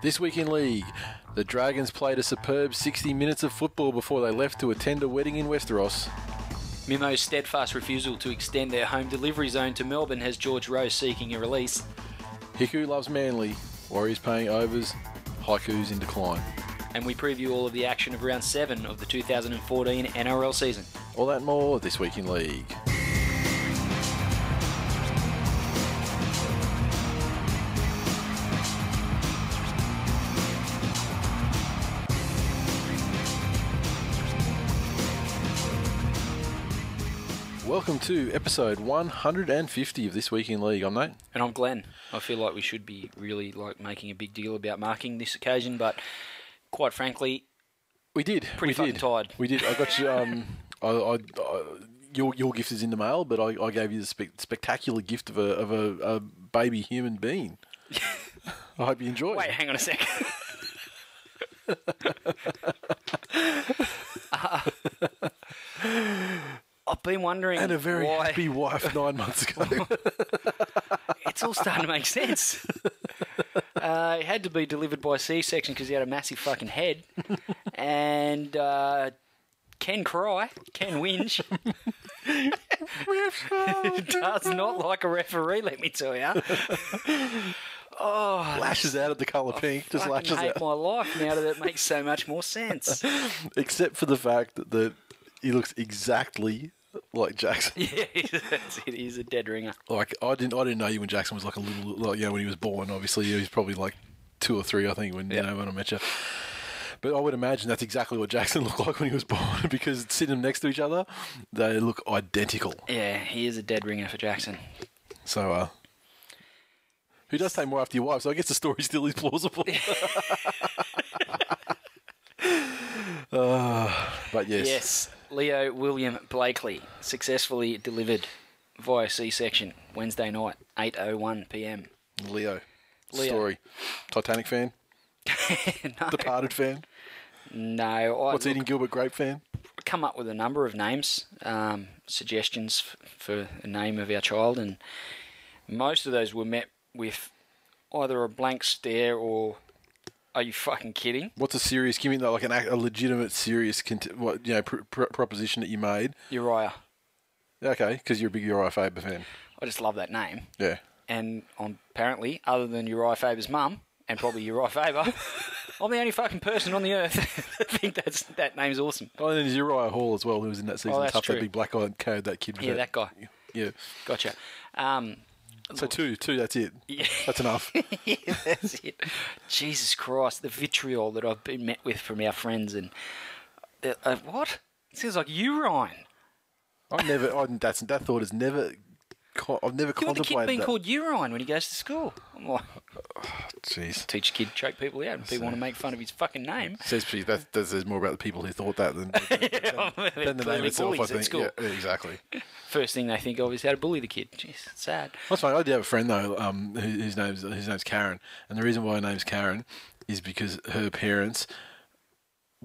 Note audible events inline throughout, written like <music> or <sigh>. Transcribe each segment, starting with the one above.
This week in league, the Dragons played a superb 60 minutes of football before they left to attend a wedding in Westeros. Mimo's steadfast refusal to extend their home delivery zone to Melbourne has George Rose seeking a release. Hiku loves Manly, Warriors paying overs, Haiku's in decline. And we preview all of the action of round 7 of the 2014 NRL season. All that and more this week in league. Welcome to episode 150 of This Week in League. I'm Nate. And I'm Glenn. I feel like we should be really like making a big deal about marking this occasion, but quite frankly, We did. Pretty we fucking did. tired. We did. I got you. Um, <laughs> I, I, I, your your gift is in the mail, but I, I gave you the spe- spectacular gift of a of a, a baby human being. <laughs> I hope you enjoy. wait, hang on a sec. <laughs> Uh, I've been wondering And a very why happy wife <laughs> nine months ago. it's all starting to make sense. <laughs> Uh, it had to be delivered by C-section because he had a massive fucking head, and uh, can cry, can whinge. <laughs> Does not like a referee, let me tell you. Oh, lashes out at the colour pink. Just lashes hate out. my life now that it makes so much more sense. Except for the fact that, that he looks exactly like Jackson. <laughs> yeah, that's it. He's a dead ringer. Like I didn't I didn't know you when Jackson was like a little like you know when he was born. Obviously he was probably like two or three I think when you know when I met you. But I would imagine that's exactly what Jackson <laughs> looked like when he was born <laughs> because sitting them next to each other, they look identical. Yeah, he is a dead ringer for Jackson. So uh who does take more after your wife, so I guess the story still is plausible. uh, but yes. Yes, Leo William Blakely successfully delivered via C-section Wednesday night, 8:01 p.m. Leo. Leo. Story. Titanic fan? <laughs> no, Departed fan? no, I What's look, eating Gilbert Grape fan? come up with a number of names, um, suggestions f- for a name of our child, and most of those were met with either a blank stare or "Are you fucking kidding?" What's a serious? Give me like an, a legitimate, serious, cont- what you know, pr- pr- proposition that you made. Uriah. Okay, because you're a big Uriah Faber fan. I just love that name. Yeah. and on, apparently, other than Uriah Faber's mum, and probably Uriah Faber, <laughs> I'm the only fucking person on the earth <laughs> that think that's that name's awesome. Oh, and then there's Uriah Hall as well, who was in that season. Oh, that's Tough, true. that big black eye carried that kid. with Yeah, that guy. Yeah. Gotcha. Um, So two, two. That's it. Yeah. That's enough. <laughs> yeah, that's it. Jesus Christ, the vitriol that I've been met with from our friends and uh, uh, what? It sounds like urine. I never. I, that's that thought has never. I've never You're the kid contemplated being that. called urine when he goes to school. I'm like, Jeez. teach a kid choke people out, and people want to make fun of his fucking name. Says that, that says more about the people who thought that than, <laughs> than, than the name itself. I think. school. Yeah, yeah, exactly. <laughs> First thing they think of is how to bully the kid. Jeez, it's sad. That's fine. I do have a friend though, um, who, whose name's his name's Karen, and the reason why her name's Karen is because her parents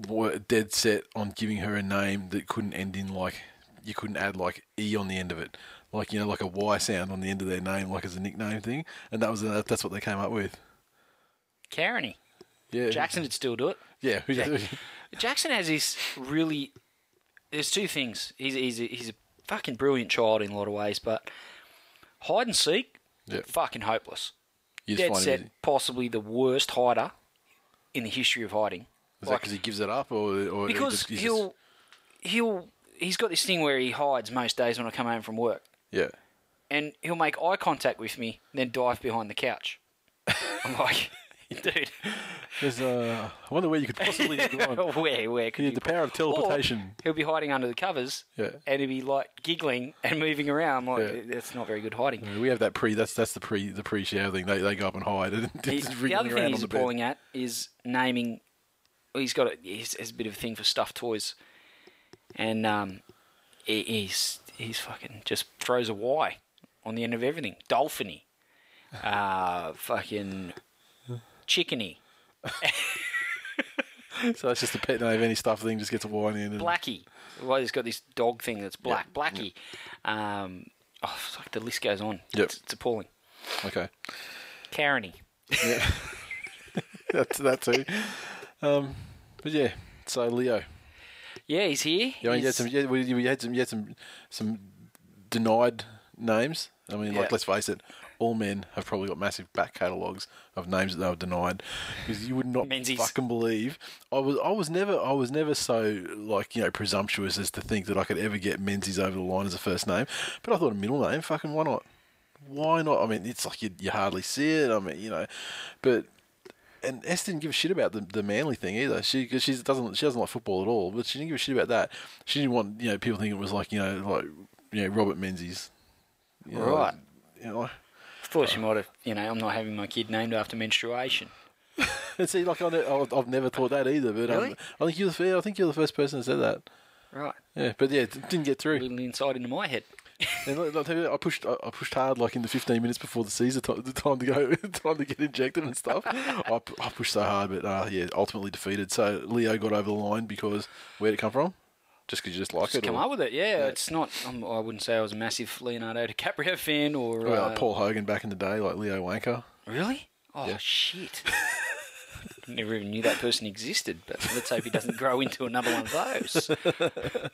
were dead set on giving her a name that couldn't end in like you couldn't add like e on the end of it, like you know, like a y sound on the end of their name, like as a nickname thing, and that was uh, that's what they came up with. Carony. Yeah, Jackson would still do it. Yeah, who- <laughs> Jackson has this really. There's two things. He's he's a, he's a fucking brilliant child in a lot of ways, but hide and seek, Yeah. fucking hopeless. you Dead set, possibly the worst hider in the history of hiding. Is that because he gives it up, or, or he because he'll just- he'll he's got this thing where he hides most days when I come home from work, yeah, and he'll make eye contact with me, then dive behind the couch. I'm <laughs> like, dude. There's, uh, I wonder where you could possibly get the line. where, where could Yeah, you the power of teleportation. Or he'll be hiding under the covers, Yeah. and he'll be like giggling and moving around. Like Yeah. that's not very good hiding. Yeah, We have that pre. That's that's the pre the pre shower thing. They they go up and hide and <laughs> He- just the wriggling other thing he's the appalling at is naming. Well, he's got a, he's, has a bit of a thing for stuffed toys, and um, he, he's he's fucking just throws a Y on the end of everything. Dolphiny, <laughs> uh, fucking chickeny, <laughs> So it's just a pet name. Any stuff thing just gets a Y in. And, Blackie. Well, he's got this dog thing that's black. Blackie. Um, oh, like the list goes on. Yep. It's, it's appalling. Okay. Kareny. Yeah. <laughs> that's that too. Um, but yeah. So Leo. Yeah, he's here. Yeah, I mean, you had some. Yeah, we, we had some. You had some. Some denied names. I mean, Yeah. like let's face it, all men have probably got massive back catalogues of names that they were denied because you would not Menzies. fucking believe. I was. I was never. I was never so like you know presumptuous as to think that I could ever get Menzies over the line as a first name. But I thought a middle name. Fucking why not? Why not? I mean, it's like you, you hardly see it. I mean, you know, but and S didn't give a shit about the, the manly thing either. She cause she doesn't she doesn't like football at all, but she didn't give a shit about that. She didn't want you know people thinking it was like you know like you know Robert Menzies, you know, Right. You know, I thought she might have, you know, I'm not having my kid named after menstruation. and <laughs> see, like I I've never thought that either. But um, Really? I think you're the I think you're the first person to say that. Right. Yeah, but yeah, it didn't get through. A little insight into my head. <laughs> And like, I'll tell you, I pushed, I I pushed hard, like in the 15 minutes before the Caesar the <laughs> time to go, <laughs> time to get injected and stuff. I, I pushed so hard, but uh, yeah, ultimately defeated. So Leo got over the line because where'd it come from? Just because you just like Just it? come or- up with it. Yeah, it's not. I'm, I wouldn't say I was a massive Leonardo DiCaprio fan or. Well, uh, Paul Hogan back in the day, like Leo Wanker. Really? Oh Yeah. shit! Never even knew that person existed. But let's hope he doesn't grow into another one of those. <laughs>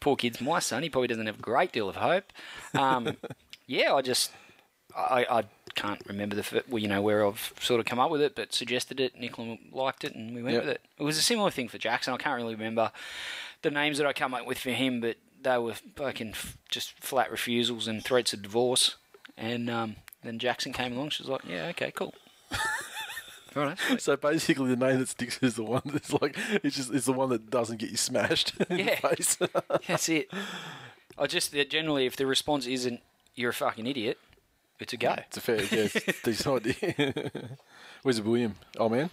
Poor kid's my son. He probably doesn't have a great deal of hope. Um, <laughs> yeah, I just I, I can't remember the well, you know where I've sort of come up with it, but suggested it. Nicola liked it, and we went Yep. with it. It was a similar thing for Jackson. I can't really remember the names that I come up with for him, but they were fucking f- just flat refusals and threats of divorce. And um, then Jackson came along. She was like, "Yeah, okay, cool." <laughs> right, sweet. <laughs> So basically, the name that sticks is the one that's like it's just it's the one that doesn't get you smashed <laughs> in Yeah. the face. <laughs> that's it. I just generally, if the response isn't "you're a fucking idiot," it's a go. it's a fair, yeah, it's a decent idea. Where's William? Oh man.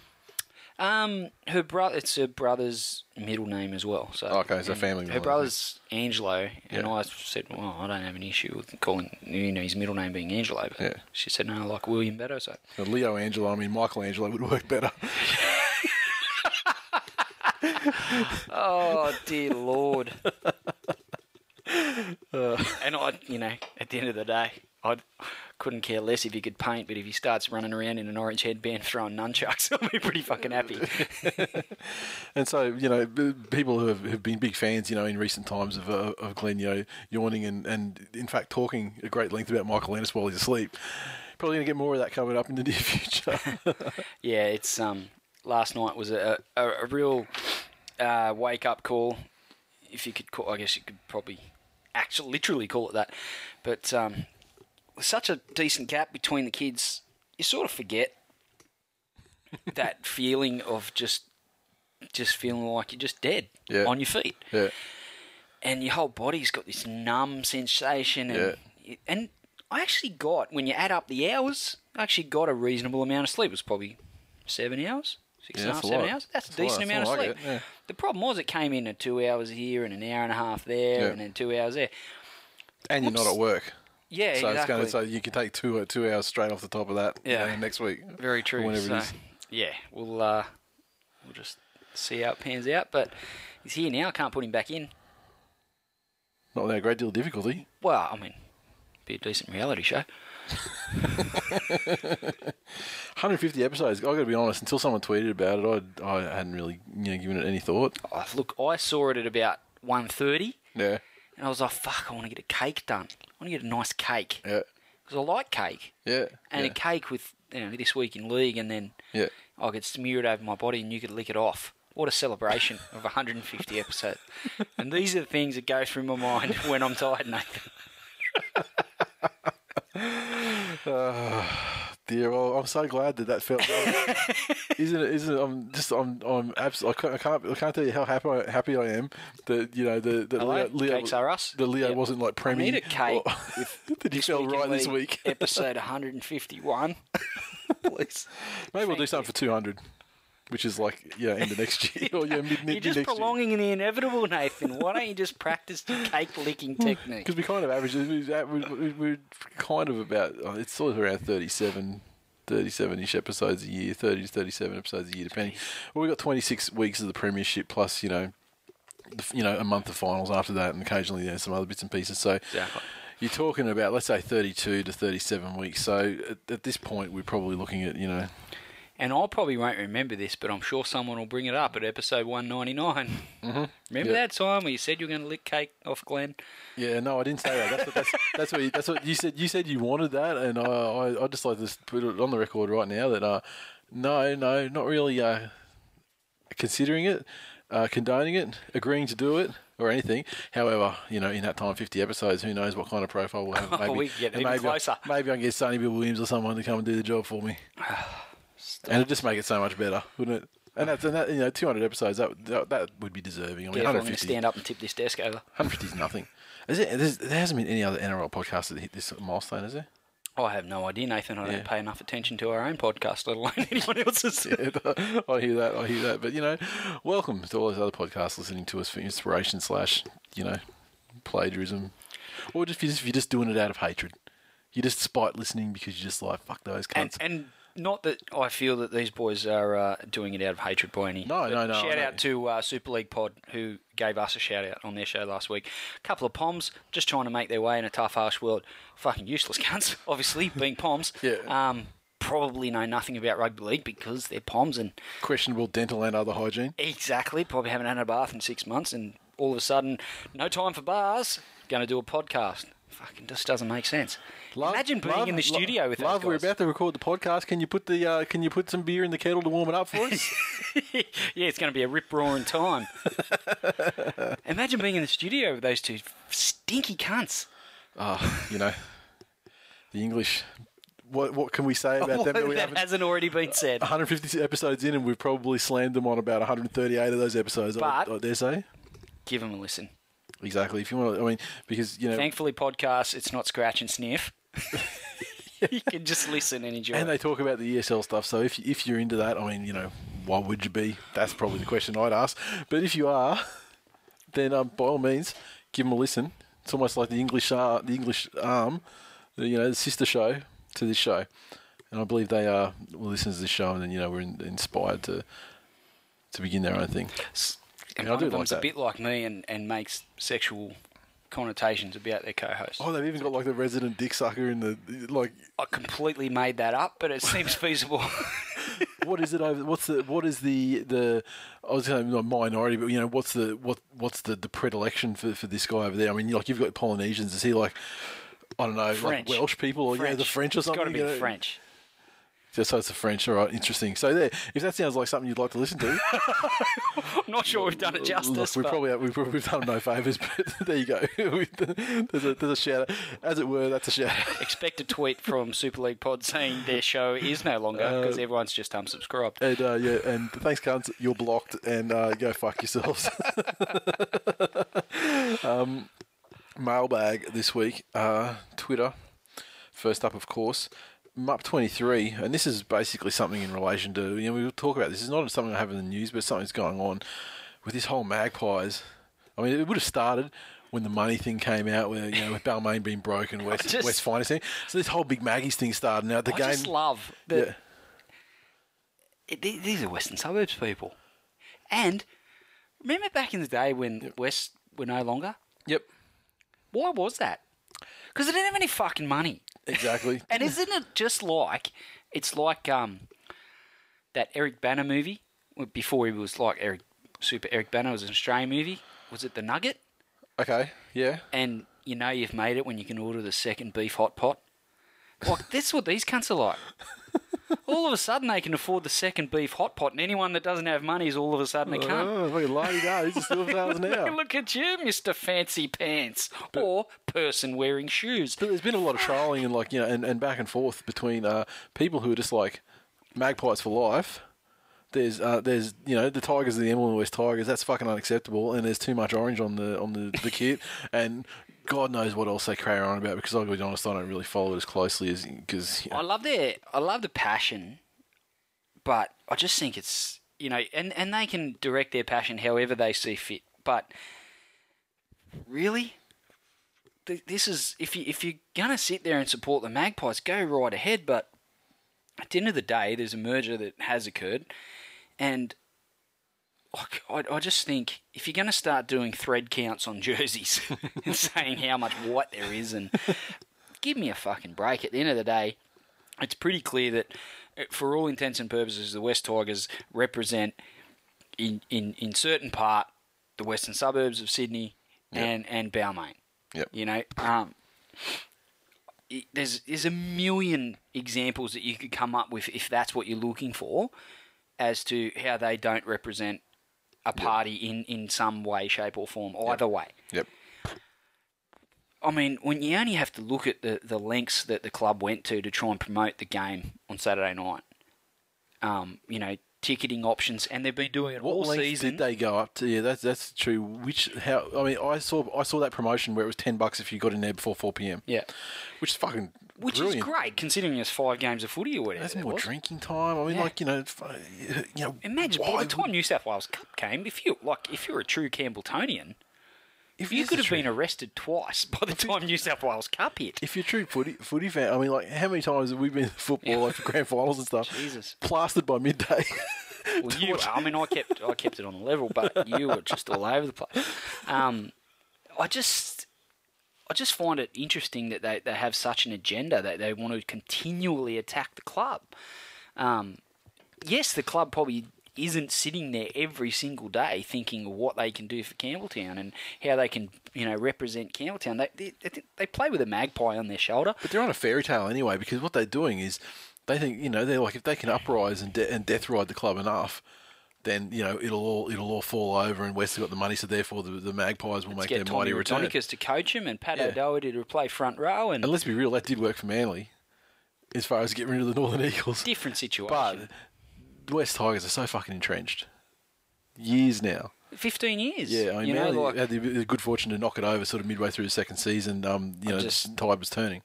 Um, her brother. It's her brother's middle name as well. So Okay, so and family Her middle, brother's Angelo, and Yeah. I said, "Well, I don't have an issue with calling you know his middle name being Angelo." But Yeah. she said, "No, I like William better." So Uh, Leo Angelo, I mean Michelangelo would work better. <laughs> <laughs> Oh dear lord! <laughs> And I, you know, at the end of the day, I couldn't care less if he could paint, but if he starts running around in an orange headband <laughs> throwing nunchucks, <laughs> I'll be pretty fucking happy. <laughs> And so, you know, people who have, have been big fans, you know, in recent times of, uh, of Glenn, you know, yawning and, and, in fact, talking at great length about Michael Landis while he's asleep. Probably going to get more of that coming up in the near future. yeah, it's um. Last night was a a, a real uh, wake up call, if you could call. I guess you could probably actually literally call it that. But um, with such a decent gap between the kids, you sort of forget <laughs> that feeling of just just feeling like you're just dead Yeah. on your feet, yeah. and your whole body's got this numb sensation. And and I actually got when you add up the hours, I actually got a reasonable amount of sleep. It was probably seven hours. Six Yeah, and a half, seven hours. That's a That's a decent amount of more sleep. yeah. The problem was it came in at two hours here and an hour and a half there, Yeah. and then two hours there. And you're not at work. Yeah, So, it's exactly. going to, so you can take two, uh, two hours straight off the top of that you Yeah. know, next week. Very true. whenever so, it is. yeah, we'll uh, we'll just see how it pans out. But he's here now. Can't put him back in. Not without a great deal of difficulty. Well, I mean, be a decent reality show. <laughs> 150 episodes. I've got to be honest, until someone tweeted about it, I I hadn't really you know, given it any thought. Oh, look, I saw it at about 1.30 Yeah. and I was like, "Fuck! I want to get a cake done. I want to get a nice cake Yeah. because I like cake Yeah. and yeah. a cake with you know this week in league, and then Yeah. I could smear it over my body and you could lick it off. What a celebration of 150 episodes. <laughs> And these are the things that go through my mind when I'm tired, Nathan. <laughs> <sighs> <sighs> dear. Well, I'm so glad that that felt. <laughs> isn't it? Isn't it? I'm just. I'm. I'm absolutely. I can't. I can't, I can't tell you how happy I, happy I am that you know the that Hello, Leo, Leo Cakes Are Us. The Leo Yep. wasn't like I premium. need a cake <laughs> or- with that he this felt week right this week. <laughs> episode 151. Please. Maybe we'll do something you. for 200, which is like yeah, end of next year or yeah, mid, mid, You're just next year. prolonging the inevitable, Nathan. Why don't you just practice your cake licking hmm, technique? Because we kind of average, we're, we're, kind of about, oh, it's sort of around 37, 37-ish episodes a year, 30 to 37 episodes a year, depending. Well, we've got 26 weeks of the premiership plus, you know, the, you know, a month of finals after that and occasionally you know, some other bits and pieces. So Exactly. you're talking about, let's say, 32 to 37 weeks. So at, at this point, we're probably looking at, you know, And I probably won't remember this, but I'm sure someone will bring it up at episode 199. Mm-hmm. Remember Yeah. that time where you said you were going to lick cake off Glenn? Yeah, no, I didn't say that. That's what, that's, <laughs> that's what you, that's what you said. You said you wanted that, and I I, I just like to put it on the record right now that uh, no, no, not really uh, considering it, uh, condoning it, agreeing to do it, or anything. However, you know, in that time, fifty episodes, who knows what kind of profile we'll have? <laughs> Oh, Maybe, we get even maybe, I- maybe I can get Sonny Bill Williams or someone to come and do the job for me, <sighs> <sighs> <sighs> and it'd just make it so much better, wouldn't it? And that's and that you know, two hundred episodes that, that that would be deserving. I mean, going to stand up and tip this desk over. 150 is nothing. Is it, there hasn't been any other NRL podcast that hit this milestone, is there? I have no idea, Nathan. I Yeah. don't pay enough attention to our own podcast, let alone <laughs> anyone else's. <laughs> I hear that. I hear that. But you know, welcome to all those other podcasts listening to us for inspiration slash you know plagiarism, or just if you're just, if you're just doing it out of hatred. You're just spite listening because you're just like fuck those And, cunts. and not that I feel that these boys are uh, doing it out of hatred by any. No, no, no, Shout know. out to uh, Super League Pod who gave us a shout out on their show last week. A couple of Poms just trying to make their way in a tough, harsh world. Fucking useless <laughs> cunts, obviously, being Poms. <laughs> Yeah. Um, probably know nothing about rugby league because they're Poms and Questionable dental and other hygiene. exactly probably haven't had a bath in six months and all of a sudden, no time for bars, going to do a podcast. Fucking just doesn't make sense. Imagine being love- in the studio with love. We're about to record the podcast. Can you put the uh, Can you put some beer in the kettle to warm it up for us? <laughs> yeah, it's going to be a rip roaring time. <laughs> Imagine being in the studio with those two stinky cunts. Ah, you know, the English. What what can we say <laughs> about them? that that hasn't already been said. 150 episodes in, and we've probably slammed them on about 138 of those episodes. I, But- I dare say. Give them a listen. Exactly. If you want, to, I mean, because you know, Thankfully, podcasts, it's not scratch and sniff. <laughs> you can just listen and enjoy. and they talk about the ESL stuff. So if if you're into that, I mean, you know, why would you be? That's probably the question I'd ask. But if you are, then um, by all means, give them a listen. It's almost like the English uh, the English arm, the, you know, the sister show to this show. And I believe they are well, listens to this show, and then you know we're in, inspired to to begin their own thing. And I one of like them's that. a bit like me and, and makes sexual connotations about their co-host. Oh, they've even got like the resident dick sucker in the like. I completely made that up, but it seems <laughs> feasible. <laughs> What is it over? What's the what is the the? I was going saying not minority, but you know what's the what what's the, the predilection for, for this guy over there? I mean, like you've got Polynesians. Is he like I don't know, French. like Welsh people or yeah, the French or something. It's got to be you know? French. Yeah, so it's the French. All right, interesting. So there, if that sounds like something you'd like to listen to, I'm <laughs> not sure we've done it justice. look, we but- probably we've, we've done no favors, but <laughs> there you go. <laughs> there's a there's a shout out, as it were. That's a shout out. expect a tweet from Super League Pod saying their show is no longer because Uh, everyone's just unsubscribed. And uh, yeah, and thanks, cunts. You're blocked, and uh, go fuck yourselves. um, mailbag this week. Uh, Twitter. First up, of course, Mup twenty three, and this is basically something in relation to you know we will talk about this. It's not something I have in the news, but something's going on with this whole Magpies. I mean, it would have started when the money thing came out, where you know with Balmain being broken, <laughs> West just- West financing. So this whole big Maggies thing started. Now the I game, just love that yeah. it- these are Western suburbs people. And remember back in the day when the West were no longer? Yep, Why was that? Because they didn't have any fucking money. Exactly. <laughs> And isn't it just like it's like um that Eric Bana movie before he was like Eric Super Eric Bana was an Australian movie. Was it The Nugget? Okay, yeah. And you know you've made it when you can order the second beef hot pot. Like that's what these cunts are like. All of a sudden they can afford the second beef hot pot, and anyone that doesn't have money is all of a sudden a cunt. Oh, fucking lady da, he's <laughs> now. Look at you, Mister Fancy Pants, or person wearing shoes. But there's been a lot of trolling and like you know and, and back and forth between uh, people who are just like magpies for life. There's uh, there's you know the Tigers are the Emblem West Tigers. That's fucking unacceptable. And there's too much orange on the on the, the kit. And God knows what else they carry on about because I'll be honest, I don't really follow it as closely as because I love their, I love the passion, but I just think it's you know, and and they can direct their passion however they see fit. But really, this is if you if you're gonna sit there and support the Magpies, go right ahead. But at the end of the day, there's a merger that has occurred, and I, I just think if you're going to start doing thread counts on <laughs> jerseys <laughs> and saying how much white there is, and give me a fucking break. At the end of the day, it's pretty clear that, uh, for all intents and purposes, the West Tigers represent, in in in certain part, the western suburbs of Sydney and and Balmain. Yep. You know, um, it- there's there's a million examples that you could come up with if that's what you're looking for, as to how they don't represent a party in in some way, shape, or form. Either way. yep. I mean, when you only have to look at the, the lengths that the club went to to try and promote the game on Saturday night, um, you know, ticketing options, and they've been doing it What all season. did they go up to? Yeah, that's that's true. Which how? I mean, I saw I saw that promotion where it was ten bucks if you got in there before four p.m. Yeah, which is fucking which brilliant. is great considering there's five games of footy or whatever. That's more was. drinking time. I mean, Yeah. like you know, you know. Imagine by the time New South Wales Cup came, if you like, if you're a true Campbelltonian, if you could have a been arrested twice <laughs> by the time New South Wales Cup hit. If you're a true footy footy fan, I mean, like how many times have we been to football like for grand finals and stuff? Jesus. plastered by midday. Well, <laughs> you, I mean, I kept I kept it on the level, but you were just all over the place. Um, I just I just find it interesting that they, they have such an agenda that they want to continually attack the club. Um, yes, the club probably isn't sitting there every single day thinking what they can do for Campbelltown and how they can you know represent Campbelltown. They they, they play with a magpie on their shoulder. But they're on a fairy tale anyway because what they're doing is they think you know they're like if they can uprise and de- and death ride the club enough, then you know it'll all it'll all fall over and West have got the money, so therefore the, the Magpies will make Get their mighty return. Raudonikis to coach him and Pat Yeah. O'Doherty to play front row and And let's be real, that did work for Manly as far as getting rid of the Northern <laughs> Eagles. different situation. But the West Tigers are so fucking entrenched. Years now. 15 years. Yeah, I mean, you know, Manly like, had the, the good fortune to knock it over sort of midway through the second season. Um, you I know, just- the tide was turning.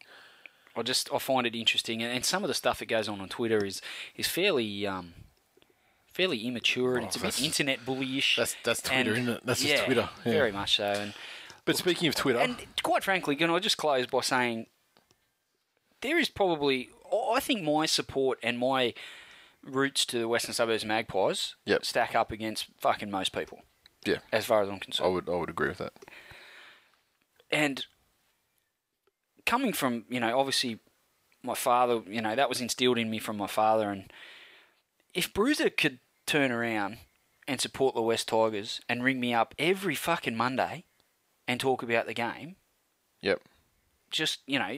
I just I find it interesting, and, and some of the stuff that goes on on Twitter is is fairly um, fairly immature, and Oh, it's a oh, bit internet bullyish. that's- that's Twitter, and- isn't it? That's just yeah, Twitter, yeah. very much so. And But speaking of Twitter, and quite frankly, can I just close by saying there is probably I I think my support and my roots to the Western Suburbs Magpies Yep. stack up against fucking most people, yeah, as far as I'm concerned. I would I would agree with that. and coming from you know obviously my father you know that was instilled in me from my father and if Bruiser could turn around and support the West Tigers and ring me up every fucking Monday and talk about the game. Yep. just you know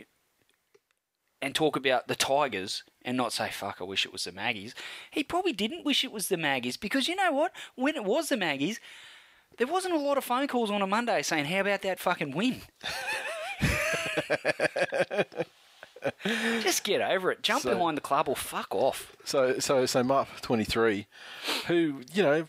and talk about the Tigers and not say fuck I wish it was the Maggies. He probably didn't wish it was the Maggies because you know what? When it was the Maggies there wasn't a lot of phone calls on a Monday saying how about that fucking win <laughs> <laughs> Just get over it. Jump So- behind the club or fuck off. So so so Mark twenty three, who you know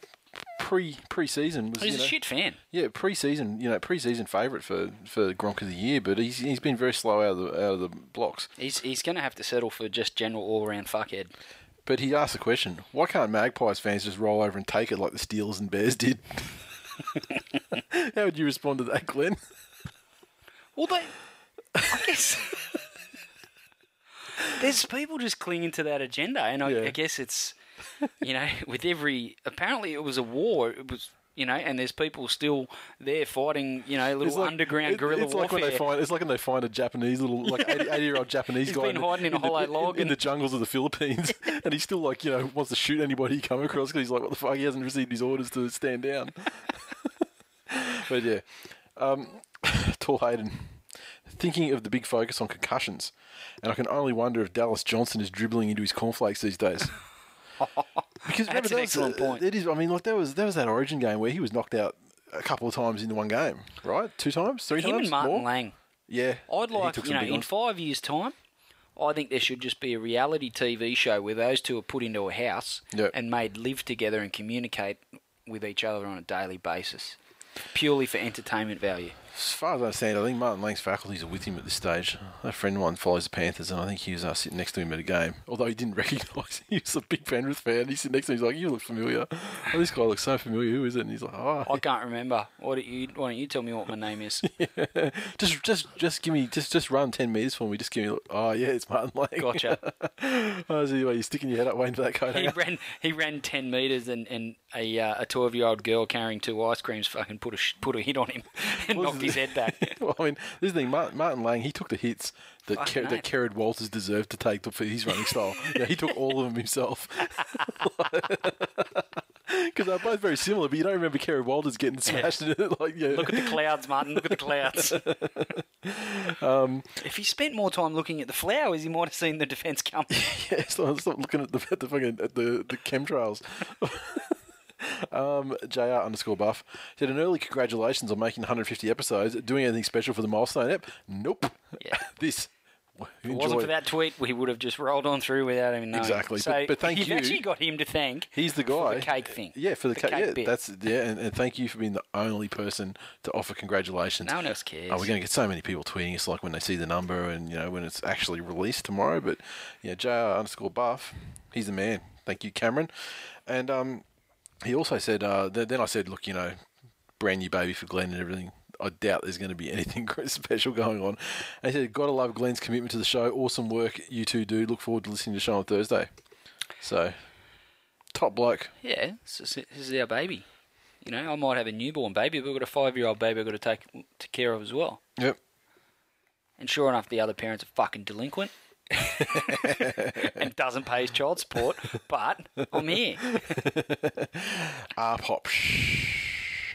pre pre season was He's you a know, shit fan. Yeah, pre-season, you know, pre-season favourite for for Gronk of the year, but he's he's been very slow out of the out of the blocks. He's he's going to have to settle for just general all round fuckhead. But he asked the question: Why can't Magpies fans just roll over and take it like the Steelers and Bears did? <laughs> How would you respond to that, Glenn? Well, they. I guess. <laughs> There's people just clinging to that agenda, and I, Yeah. I guess it's, <laughs> you know, with every. Apparently, it was a war. It was, you know, and there's people still there fighting, you know, little underground it- guerrilla it's like when they find it's like when they find a Japanese little like 80 <laughs> year old Japanese He's guy been hiding in a the- hollow log in, and- the jungles of the Philippines, <laughs> and he's still like you know wants to shoot anybody he come across because he's like what the fuck he hasn't received his orders to stand down. but yeah, um, Tall Hayden, thinking of the big focus on concussions, and I can only wonder if Dallas Johnson is dribbling into his cornflakes these days. <laughs> Because remember, That's an that was- excellent uh, point. It is. I mean, like there was there was that Origin game where he was knocked out a couple of times in one game, right? Two times, three Him times, and Martin more? Lang. Yeah, I'd like, you know, in ones. five years' time, I think there should just be a reality TV show where those two are put into a house Yep. and made live together and communicate with each other on a daily basis, purely for entertainment value. As far as I understand, I think Martin Lang's faculties are with him at this stage. A friend of mine follows the Panthers, and I think he was uh, sitting next to him at a game. Although he didn't <laughs> recognise him, he was a big Penrith fan. He's sitting next to him, he's like, "You look familiar. Oh, this guy looks so familiar. Who is it?" And he's like, "Oh, I can't remember. What you, why don't you tell me what my name is? <laughs> just, just, just give me, just, just run ten meters for me. Just give me. Oh, yeah, it's Martin Lang. Gotcha. <laughs> oh, so you're sticking your head up, waiting for that coat. he ran he ran ten meters and, and a uh, a twelve year old girl carrying two ice creams fucking put a put a hit on him and knocked his head back. <laughs> well, I mean, this is the thing. Martin, Martin Lang, he took the hits that Ker- that. Kerrod Walters deserved to take for his running style. <laughs> yeah, he took all of them himself. <laughs> Because they're both very similar, but you don't remember Kerry Walters getting smashed it. Like, yeah, Look at the clouds, Martin. Look at the clouds. Um, if he spent more time looking at the flowers, he might have seen the defence come. yeah, stop, stop looking at the at the fucking at the the chemtrails. Um, Jr underscore buff said an early congratulations on making 150 episodes. Doing anything special for the milestone app? Nope. Yeah. <laughs> this. If it wasn't for that tweet, we would have just rolled on through without even knowing. Exactly. So But- but thank you've you. actually got him to thank. He's the for guy. the cake thing. Yeah, for the, The cake. cake Yeah, bit. that's yeah, and, and thank you for being the only person to offer congratulations. No one else cares. Oh, we're going to get so many people tweeting us like when they see the number and you know when it's actually released tomorrow. But yeah, Jr underscore buff, he's the man. Thank you, Cameron. And um, he also said. Uh, th- then I said, look, you know, brand new baby for Glenn and everything. I doubt there's going to be <laughs> anything special going on. And he said, gotta love Glenn's commitment to the show. Awesome work you two do. Look forward to listening to the show on Thursday. So, top bloke. Yeah, this is, our baby. You know, I might have a newborn baby, but we've got a five year old baby I've got to take, take care of as well. Yep. And sure enough, the other parent's are fucking delinquent. <laughs> and doesn't pay his child support, but I'm here. <laughs> Ah, pop.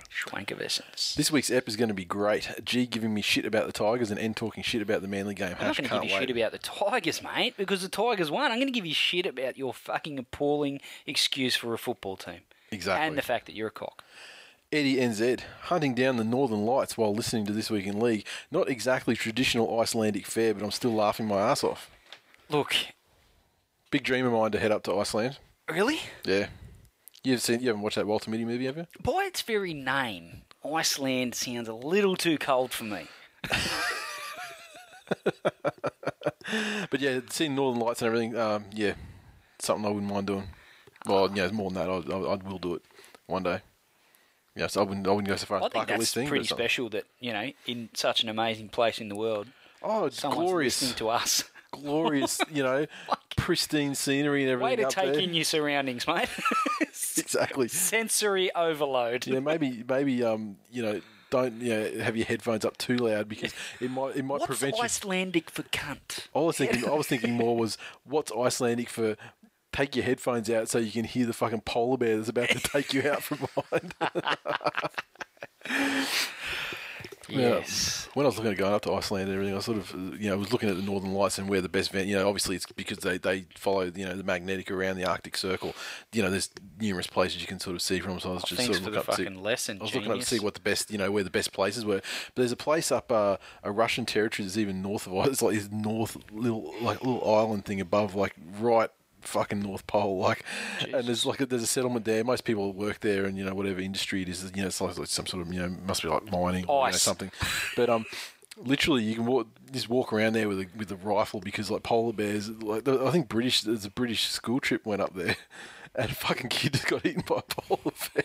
Schwankervessens. This week's ep is going to be great. G giving me shit about the Tigers and N talking shit about the Manly game. I'm not Hash going to can't give you wait. shit about the Tigers, mate, because the Tigers won. I'm going to give you shit about your fucking appalling excuse for a football team. Exactly. And the fact that you're a cock. Eddie NZ hunting down the Northern Lights while listening to this week in league. Not exactly traditional Icelandic fare, but I'm still laughing my ass off. Look, Big dream of mine to head up to Iceland. really? Yeah. You've seen you haven't watched that Walter Mitty movie, have you? By its very name, Iceland sounds a little too cold for me. <laughs> But yeah, seeing Northern Lights and everything, um, yeah, something I wouldn't mind doing. Well, yeah, it's more than that, I, I, I will do it one day. Yeah, so I wouldn't, I wouldn't go so far as I think bucket that's thing. pretty special that, you know, in such an amazing place in the world, Oh, it's someone's glorious, listening to us. Glorious, <laughs> you know, pristine scenery and everything. Way to take there. in your surroundings, mate. <laughs> exactly. Sensory overload. Yeah, maybe maybe um you know don't you know, have your headphones up too loud because <laughs> it might it might What's prevent you. Icelandic for cunt? I was thinking I was thinking more was what's Icelandic for. Take your headphones out so you can hear the fucking polar bear that's about to take you out from behind. Yeah. Yes. When I was looking at going up to Iceland and everything, I sort of, you know, was looking at the Northern Lights and where the best vent. You know, obviously it's because they, they follow, you know, the magnetic around the Arctic Circle. You know, there's numerous places you can sort of see from. So I was just Thanks sort of looking up to see- lesson, I was looking up to see what the best, you know, where the best places were. But there's a place up uh, a Russian territory that's even north of It's <laughs> like this north little like little island thing above, like right fucking North Pole, like. And there's like a, there's a settlement there. Most people work there, and you know whatever industry it is, you know, it's like some sort of you know must be like mining or you know, something. But um. Literally, you can walk, just walk around there with a with a rifle because like polar bears. Like I think British, there's a British school trip went up there, <laughs> and a fucking kid just got eaten by a <laughs> polar bear.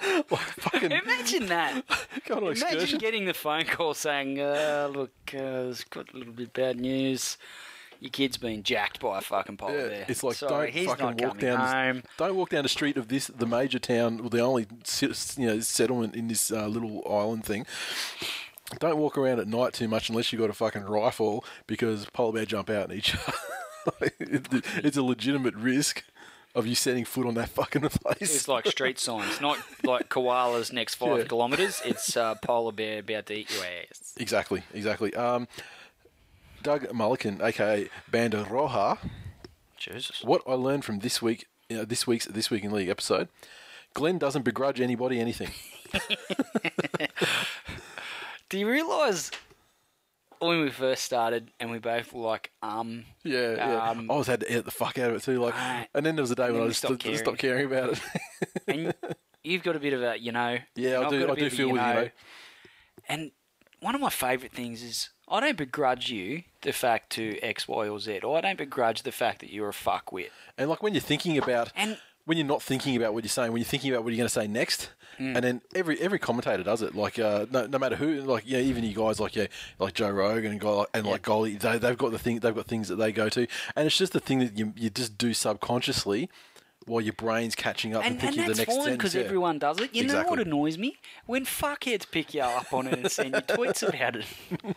<laughs> like fucking Imagine that. Imagine excursion. getting the phone call saying, uh, "Look, uh, there's got a little bit bad news. Your kid's been jacked by a fucking polar Yeah, bear. it's like Sorry, don't he's fucking not walk down. home." The, don't walk down the street of this, the major town, or the only you know settlement in this uh, little island thing. Don't walk around at night too much unless you've got a fucking rifle because polar bear jump out and eat you. it's a legitimate risk. of you setting foot on that fucking <laughs> place. It's like street signs, not like koalas next five Yeah. kilometres. It's uh, polar bear about to eat your ass. exactly, exactly. Um, Doug Mullican, aka Banda Roja. Jesus. What I learned from this week, you know, this week's this week in league episode, Glenn doesn't begrudge anybody anything. <laughs> Do you realise when we first started and we both were like, um, Yeah, yeah. Um, I always had to edit the fuck out of it too. Like, Right. and then there was a day when I just stopped stopped, stopped caring about it. and <laughs> you've got a bit of a, you know. yeah, I do. I do a feel with you, know. And one of my favourite things is I don't begrudge you the fact to X, Y, or Z. Or I don't begrudge the fact that you're a fuckwit. And like when you're thinking about, And- when you're not thinking about what you're saying, when you're thinking about what you're going to say next, and then every every commentator does it. Like uh, no, no matter who, like yeah, even you guys like yeah, like Joe Rogan and guy like, and like Goldie, they they've got the thing, they've got things that they go to, and it's just the thing that you you just do subconsciously. While your brain's catching up and, And, and thinking that's the next fine because yeah. everyone does it. You know what annoys me? When fuckheads pick you up on it and send you tweets about it. <laughs>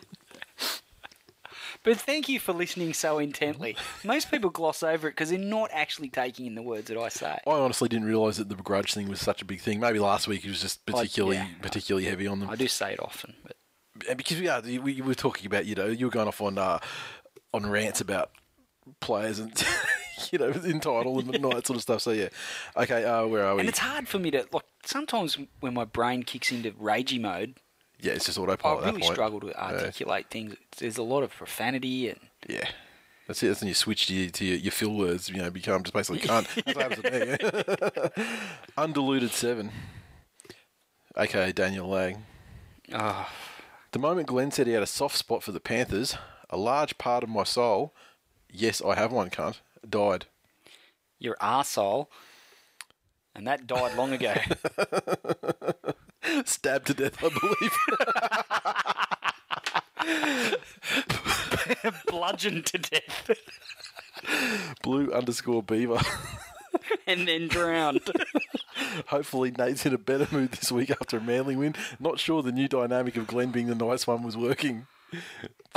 But thank you for listening so intently. Most people gloss over it because they're not actually taking in the words that I say. I honestly didn't realise that the begrudge thing was such a big thing. Maybe last week it was just particularly yeah. particularly heavy on them. I do say it often, but and because we, we were talking about you know you were going off on uh, on rants about players and <laughs> <laughs> you know entitled and all that sort of stuff. So yeah, okay, uh, where are we? and it's hard for me to like. Sometimes when my brain kicks into ragey mode, yeah, it's just I autopilot. at that really struggle to articulate things. There's a lot of profanity and Yeah. That's it. That's when you switch to your, to your, your fill words. You know, become just basically <laughs> cunt. That's what happens to me. <laughs> Undiluted seven. Okay, Daniel Lang. oh, The moment Glenn said he had a soft spot for the Panthers, a large part of my soul, yes, I have one, cunt, died. you're arsehole. And that died long ago. <laughs> Stabbed to death, I believe. <laughs> Bludgeoned to death Blue underscore beaver. <laughs> and then drowned. Hopefully, Nate's in a better mood this week after a manly win. Not sure the new dynamic of Glenn being the nice one was working.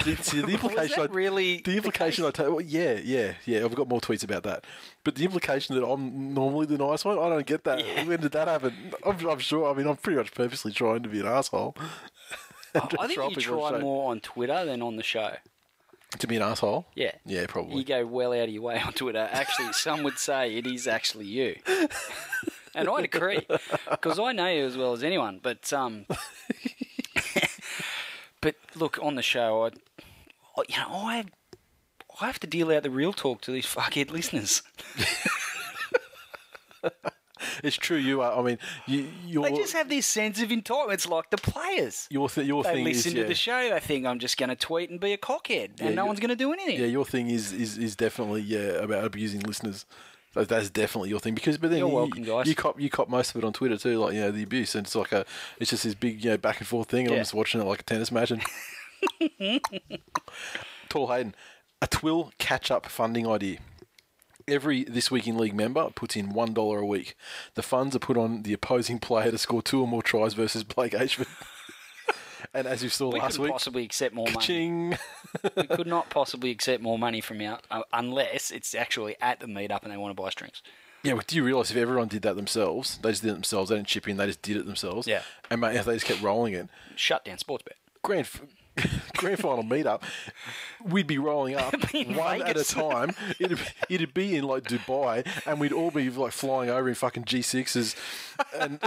See, <laughs> see, the <laughs> implication I, really the implication I take, well, yeah, yeah, yeah. I've got more tweets about that, but the implication that I'm normally the nice one, I don't get that. When did that happen? I'm, I'm sure. I mean, I'm pretty much purposely trying to be an asshole. <laughs> I think you try more on Twitter than on the show. to be an asshole. Yeah. Yeah, probably. You go well out of your way on Twitter. Actually, some would say it is actually you. And I'd agree, because I know you as well as anyone. But um, but look on the show, I, you know, I I have to deal out the real talk to these fuckhead listeners. <laughs> It's true. You are. I mean, you, your They just have this sense of entitlement. It's like the players. your th- your They thing listen is to yeah. the show. They think I'm just going to tweet and be a cockhead, and Yeah, no one's going to do anything. Yeah, your thing is is, is definitely yeah about abusing listeners. That- That's definitely your thing because but then You're you, welcome, guys. You cop you cop most of it on Twitter too, like you know the abuse, and it's like a it's just this big you know back and forth thing, and Yeah. I'm just watching it like a tennis match. And <laughs> Tall Hayden, a Twill catch up funding idea. Every This Week in League member puts in $1 a week. The funds are put on the opposing player to score two or more tries versus Blake Ayshford. And as you saw we last week, possibly accept more money. we <laughs> could not possibly accept more money from you uh, unless it's actually at the meetup and they want to buy drinks. Yeah, but do you realise if everyone did that themselves, they just did it themselves, they didn't chip in, they just did it themselves. Yeah. And mate, if they just kept rolling it, Shut down Sportsbet. grand <laughs> grand final meetup, we'd be rolling up <laughs> Be one at a time. It'd, it'd be in like Dubai, and we'd all be like flying over in fucking G6s, and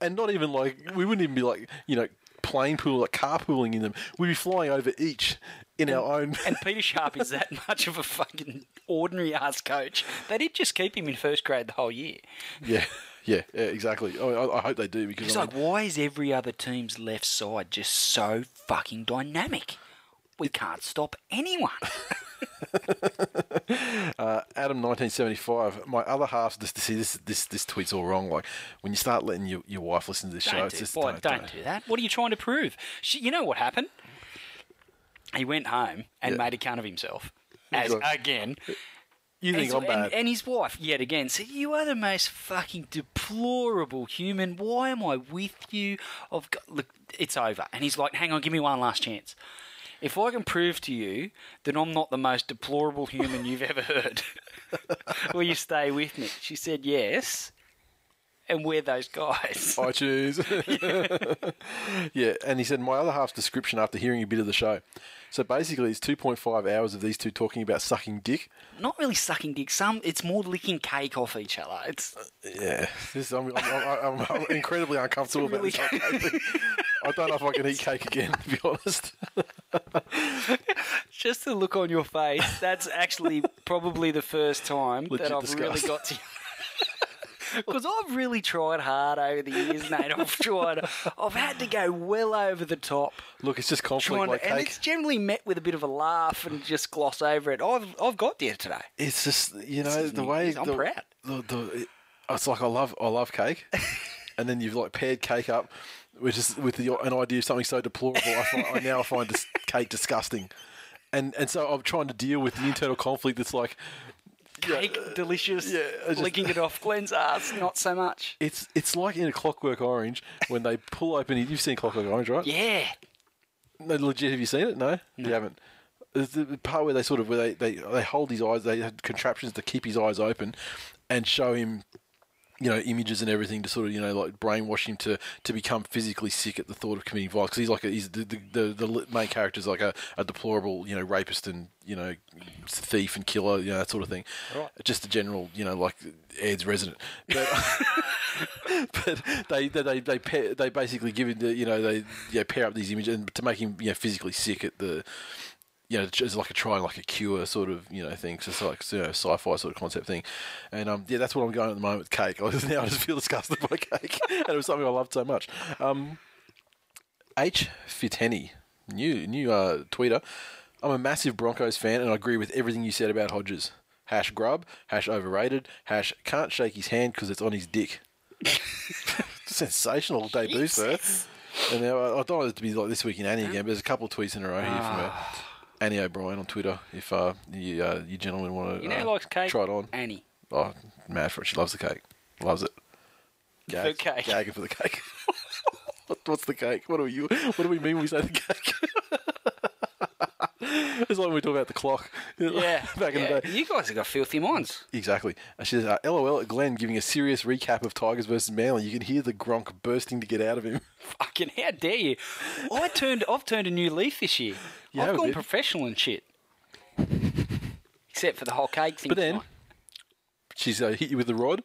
and not even like we wouldn't even be like you know plane pool like carpooling in them. We'd be flying over each in our own. And Peter Sharp is that <laughs> much of a fucking ordinary ass coach. They did just keep him in first grade the whole year. yeah, yeah, yeah, exactly. I, I, I hope they do because It's I like, why is every other team's left side just so fucking dynamic? We can't stop anyone. <laughs> Uh, Adam, nineteen seventy five. My other half. This, see, this, this, this tweet's all wrong. Like when you start letting your, your wife listen to this show, Don't, it's do, just boy, don't, don't do that. What are you trying to prove? She, you know what happened? He went home and Yeah. made a cunt of himself. As Right. again, You think and, I'm bad? and, and his wife yet again said, "You are the most fucking deplorable human. Why am I with you? I've got look, it's over." And he's like, "Hang on, give me one last chance. If I can prove to you that I'm not the most deplorable human you've ever heard, <laughs> Will you stay with me? She said yes. And we're those guys. <laughs> Oh, I choose. <laughs> yeah, and he said, My other half's description after hearing a bit of the show. So basically, it's 2.5 hours of these two talking about sucking dick. Not really sucking dick. Some it's more licking cake off each other. It's uh, Yeah, this, I'm, I'm, I'm, I'm incredibly uncomfortable about this cake. I don't know if I can eat cake again, to be honest. <laughs> just the look on your face. That's actually probably the first time Legit that I've really got to. <laughs> Because I've really tried hard over the years, Nate. I've tried. I've had to go well over the top. Look, it's just conflict Trying like and cake. it's generally met with a bit of a laugh and just gloss over it. I've I've got there today. It's just you know the way I'm the, proud. The, the, it- it's like I love I love cake, <laughs> and then you've like paired cake up, which is with the, an idea of something so deplorable. I, find, I now find this cake <laughs> disgusting, and and so I'm trying to deal with the internal conflict. That's like Cake, uh, delicious. yeah, just- licking it off Glenn's ass, not so much. it's it's like in a Clockwork Orange when they pull open. You've seen Clockwork Orange, right? Yeah. No, legit. Have you seen it? No, you haven't. There's the part where they sort of where they, they, they hold his eyes. They had contraptions to keep his eyes open, and show him, you know, images and everything to sort of you know like brainwash him to, to become physically sick at the thought of committing violence. Because he's like a, he's the the, the the main character is like a, a deplorable you know rapist and you know thief and killer you know that sort of thing. Just a general you know like Ed's resident. <laughs> But, <laughs> but they they they they, pair, they basically give him the you know they you know, pair up these images and to make him you know physically sick at the you know it's like a try and like a cure sort of you know thing. So it's like you know, sci-fi sort of concept thing, and um yeah that's what I'm going at the moment with cake. <laughs> I just, now I just feel disgusted by cake, <laughs> and it was something I loved so much. Um, H Fithenny, new new uh, tweeter. I'm a massive Broncos fan, and I agree with everything you said about Hodges. Hash grub, hash overrated, hash can't shake his hand because it's on his dick. <laughs> Sensational debut, sir. And now I I don't want it to be like this week in Annie again, but there's a couple of tweets in a row here from uh, Annie O'Brien on Twitter. If uh, you, uh, you gentlemen want to You know uh, who likes cake? try it on. Annie. Oh, mad for it. She loves the cake. Loves it. Gag, The cake. Gagging for the cake. <laughs> What- What's the cake? What do we what do we mean when we say the cake? <laughs> <laughs> it's like when we talk about the clock. <laughs> Yeah. back in yeah. the day. You guys have got filthy minds. Exactly. And she says, uh, "LOL at Glenn giving a serious recap of Tigers versus Manly. You can hear the Gronk bursting to get out of him. <laughs> Fucking how dare you? I turned I've turned a new leaf this year. You I've gone professional and shit. Except for the whole cake thing. But then- tonight. She's uh, hit you with the rod,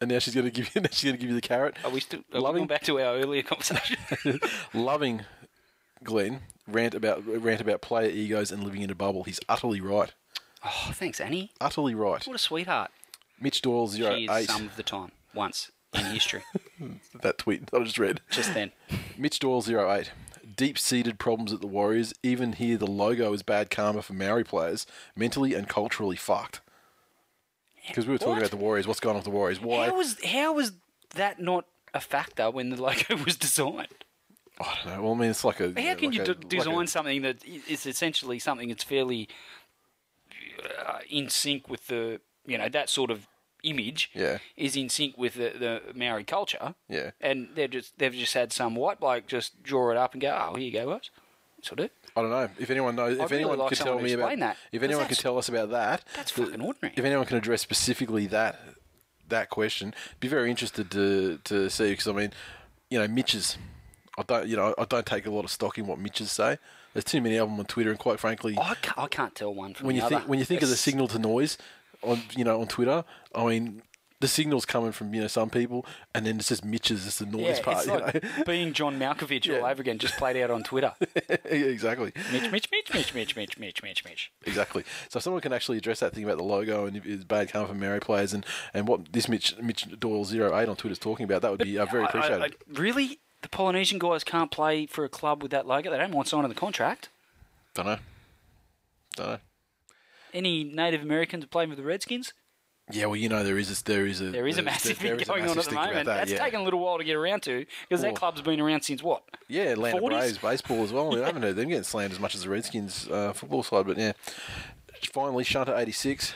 and now she's going to give you. Now she's going to give you the carrot. are we still are we loving- going back to our earlier conversation? Loving Glenn rant about rant about player egos and living in a bubble. He's utterly right. oh, thanks, Annie. Utterly right. What a sweetheart. Mitch Doyle zero She is eight. some of the time. Once in history. <laughs> That tweet that I just read. Just then. Mitch Doyle zero eight. Deep seated problems at the Warriors. Even here, the logo is bad karma for Maori players. Mentally and culturally fucked. Because we were talking What? about the Warriors. What's going on with the Warriors? Why? How was how was that not a factor when the logo <laughs> was designed? I don't know. Well, I mean, it's like a. How can like you a- d- like design a- something that is essentially something that's fairly uh, in sync with the you know that sort of image? Yeah. is in sync with the, the Maori culture. Yeah. and they've just they've just had some white bloke just draw it up and go, oh, here you go, guys. That's what I do. I don't know if anyone knows. If really anyone like could tell me about, that, if anyone could tell us about that, that's fucking ordinary. If anyone can address specifically that that question, be very interested to to see because I mean, you know, Mitches. I don't, you know, I don't take a lot of stock in what Mitches say. There's too many of them on Twitter, and quite frankly, I can't, I can't tell one from when you other. think when you think of the signal to noise on you know on Twitter, I mean. The signal's coming from you know some people, and then it's just Mitch's, it's the noise yeah, part. it's you like know? <laughs> being John Malkovich all over again, just played out on Twitter. <laughs> exactly. Mitch, Mitch, Mitch, Mitch, Mitch, Mitch, Mitch, Mitch, Mitch. Exactly. So if someone can actually address that thing about the logo and it's bad coming from Maori players and, and what this Mitch Mitch Doyle 08 on Twitter is talking about, that would be uh, very I- I- appreciated. I- really, the Polynesian guys can't play for a club with that logo. They don't want signing the contract. Don't know. Don't know. Any Native Americans playing with the Redskins? Yeah, well, you know there is a, there is a There is a massive there thing going on at the moment. that, That's yeah. taken a little while to get around to because that club's been around since what? Yeah, Atlanta 40s? Braves baseball as well. I haven't heard them getting slammed as much as the Redskins uh, football side, but yeah. Finally, Shunter eighty six.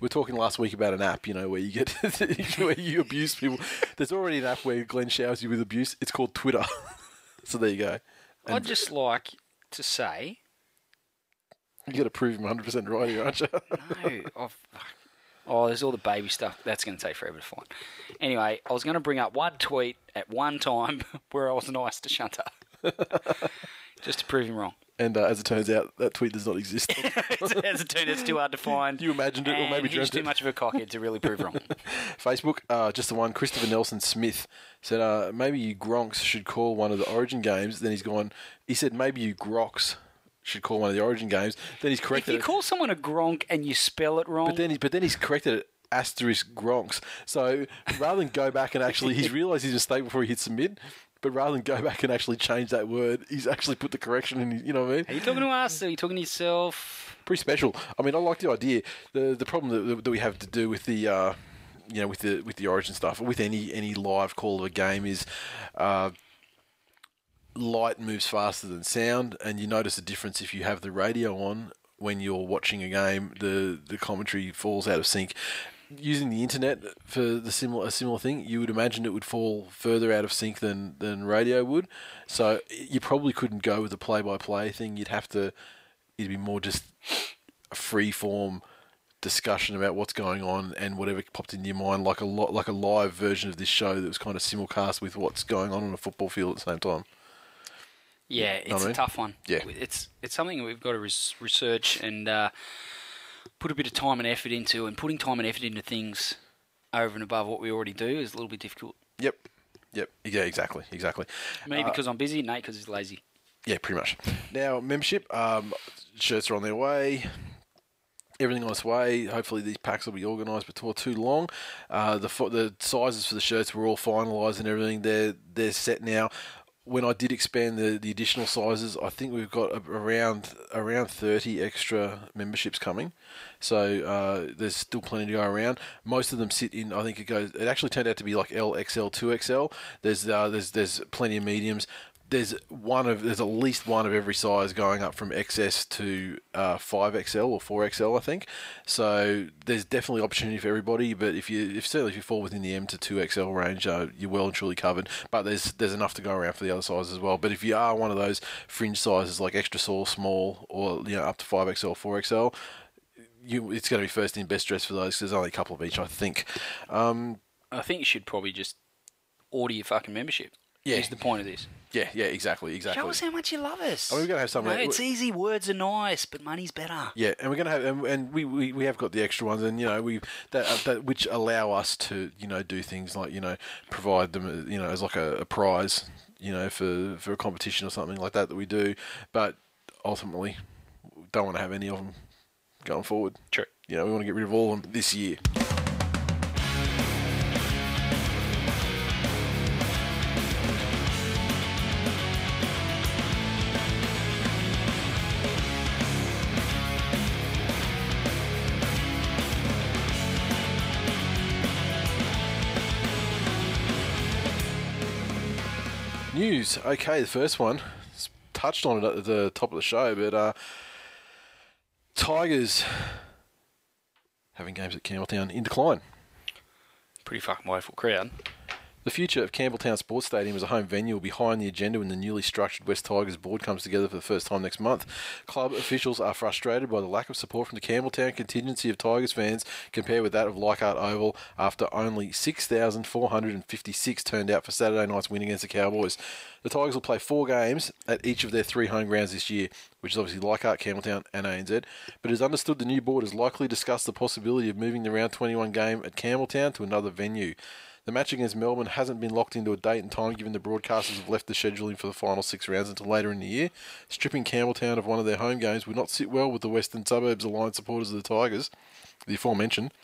We were talking last week about an app, you know, where you get <laughs> where you abuse people. There's already an app where Glenn showers you with abuse. It's called Twitter. <laughs> so there you go. I'd just like to say You got to prove him 100 percent right here, aren't you? <laughs> no. I've, Oh, there's all the baby stuff. That's going to take forever to find. Anyway, I was going to bring up one tweet at one time where I was nice to Shunter. Just to prove him wrong. And uh, as it turns out, that tweet does not exist. <laughs> As it turned, it's too hard to find. You imagined it or maybe dreamt too it. much of a cockhead to really prove wrong. <laughs> Facebook, uh, just the one. Christopher Nelson Smith said, uh, maybe you Gronks should call one of the Origin games. Then he's gone. He said maybe you Groks should call one of the Origin games. Then he's corrected. if you it. call someone a gronk and you spell it wrong, But then, he, but then he's corrected it asterisk Gronks. So rather than go back and actually, he's <laughs> realised his mistake before he hits submit. But rather than go <laughs> back and actually change that word, he's actually put the correction in. You know what I mean? are you talking to us? Are you talking to yourself? pretty special. I mean, I like the idea. the The problem that, that we have to do with the, uh, you know, with the with the origin stuff, with any any live call of a game is. Uh, Light moves faster than sound, and you notice a difference if you have the radio on when you're watching a game. The the commentary falls out of sync. Using the internet for the similar a similar thing, you would imagine it would fall further out of sync than than radio would. So you probably couldn't go with the play by play thing. You'd have to. It'd be more just a free form discussion about what's going on and whatever popped into your mind, like a lot, like a live version of this show that was kind of simulcast with what's going on on a football field at the same time. Yeah, it's Know what I a mean? tough one. Yeah. it's it's something we've got to res- research and uh, put a bit of time and effort into. And putting time and effort into things over and above what we already do is a little bit difficult. Yep, yep, yeah, exactly, exactly. Me because I'm busy, Nate because he's lazy. Yeah, pretty much. Now membership, um, shirts are on their way. Everything on its way. Hopefully, these packs will be organised before too long. Uh, the the sizes for the shirts were all finalised and everything. They're they're set now. When I did expand the, the additional sizes, I think we've got around around thirty extra memberships coming. So uh, there's still plenty to go around. Most of them sit in. I think it goes. It actually turned out to be like L, XL, two XL. There's uh, there's there's plenty of mediums there's one of there's at least one of every size going up from XS to uh, 5XL or 4XL, I think. So there's definitely opportunity for everybody. But if you if certainly if you fall within the M to 2XL range, uh, you're well and truly covered. But there's there's enough to go around for the other sizes as well. But if you are one of those fringe sizes like extra small, small, or you know up to 5XL, 4XL. You, it's going to be first in best dress for those 'cause there's only a couple of each, I think. Um, I think you should probably just order your fucking membership. Yeah. is the point of this. Yeah, yeah, exactly, exactly. Show us how much you love us. I mean, we're gonna have some No, it's easy. Words are nice, but money's better. Yeah, and we're gonna have, and, and we, we, we have got the extra ones, and you know we that, uh, that which allow us to you know do things like you know provide them uh, you know as like a, a prize you know for for a competition or something like that that we do, but ultimately don't want to have any of them going forward. True. You know we want to get rid of all of them this year. News. Okay, the first one s- touched on it at the top of the show, but uh, Tigers having games at Campbelltown in decline. Pretty fucking woeful crowd. The future of Campbelltown Sports Stadium as a home venue will be high on the agenda when the newly structured West Tigers board comes together for the first time next month. Club officials are frustrated by the lack of support from the Campbelltown contingency of Tigers fans compared with that of Leichhardt Oval after only 6,456 turned out for Saturday night's win against the Cowboys. The Tigers will play four games at each of their three home grounds this year, which is obviously Leichhardt, Campbelltown and ANZ, but it is understood the new board has likely discussed the possibility of moving the round 21 game at Campbelltown to another venue. The match against Melbourne hasn't been locked into a date and time given the broadcasters have left the scheduling for the final six rounds until later in the year. Stripping Campbelltown of one of their home games would not sit well with the Western Suburbs Alliance supporters of the Tigers, the aforementioned.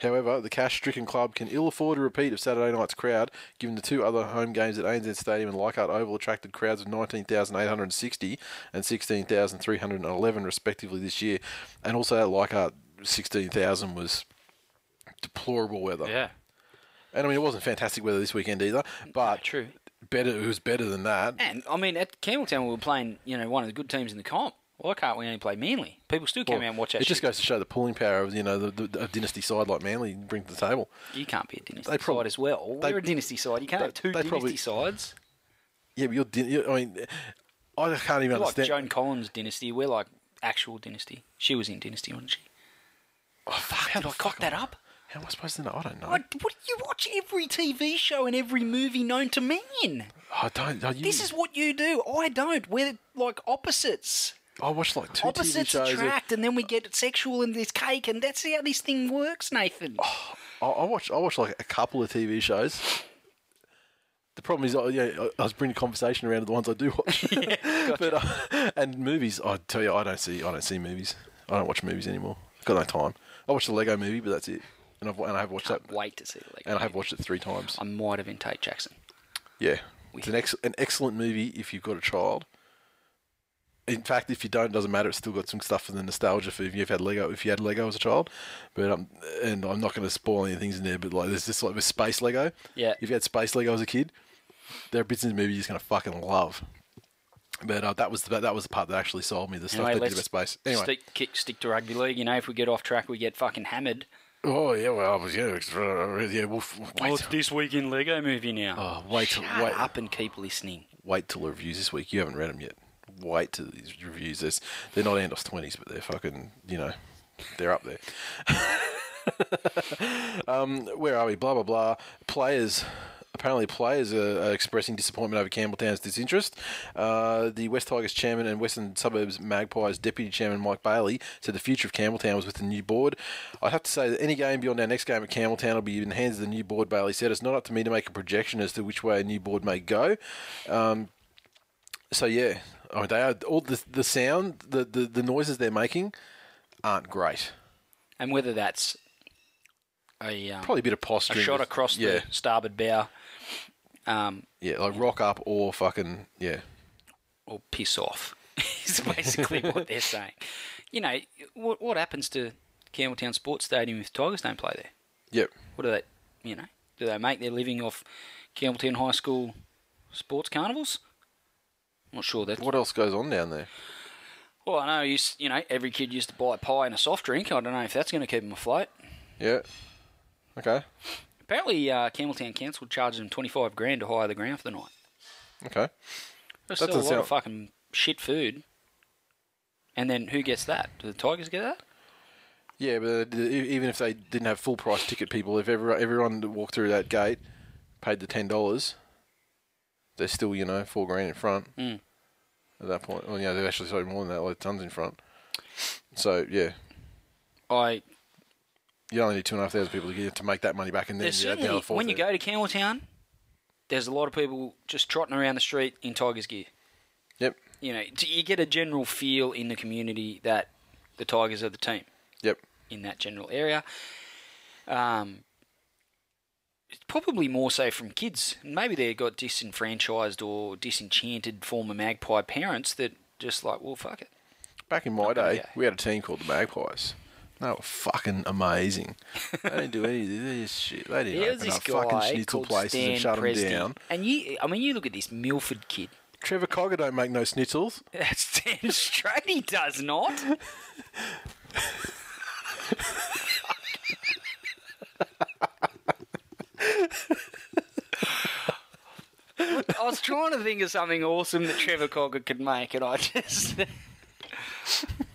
However, the cash-stricken club can ill afford a repeat of Saturday night's crowd, given the two other home games at ANZ Stadium and Leichhardt Oval attracted crowds of 19,860 and 16,311 respectively this year. And also at Leichhardt, 16,000 was deplorable weather. Yeah. And I mean, it wasn't fantastic weather this weekend either, but true. better. It was better than that. And I mean, at Campbelltown, we were playing, you know, one of the good teams in the comp. Why can't we only play Manly? People still come Well, out and watch that. it just goes to show the pulling power of you know the, the a dynasty side like Manly bring to the table. You can't be a dynasty They prob- side as well. they- We're a dynasty side. You can't they- have two dynasty probably- sides. Yeah, but you're, din- you I mean, I can't even like understand. Joan Collins' dynasty. We're like actual dynasty. She was in dynasty, wasn't she? Oh, fuck, How did did I cock that up? How am I supposed to know? I don't know. What, what, you watch every TV show and every movie known to man. I don't. I, you, This is what you do. I don't. We're like opposites. I watch like two TV Opposites shows. that- attract, and then we get sexual in this cake, and that's how this thing works, Nathan. I, I watched. I watched like a couple of TV shows. The problem is, I, yeah, I- I was bringing conversation around to the ones I do watch. <laughs> but uh, and movies, I tell you, I don't see. I don't see movies. I don't watch movies anymore. I've Got no time. I watched the Lego movie, but that's it. And I've and I have watched that. Wait to see the Lego And I have watched it three times. I might have been Tate Jackson. Yeah, it's an ex- an excellent movie if you've got a child. In fact, if you don't, it doesn't matter. It's still got some stuff for the nostalgia for if you've had Lego. If you had Lego as a child, but um, and I'm not going to spoil any things in there. But like, there's this like with space Lego. Yeah. If you had space Lego as a kid, there are bits in the movie you're just going to fucking love. But uh, that was the, that was the part that actually sold me. The stuff Anyway, they did about space. Anyway, stick, kick, stick to rugby league. You know, if we get off track, we get fucking hammered. Oh yeah, well, I was yeah, it's, uh, yeah. We'll f- wait, What's this week in Lego movie now? Oh, wait till- Shut wait. up and keep listening. wait till the reviews this week. You haven't read them yet. Wait till these reviews. There's, they're not Andos twenties, but they're fucking. You know, they're up there. <laughs> um, where are we? Blah blah blah. Players. Apparently, players are, are expressing disappointment over Campbelltown's disinterest. Uh, the West Tigers chairman and Western Suburbs Magpies deputy chairman Mike Bailey said the future of Campbelltown was with the new board. I'd have to say that any game beyond our next game at Campbelltown will be in the hands of the new board. Bailey said it's not up to me to make a projection as to which way a new board may go. Um, so yeah, I mean, they are all the the sound, the, the the noises they're making aren't great. And whether that's a, um, Probably a bit of a posturing. shot with- across yeah, the starboard bow um, yeah, like rock up or fucking yeah. or piss off <laughs> is <laughs> basically what they're saying. You know, what, what happens to Campbelltown Sports Stadium if Tigers don't play there? Yep. What do they, you know, do they make their living off Campbelltown High School sports carnivals? I'm not sure. That's What else goes on down there? Well, I know you, you know every kid used to buy a pie and a soft drink. I don't know if that's going to keep them afloat. Yeah. Okay. Apparently, uh, Campbelltown Council charges them twenty five grand to hire the ground for the night. Okay. That's That still a lot doesn't of fucking shit food. And then who gets that? Do the Tigers get that? Yeah, but e- even if they didn't have full price ticket people, if everyone, everyone that walked through that gate paid the ten dollars, they're still you know four grand in front Mm. at that point. Well, yeah, they're actually slightly more than that, like tons in front. So yeah, I you only need two and a half thousand people to get to make that money back, and then there's you the certainly when you go to Campbelltown, there's a lot of people just trotting around the street in Tigers gear. Yep. You know, you get a general feel in the community that the Tigers are the team. Yep. in that general area. Um, it's probably more so from kids. Maybe they got disenfranchised or disenchanted former Magpie parents that just like, well, fuck it. Back in my day, go. we had a team called the Magpies. They were fucking amazing. they didn't do any of this shit. They didn't There open this up fucking guy schnitzel called places Stan and shut Presty, them down. and you, I mean, you look at this Milford kid. Trevor Cogger don't make no schnitzels. <laughs> That's damn straight. He does not. <laughs> I was trying to think of something awesome that Trevor Cogger could make, and I just. <laughs>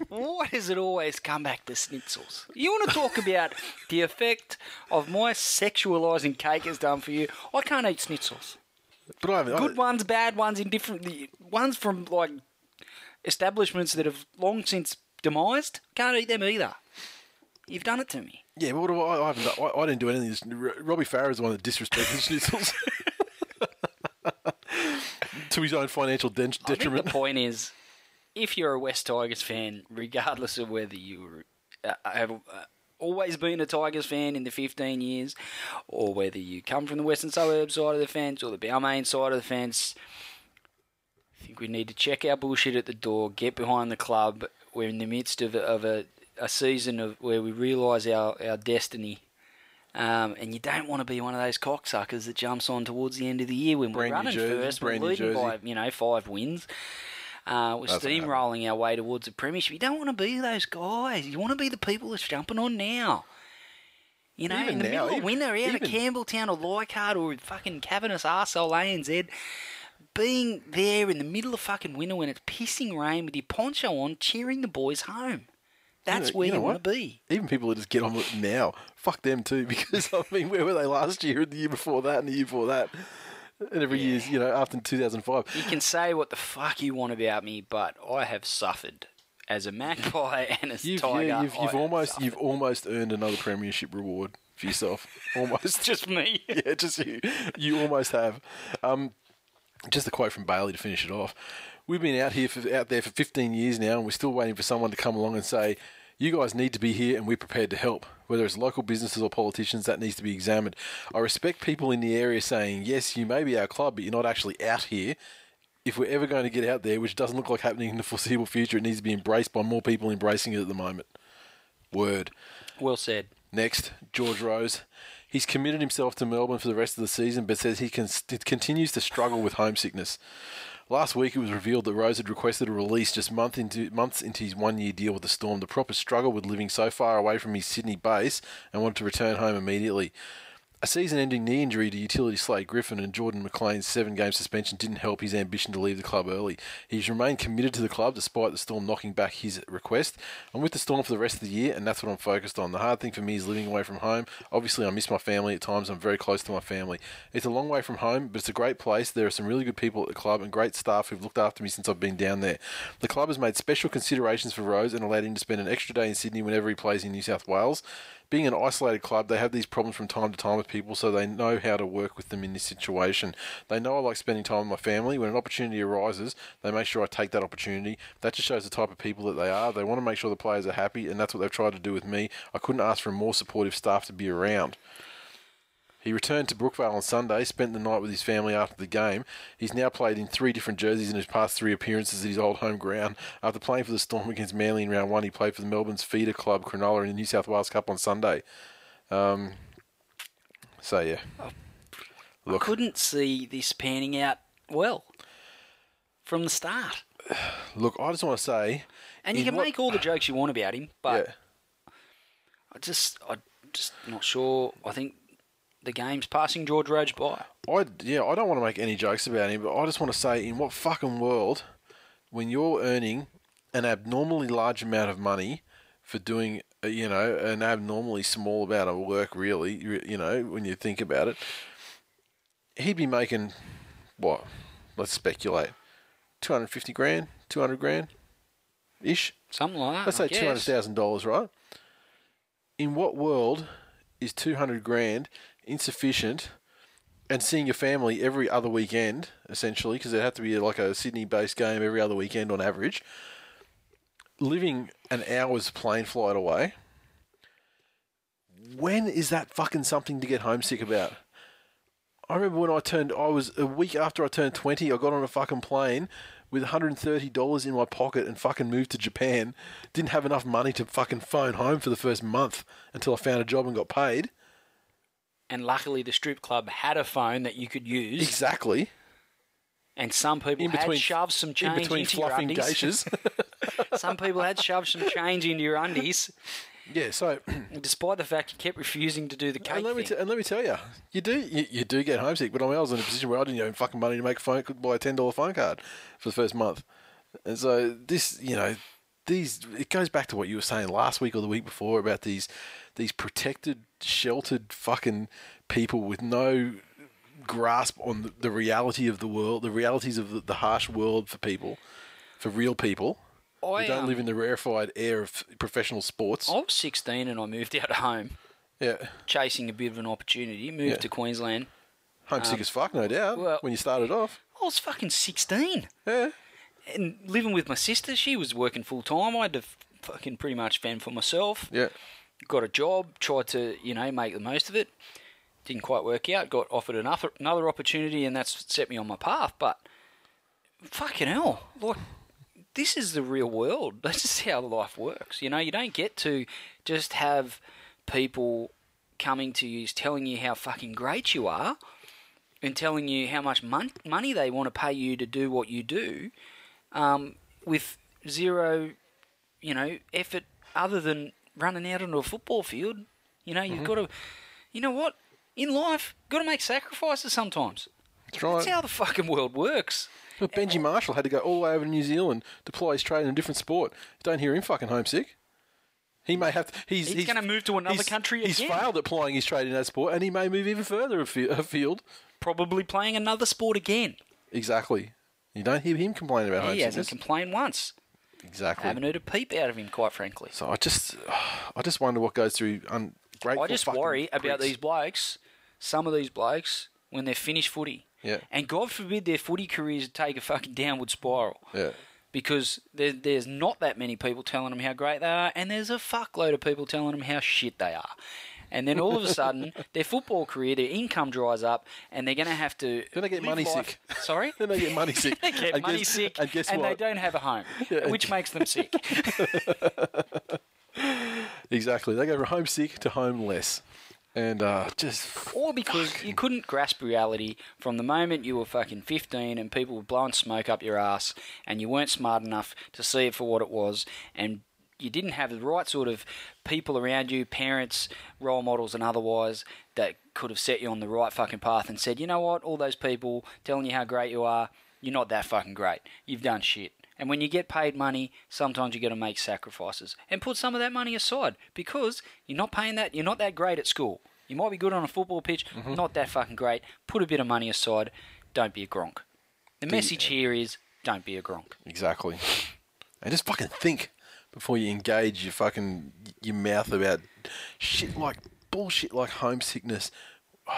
Why does it always come back to schnitzels? You want to talk about the effect of my sexualising cake has done for you? I can't eat schnitzels. But I haven't. Good I, ones, bad ones, in different the ones from like establishments that have long since demised. Can't eat them either. You've done it to me. Yeah, do I, I haven't. done- I, I didn't do anything. Robbie Farah is the one that disrespected schnitzels <laughs> <laughs> to his own financial think detriment. the point is, if you're a West Tigers fan, regardless of whether you uh, have uh, always been a Tigers fan in the 15 years, or whether you come from the Western Suburbs side of the fence or the Balmain side of the fence, I think we need to check our bullshit at the door, get behind the club. We're in the midst of, a- of a, a season of where we realise our, our destiny. Um, and you don't want to be one of those cocksuckers that jumps on towards the end of the year when we're running jersey, first, we're leading by you know five wins. Uh, we're steamrolling our way towards the premiership. You don't want to be those guys. You want to be the people that's jumping on now. You know, Even in the now, middle of even- winter, out of Campbelltown or Leichhardt or fucking cavernous arsehole ANZ, being there in the middle of fucking winter when it's pissing rain with your poncho on, cheering the boys home. That's You know- where you you, know want to be. Even people that just get on with it now, fuck them too. <laughs> Because I mean, where were they last year, and the year before that, and the year before that, and every year, you know, after 2005. You can say what the fuck you want about me, but I have suffered as a magpie <laughs> and as a You've, tiger. yeah, you've, you've almost suffered. you've almost earned another premiership reward for yourself. <laughs> almost. just me. <laughs> yeah, just you. You almost have. Um, just a quote from Bailey to finish it off. We've been out here for, out there for 15 years now, and we're still waiting for someone to come along and say, "You guys need to be here, and we're prepared to help." Whether it's local businesses or politicians, that needs to be examined. I respect people in the area saying, "Yes, you may be our club, but you're not actually out here." If we're ever going to get out there, which doesn't look like happening in the foreseeable future, it needs to be embraced by more people embracing it at the moment. Word. Well said. Next, George Rose. He's committed himself to Melbourne for the rest of the season, but says he can, continues to struggle with homesickness. Last week, it was revealed that Rose had requested a release just month into, months into his one-year deal with the Storm. The proper struggle with living so far away from his Sydney base and wanted to return home immediately. A season-ending knee injury to utility Slade Griffin and Jordan McLean's seven-game suspension didn't help his ambition to leave the club early. He's remained committed to the club despite the Storm knocking back his request. I'm with the Storm for the rest of the year, and that's what I'm focused on. The hard thing for me is living away from home. Obviously, I miss my family at times. I'm very close to my family. It's a long way from home, but it's a great place. There are some really good people at the club and great staff who've looked after me since I've been down there. The club has made special considerations for Rose and allowed him to spend an extra day in Sydney whenever he plays in New South Wales. Being an isolated club, they have these problems from time to time with people, so they know how to work with them in this situation. They know I like spending time with my family. When an opportunity arises, they make sure I take that opportunity. That just shows the type of people that they are. They want to make sure the players are happy, and that's what they've tried to do with me. I couldn't ask for a more supportive staff to be around. He returned to Brookvale on Sunday, spent the night with his family after the game. He's now played in three different jerseys in his past three appearances at his old home ground. After playing for the Storm against Manly in round one, he played for the Melbourne's feeder club Cronulla in the New South Wales Cup on Sunday. Um, so yeah, I couldn't see this panning out well from the start. look, I just want to say, And you can what- make all the jokes you want about him, but yeah, I just, I'm just not sure. I think the game's passing George Roach by. I yeah, I don't want to make any jokes about him, but I just want to say, in what fucking world, when you're earning an abnormally large amount of money for doing, uh, you know, an abnormally small amount of work, really, you you know, when you think about it, he'd be making what? Let's speculate, two hundred fifty grand, two hundred grand, ish. Something like that. Let's say two hundred thousand dollars, right? In what world is two hundred grand insufficient? And seeing your family every other weekend, essentially, because it had to be like a Sydney-based game every other weekend on average. Living an hour's plane flight away. When is that fucking something to get homesick about? I remember when I turned, I was a week after I turned 20, I got on a fucking plane with $130 in my pocket and fucking moved to Japan. Didn't have enough money to fucking phone home for the first month until I found a job and got paid. And luckily, the strip club had a phone that you could use. Exactly. And some people In had between, shoved some in change between into your fluffing undies. geishas. <laughs> some people had shoved some change into your undies, yeah, so despite the fact you kept refusing to do the cake and let me t- and let me tell you, you do you, you do get homesick. But I, mean, I was in a position where I didn't have fucking money to make a phone, could buy a ten dollar phone card for the first month, and so this, you know, these it goes back to what you were saying last week or the week before about these these protected, sheltered fucking people with no grasp on the, the reality of the world, the realities of the, the harsh world for people, for real people. I, who don't um, live in the rarefied air of professional sports. I was 16 and I moved out of home, Yeah, chasing a bit of an opportunity. Moved Yeah. to Queensland. homesick Um, as fuck, no doubt. well- when you started off, I was fucking 16 yeah. and living with my sister. She was working full time. I had to fucking pretty much fend for myself. Yeah. Got a job, tried to, you know, make the most of it. Didn't quite work out. Got offered another another opportunity, and that's set me on my path. But fucking hell, like this is the real world. <laughs> That's just how life works. You know, you don't get to just have people coming to you telling you how fucking great you are and telling you how much mon- money they want to pay you to do what you do um, with zero you know, effort other than running out onto a football field. You know, Mm-hmm. you've got to, you know what? In life, got to make sacrifices sometimes. That's right. That's how the fucking world works. But Benji Marshall had to go all the way over to New Zealand to his trade in a different sport. Don't hear him fucking homesick. He may have. To, he's He's gonna move to another he's- country He's again. failed at playing his trade in that sport, and he may move even further afi- afield. Probably playing another sport again. Exactly. You don't hear him complain about he hasn't complained once. Exactly. Haven't heard a peep out of him, quite frankly. So I just, <sighs> I just wonder what goes through ungrateful. I just worry about these blokes, some of these blokes, when they're finished footy. Yeah. And God forbid their footy careers take a fucking downward spiral. Yeah. Because there, there's not that many people telling them how great they are, and there's a fuckload of people telling them how shit they are. And then all of a sudden, their football career, their income dries up, and they're going to have to. Then they get money life- sick. Sorry? Then they get money <laughs> sick. they get And money guess- sick, And guess they what? don't have a home, <laughs> Yeah. which makes them sick. <laughs> Exactly. They go from homesick to homeless, and uh, just or because you couldn't grasp reality from the moment you were fucking 15 and people were blowing smoke up your ass and you weren't smart enough to see it for what it was and you didn't have the right sort of people around you, parents, role models, and otherwise that could have set you on the right fucking path and said, you know what, all those people telling you how great you are, you're not that fucking great. You've done shit. And when you get paid money, sometimes you got to make sacrifices and put some of that money aside because you're not paying that. You're not that great at school. You might be good on a football pitch, mm-hmm. not that fucking great. Put a bit of money aside. Don't be a gronk. The message here is don't be a gronk. exactly. And just fucking think before you engage your fucking your mouth about shit like bullshit like homesickness. <sighs>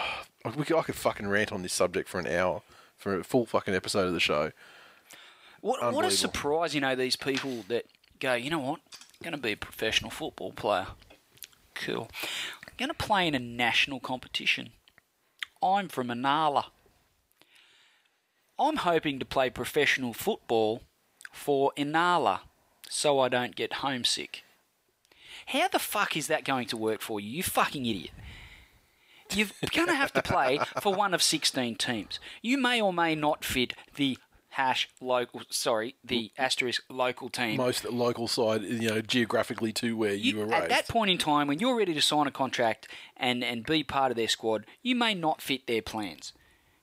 Could- I could fucking rant on this subject for an hour for a full fucking episode of the show. What, what a surprise, you know, these people that go, you know what, I'm going to be a professional football player. Cool. I'm going to play in a national competition. I'm from Inala. I'm hoping to play professional football for Inala so I don't get homesick. How the fuck is that going to work for you, you fucking idiot? You're going to have to play for one of 16 teams. You may or may not fit the hash local, sorry, the asterisk local team. Most local side, you know, geographically to where you, You- were at raised. that point in time, when you're ready to sign a contract and, and be part of their squad, you may not fit their plans.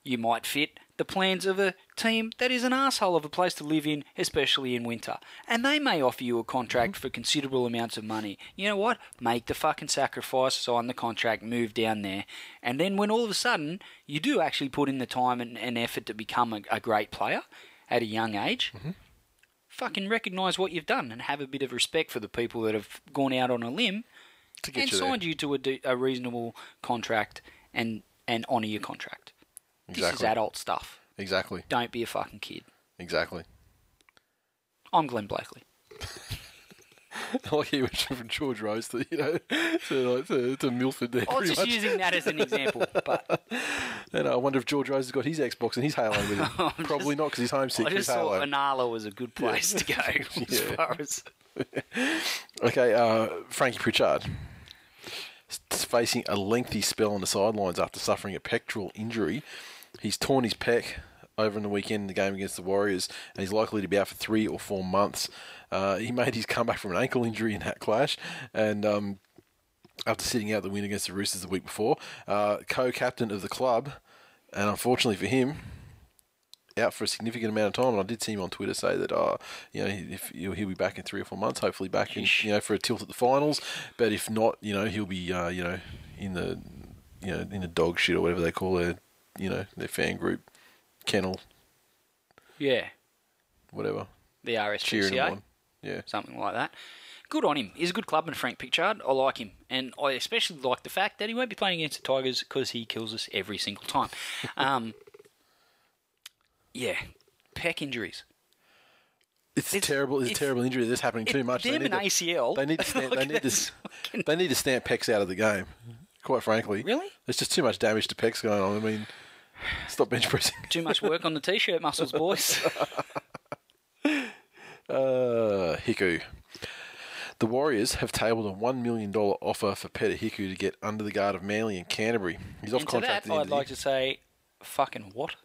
You might fit the plans of a team that is an asshole of a place to live in, especially in winter. And they may offer you a contract Mm-hmm. for considerable amounts of money. You know what? Make the fucking sacrifice, sign the contract, move down there. And then when all of a sudden you do actually put in the time and, and effort to become a, a great player at a young age, Mm-hmm. fucking recognise what you've done and have a bit of respect for the people that have gone out on a limb to get and you there. signed you to a, a reasonable contract and, and honour your contract. This is Exactly. adult stuff. Exactly. Don't be a fucking kid. Exactly. I'm Glenn Blakely. <laughs> like he went from George Rose to you know to like to, to Milford there. I was just much. using that as an example, <laughs> but And I wonder if George Rose has got his Xbox and his Halo with him. <laughs> Probably not because he's homesick. I just thought. Inala was a good place to go as Yeah. far as Okay, uh, Frankie Pritchard facing a lengthy spell on the sidelines after suffering a pectoral injury. He's torn his pec over in the weekend in the game against the Warriors, and he's likely to be out for three or four months. Uh, he made his <laughs> comeback from an ankle injury in that clash, and um, after sitting out the win against the Roosters the week before, uh, co-captain of the club, and unfortunately for him, out for a significant amount of time. And I did see him on Twitter say that, uh, you know, if he'll, he'll be back in three or four months, hopefully back in, you know, for a tilt at the finals. But if not, you know, he'll be, uh, you know, in the, you know, in the dog shit or whatever they call their, you know, their fan group, kennel, yeah, whatever, the RSPCA. Yeah, something like that. Good on him. He's a good clubman, Frank Pritchard. I like him, and I especially like the fact that he won't be playing against the Tigers because he kills us every single time. <laughs> Um, yeah, pec injuries. it's, It's- terrible. It's, it's- a terrible injury. This happening too much. They Them need and to- ACL. They need to stamp, they <laughs> need to they need to stamp Pecs out of the game. Quite frankly, Really? There's just too much damage to Pecs going on. I mean, <sighs> stop bench pressing. Too much work on the t-shirt muscles, boys. <laughs> Uh, Hiku. The Warriors have tabled a $1 million offer for Peta Hiku to get under the guard of Manly and Canterbury. He's off and to contract that, at the end I'd like to say, fucking what?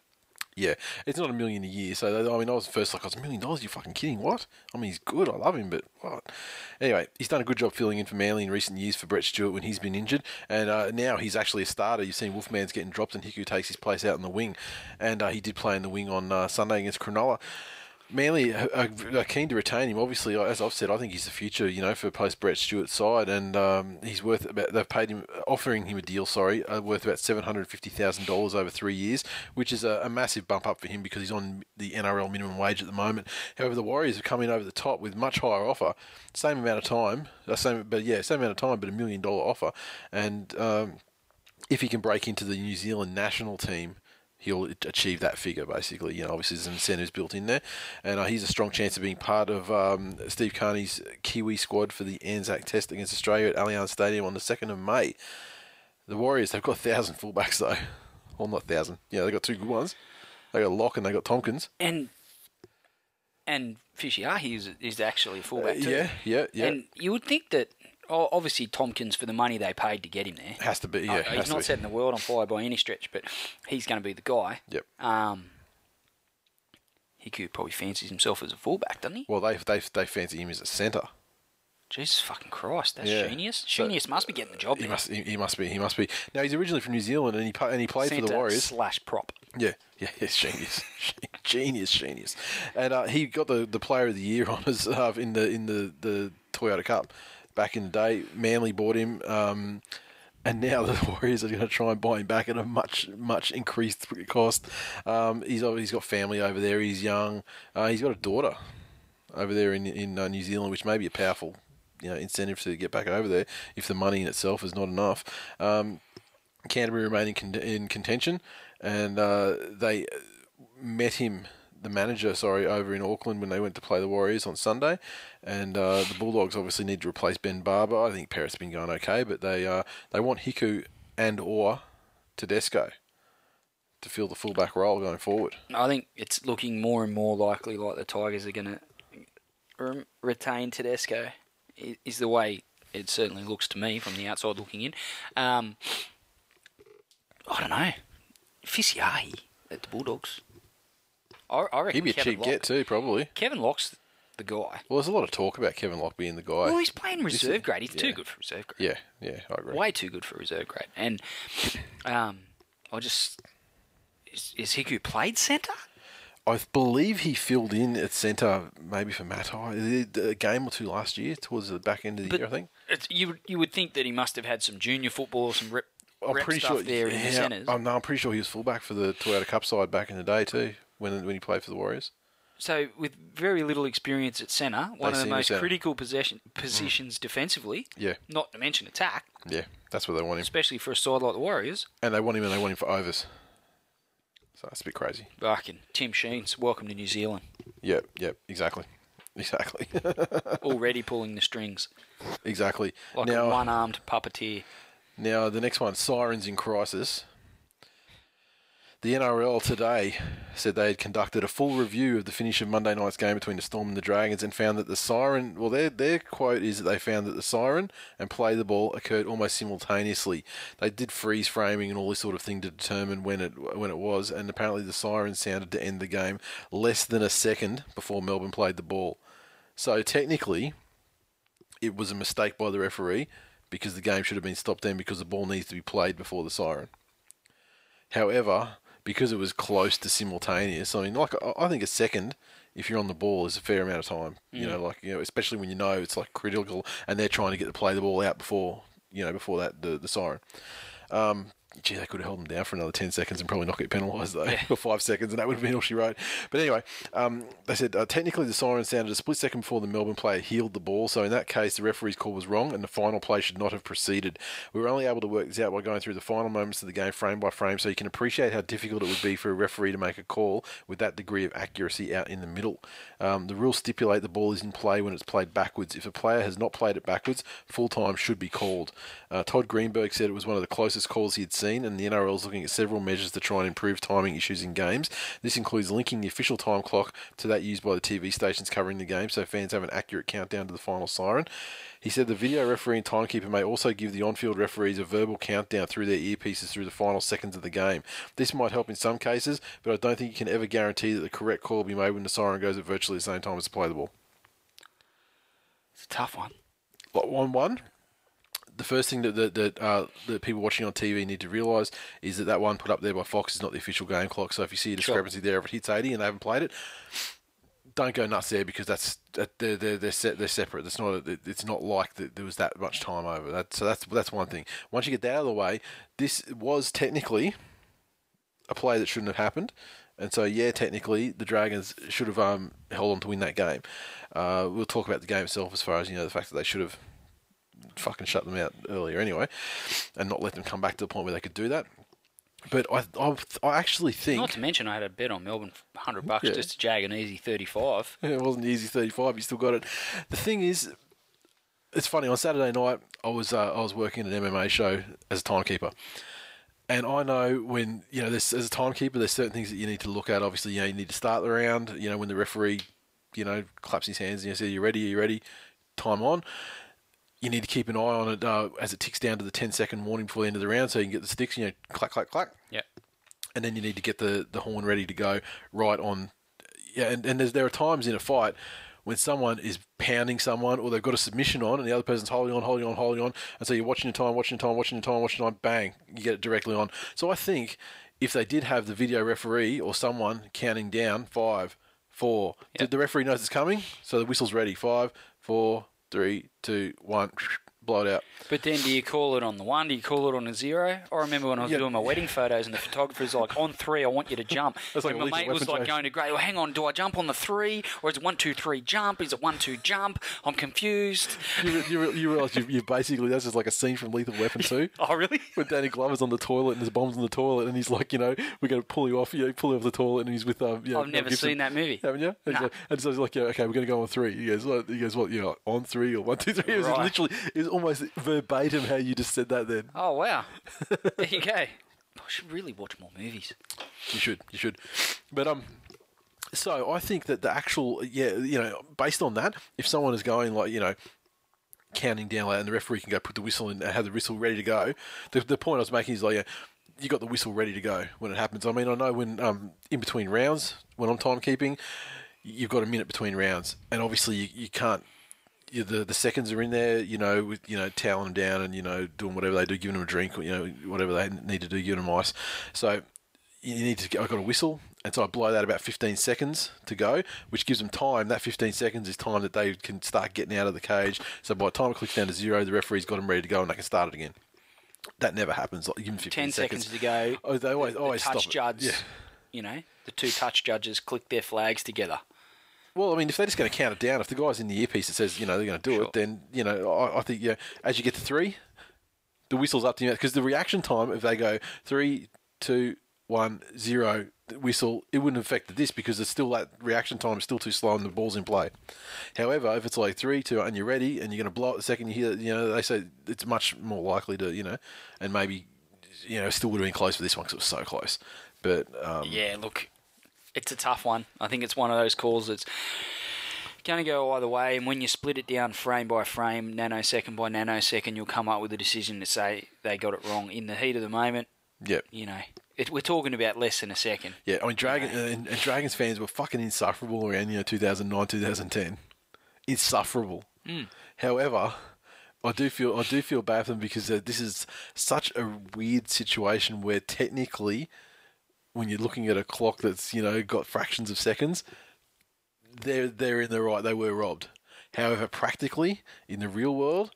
Yeah, it's not a million a year. So, I mean, I was first like, I was a million dollars? You fucking kidding? What? I mean, he's good. I love him, but what? Anyway, he's done a good job filling in for Manly in recent years for Brett Stewart when he's been injured. And uh, now he's actually a starter. You've seen Wolfman's getting dropped and Hiku takes his place out in the wing. And uh, he did play in the wing on uh, Sunday against Cronulla. Manly are, are are keen to retain him. Obviously, as I've said, I think he's the future. You know, for post Brett Stewart's side, and um, he's worth about. They've paid him, offering him a deal. Sorry, uh, worth about seven hundred fifty thousand dollars over three years, which is a, a massive bump up for him because he's on the NRL minimum wage at the moment. However, the Warriors have come in over the top with much higher offer, same amount of time, uh, same, but yeah, same amount of time, but a million dollar offer, and. Um, if he can break into the New Zealand national team, he'll achieve that figure basically. You know, obviously there's incentives built in there, and uh, he's a strong chance of being part of um, Steve Kearney's Kiwi squad for the Anzac Test against Australia at Allianz Stadium on the second of May. The Warriors, they've got a thousand fullbacks though, well not thousand. Yeah, they have got two good ones. They got Locke and they got Tomkins. And and Fisiiahi is, is actually a fullback too. Uh, Yeah, yeah, yeah. And you would think that, obviously Tomkins for the money they paid to get him there. has to be. Yeah, Uh, he's not setting the world on fire by any stretch, but he's going to be the guy. Yep. Um, Hiku probably fancies himself as a fullback, doesn't he? Well, they they they fancy him as a centre. Jesus fucking Christ, that's Yeah. genius. So- Genius must be getting the job He there. must he, he must be he must be. Now he's originally from New Zealand and he and he played for the Warriors. slash prop. Yeah, yeah, yes, <laughs> genius, <laughs> genius, genius, and uh, he got the, the Player of the Year <laughs> honours uh, in the in the, the Toyota Cup back in the day. Manly bought him, um, and now the <laughs> Warriors are going to try and buy him back at a much much increased cost. Um, he's he's got family over there. He's young. Uh, he's got a daughter over there in in uh, New Zealand, which may be a powerful you know incentive to get back over there if the money in itself is not enough. Um, Canterbury remain in, con- in contention, and uh, they met him, the manager, sorry, over in Auckland when they went to play the Warriors on Sunday, and uh, the Bulldogs obviously need to replace Ben Barba. I think Perrett's been going okay, but they uh, they want Hiku and or Tedesco to fill the fullback role going forward. I think it's looking more and more likely like the Tigers are going to re- retain Tedesco. Is the way it certainly looks to me from the outside looking in. Um, I don't know. Fisiiahi at the Bulldogs. I, I reckon He'd be a Kevin cheap Lock- get too, probably. Kevin Locke's the guy. Well, there's a lot of talk about Kevin Locke being the guy. Well, he's playing This is- reserve grade. He's yeah. too good for reserve grade. Yeah, yeah, I agree. Way too good for reserve grade. And um, I just is, is Hiku played centre? I believe he filled in at centre maybe for Matai a game or two last year towards the back end of the But year, I think. It's, you would- you would think that he must have had some junior football, or some rep, I'm rep pretty stuff sure. there in the yeah, centres. I'm, no, I'm pretty sure he was fullback for the Toyota Cup side back in the day too, when when he played for the Warriors. So with very little experience at centre, one of the most critical possession mm. positions defensively, Yeah, not to mention attack, yeah, that's what they want him, especially for a side like the Warriors. and they want him, and they want him for overs. So that's a bit crazy. Fucking Tim Sheens, welcome to New Zealand. Yep, yep, exactly, <laughs> exactly, <laughs> Already pulling the strings exactly. like a one-armed puppeteer. Now, the next one, Sirens in Crisis. The NRL today said they had conducted a full review of the finish of Monday night's game between the Storm and the Dragons and found that the siren, well, their, their quote is that they found that the siren and play the ball occurred almost simultaneously. They did freeze framing and all this sort of thing to determine when it when it was, and apparently the siren sounded to end the game less than a second before Melbourne played the ball. So technically, it was a mistake by the referee because the game should have been stopped then because the ball needs to be played before the siren. However, because it was close to simultaneous, I mean, like I- think a second, if you're on the ball, is a fair amount of time. You know, like you know, especially when you know it's like critical, and they're trying to get to play the ball out before you know before that the the siren. Um, gee, they could have held them down for another 10 seconds and probably not get penalised, though, <laughs> for five seconds, and that would have been all she wrote. But anyway, um, they said uh, technically the siren sounded a split second before the Melbourne player heeled the ball, so in that case, the referee's call was wrong, and the final play should not have proceeded. We were only able to work this out by going through the final moments of the game frame by frame, so you can appreciate how difficult it would be for a referee to make a call with that degree of accuracy out in the middle. Um, the rules stipulate the ball is in play when it's played backwards. If a player has not played it backwards, full time should be called. Uh, Todd Greenberg said it was one of the closest calls he had seen, and the NRL is looking at several measures to try and improve timing issues in games. This includes linking the official time clock to that used by the TV stations covering the game, so fans have an accurate countdown to the final siren. He said the video referee and timekeeper may also give the on-field referees a verbal countdown through their earpieces through the final seconds of the game. This might help in some cases, but I don't think you can ever guarantee that the correct call will be made when the siren goes at virtually the same time as to play the ball. It's a tough one. Like one one. The first thing that that, that, uh, that people watching on TV need to realise is that that one put up there by Fox is not the official game clock. So if you see a discrepancy there, if it hits eighty and they haven't played it, don't go nuts there because that's that they're they're they're, se- they're separate. It's not a, it's not like that there was that much time over that. So that's that's one thing. Once you get that out of the way, this was technically a play that shouldn't have happened. And so, yeah, technically, the Dragons should have um, held on to win that game. Uh, we'll talk about the game itself as far as you know the fact that they should have fucking shut them out earlier anyway, and not let them come back to the point where they could do that. But I, I, I actually think Not to mention, I had a bet on Melbourne, 100 bucks Yeah. just to jag an easy 35. <laughs> it wasn't easy 35. You still got it. The thing is, it's funny. On Saturday night, I was uh, I was working at an MMA show as a timekeeper, and I know when you know there's, as a timekeeper, there's certain things that you need to look at. Obviously, you know you need to start the round. You know when the referee, you know, claps his hands and you say, "You ready? Are you ready?" Time on. You need to keep an eye on it uh, as it ticks down to the 10 second warning before the end of the round, so you can get the sticks. You know, clack, clack, clack Yep. and then you need to get the, the horn ready to go right on. Yeah, and, and there are times in a fight when someone is pounding someone or they've got a submission on and the other person's holding on, holding on, holding on. And so you're watching your time, watching your time, watching your time, watching your time, bang, you get it directly on. So I think if they did have the video referee or someone counting down five, four, Yep. the referee knows it's coming, so the whistle's ready. Five, four, three, two, one, blow it out. But then do you call it on the one? Do you call it on a zero? I remember when I was Yeah. doing my wedding photos and the photographer's like, on three, I want you to jump. <laughs> That's like and a my mate was like going to great. Well, hang on, do I jump on the three or is it one, two, three, jump? Is it one, two, jump? I'm confused. You, you, you realize you, you basically, that's just like a scene from Lethal Weapon 2. <laughs> Oh, really? With Danny Glover's on the toilet and there's bombs in the toilet, and he's like, you know, we're going to pull you off, you know, pull you off the toilet, and he's with, um, you know, I've never Gibson. seen that movie. Haven't you? And, Nah. so, and so he's like, yeah, okay, we're going to go on three. He goes, what? He goes, what? You know, on three or one, two, three. It was Right. literally, it was almost verbatim how you just said that. Then Oh, wow. there you go. I should really watch more movies. you should, you should. But um, so I think that the actual, yeah, you know, based on that, if someone is going like, you know. Counting down, like, and the referee can go put the whistle in and have the whistle ready to go. The, the point I was making is like, yeah, you got the whistle ready to go when it happens. I mean, I know when um, in between rounds, when I'm timekeeping, you've got a minute between rounds, and obviously you, you can't. The the seconds are in there, you know, with you know toweling them down and you know doing whatever they do, giving them a drink, or you know, whatever they need to do, giving them ice. So you need to. Get, I've got a whistle, and so I blow that about 15 seconds to go, which gives them time. That 15 seconds is time that they can start getting out of the cage. So by the time it clicks down to zero, the referee's got them ready to go, and they can start it again. That never happens. Like, give them 15 Ten seconds to go. Oh, they always the always touch stop it. judge, Yeah. you know, the two touch judges click their flags together. Well, I mean, if they're just going to count it down, if the guy's in the earpiece that says, you know, they're going to do Sure. it, then, you know, I, I think, yeah, as you get to three, the whistle's up to you. Because the reaction time, if they go three, two, one, zero, whistle, it wouldn't have affected this because it's still that reaction time is still too slow and the ball's in play. However, if it's like three, two, and you're ready and you're going to blow it the second you hear, you know, they say it's much more likely to, you know, and maybe, you know, still would have been close for this one because it was so close. But, um, Yeah, look, it's a tough one. I think it's one of those calls that's going to go either way. And when you split it down frame by frame, nanosecond by nanosecond, you'll come up with a decision to say they got it wrong in the heat of the moment. yeah. You know, it, we're talking about less than a second. Yeah, I mean, Dragon and, and Dragons fans were fucking insufferable around you know 2009, 2010. Insufferable. However, I do feel I do feel bad for them because uh, this is such a weird situation where technically, when you're looking at a clock that's you know got fractions of seconds, they're they're in the right. They were robbed. However, practically in the real world,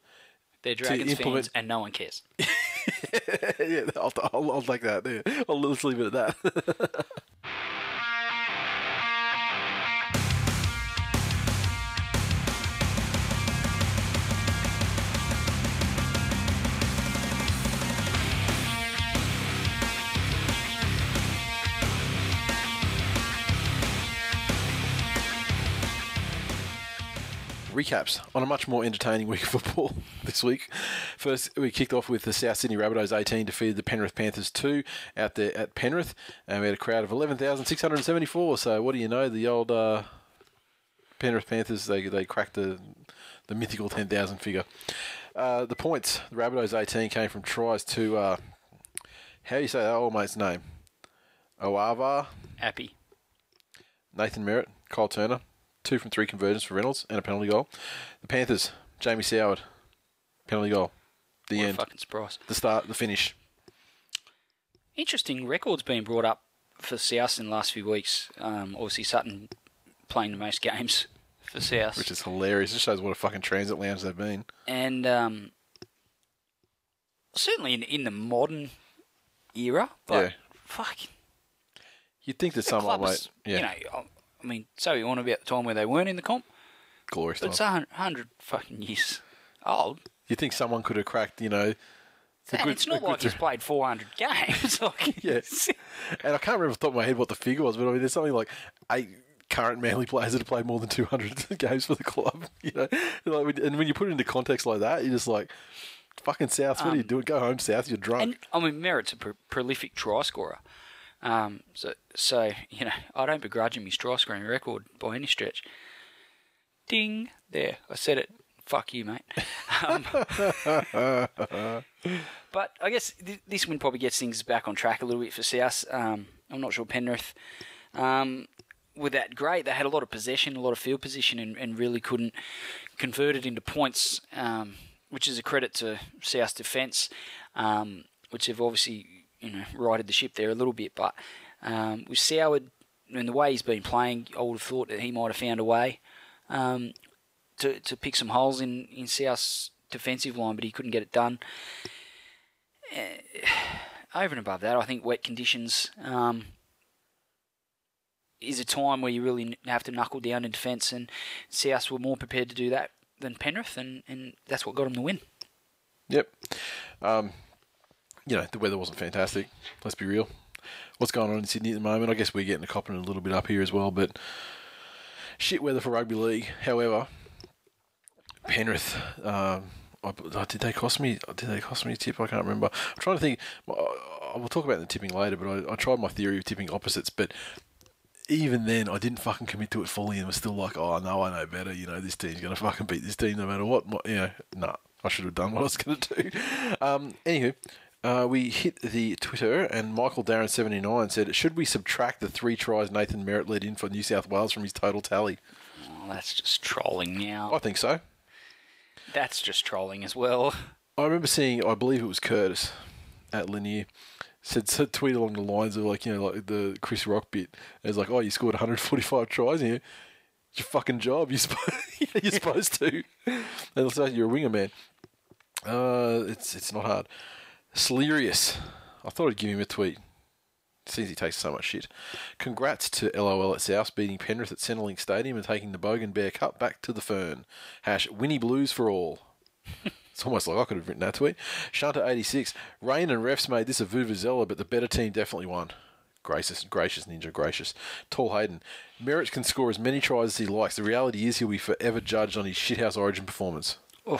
They're Dragons implement- fans, and no one cares. <laughs> yeah, I'll, I'll, I'll take that. Yeah. I'll let's leave it at that. <laughs> recaps on a much more entertaining <laughs> week of football <laughs> this week. First, we kicked off with the South Sydney Rabbitohs 18 defeated the Penrith Panthers 2 out there at Penrith, and we had a crowd of 11,674. So, what do you know? The old uh, Penrith Panthers they they cracked the the mythical 10,000 figure. Uh, the points, the Rabbitohs 18 came from tries to uh, how do you say that old mate's name? Oava, Appy. Nathan Merritt, Kyle Turner, two from three conversions for Reynolds, and a penalty goal. The Panthers, Jamie Soward, penalty goal. The What a end. fucking surprise. The start, the finish. Interesting records being brought up for South in the last few weeks. Um, obviously, Sutton playing the most games <laughs> for South. which is hilarious. It shows what a fucking transit lounge they've been. and um, certainly in, in the modern era, but Yeah. fuck, You'd think that someone, club yeah, you know, I mean, so you want about the time where they weren't in the comp, glorious but it's time. a hun- hundred fucking years old. You'd think someone could have cracked, you know. And good- it's not like he's played 400 games. <laughs> like, Yeah. <laughs> And I can't remember off the top of my head what the figure was, but I mean, there's something like eight current Manly players that have played more than 200 <laughs> games for the club. You know, and when you put it into context like that, you're just like, fucking South, what are you doing? Go home, South. You're drunk. Um, And I mean, Merritt's a pr- prolific try scorer. Um, so, so you know, I don't begrudge him his try scoring record by any stretch. Ding! There, I said it. Fuck you, mate. Um, <laughs> but I guess th- this win probably gets things back on track a little bit for South. Um, I'm not sure Penrith um, were that great. They had a lot of possession, a lot of field position, and, and really couldn't convert it into points, um, which is a credit to South's defence, um, which have obviously you know righted the ship there a little bit. But um, with Soward and the way he's been playing, I would have thought that he might have found a way um, to to pick some holes in in South's defensive line, but he couldn't get it done. Eh, <sighs> over and above that, I think wet conditions um, is a time where you really have to knuckle down in defence, and South were more prepared to do that than Penrith, and, and that's what got them the win. Yep. Um, you know, the weather wasn't fantastic. Let's be real. What's going on in Sydney at the moment? I guess we're getting the copping a little bit up here as well, but shit weather for rugby league. However, Penrith, um, I, did they cost me? Did they cost me a tip? I can't remember. I'm trying to think. I will talk about the tipping later, but I, I tried my theory of tipping opposites, but even then, I didn't fucking commit to it fully, and was still like, "Oh no, I know better." You know, this team's gonna fucking beat this team no matter what. what you know, nah, I should have done what I was gonna do. <laughs> Um, anywho, uh, we hit the Twitter, and Michael Darren seventy nine said, "Should we subtract the three tries Nathan Merritt led in for New South Wales from his total tally?" Well, that's just trolling now. I think so. That's just trolling as well. I remember seeing, I believe it was Curtis at Linear, said, said tweet along the lines of like, you know, like the Chris Rock bit. It was like, oh, you scored 145 tries here. It's your fucking job. You're, supposed, <laughs> you're <laughs> supposed to. And it's like you're a winger, man. Uh, it's it's not hard. Slerius. I thought I'd give him a tweet. Seems he takes so much shit. Congrats to LOL at South beating Penrith at Centrelink Stadium and taking the Bogan Bear Cup back to the Fern. Hash Winnie Blues for all. <laughs> It's almost like I could have written that tweet. Shanta86. Rain and refs made this a Vuvuzela, but the better team definitely won. Gracious, gracious ninja, gracious. Tall Hayden. Merritt can score as many tries as he likes. The reality is he'll be forever judged on his shithouse origin performance. Ugh.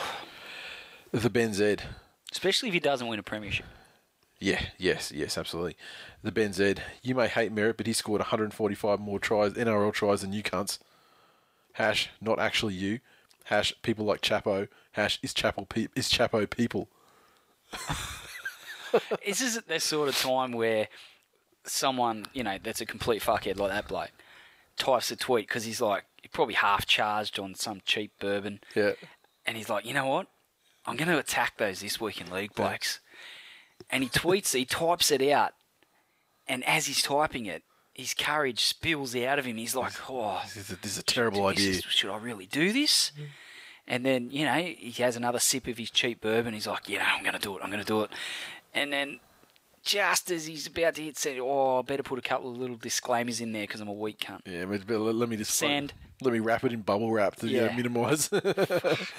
The Ben Zed. Especially if he doesn't win a premiership. Yeah, yes, yes, absolutely. The Ben Zed. You may hate Merritt, but he scored 145 more tries, NRL tries than you cunts. Hash, not actually you. Hash, people like Chapo. Hash, is Chapo, pe- is Chapo people. <laughs> Is this is the sort of time where someone, you know, that's a complete fuckhead like that bloke, types a tweet because he's like, he's probably half charged on some cheap bourbon. Yeah. And he's like, you know what? I'm going to attack those this week in league blokes. And he tweets, he types it out. And as he's typing it, his courage spills out of him. He's like, oh, This is a, this is a terrible idea. is- should I really do this? Mm-hmm. And then, you know, he has another sip of his cheap bourbon. He's like, you know, I'm going to do it. I'm going to do it. And then just as he's about to hit send, oh, I better put a couple of little disclaimers in there because I'm a weak cunt. Yeah, but, let, me just Sand. Let me wrap it in bubble wrap to yeah. Minimise Hey, <laughs> <laughs> if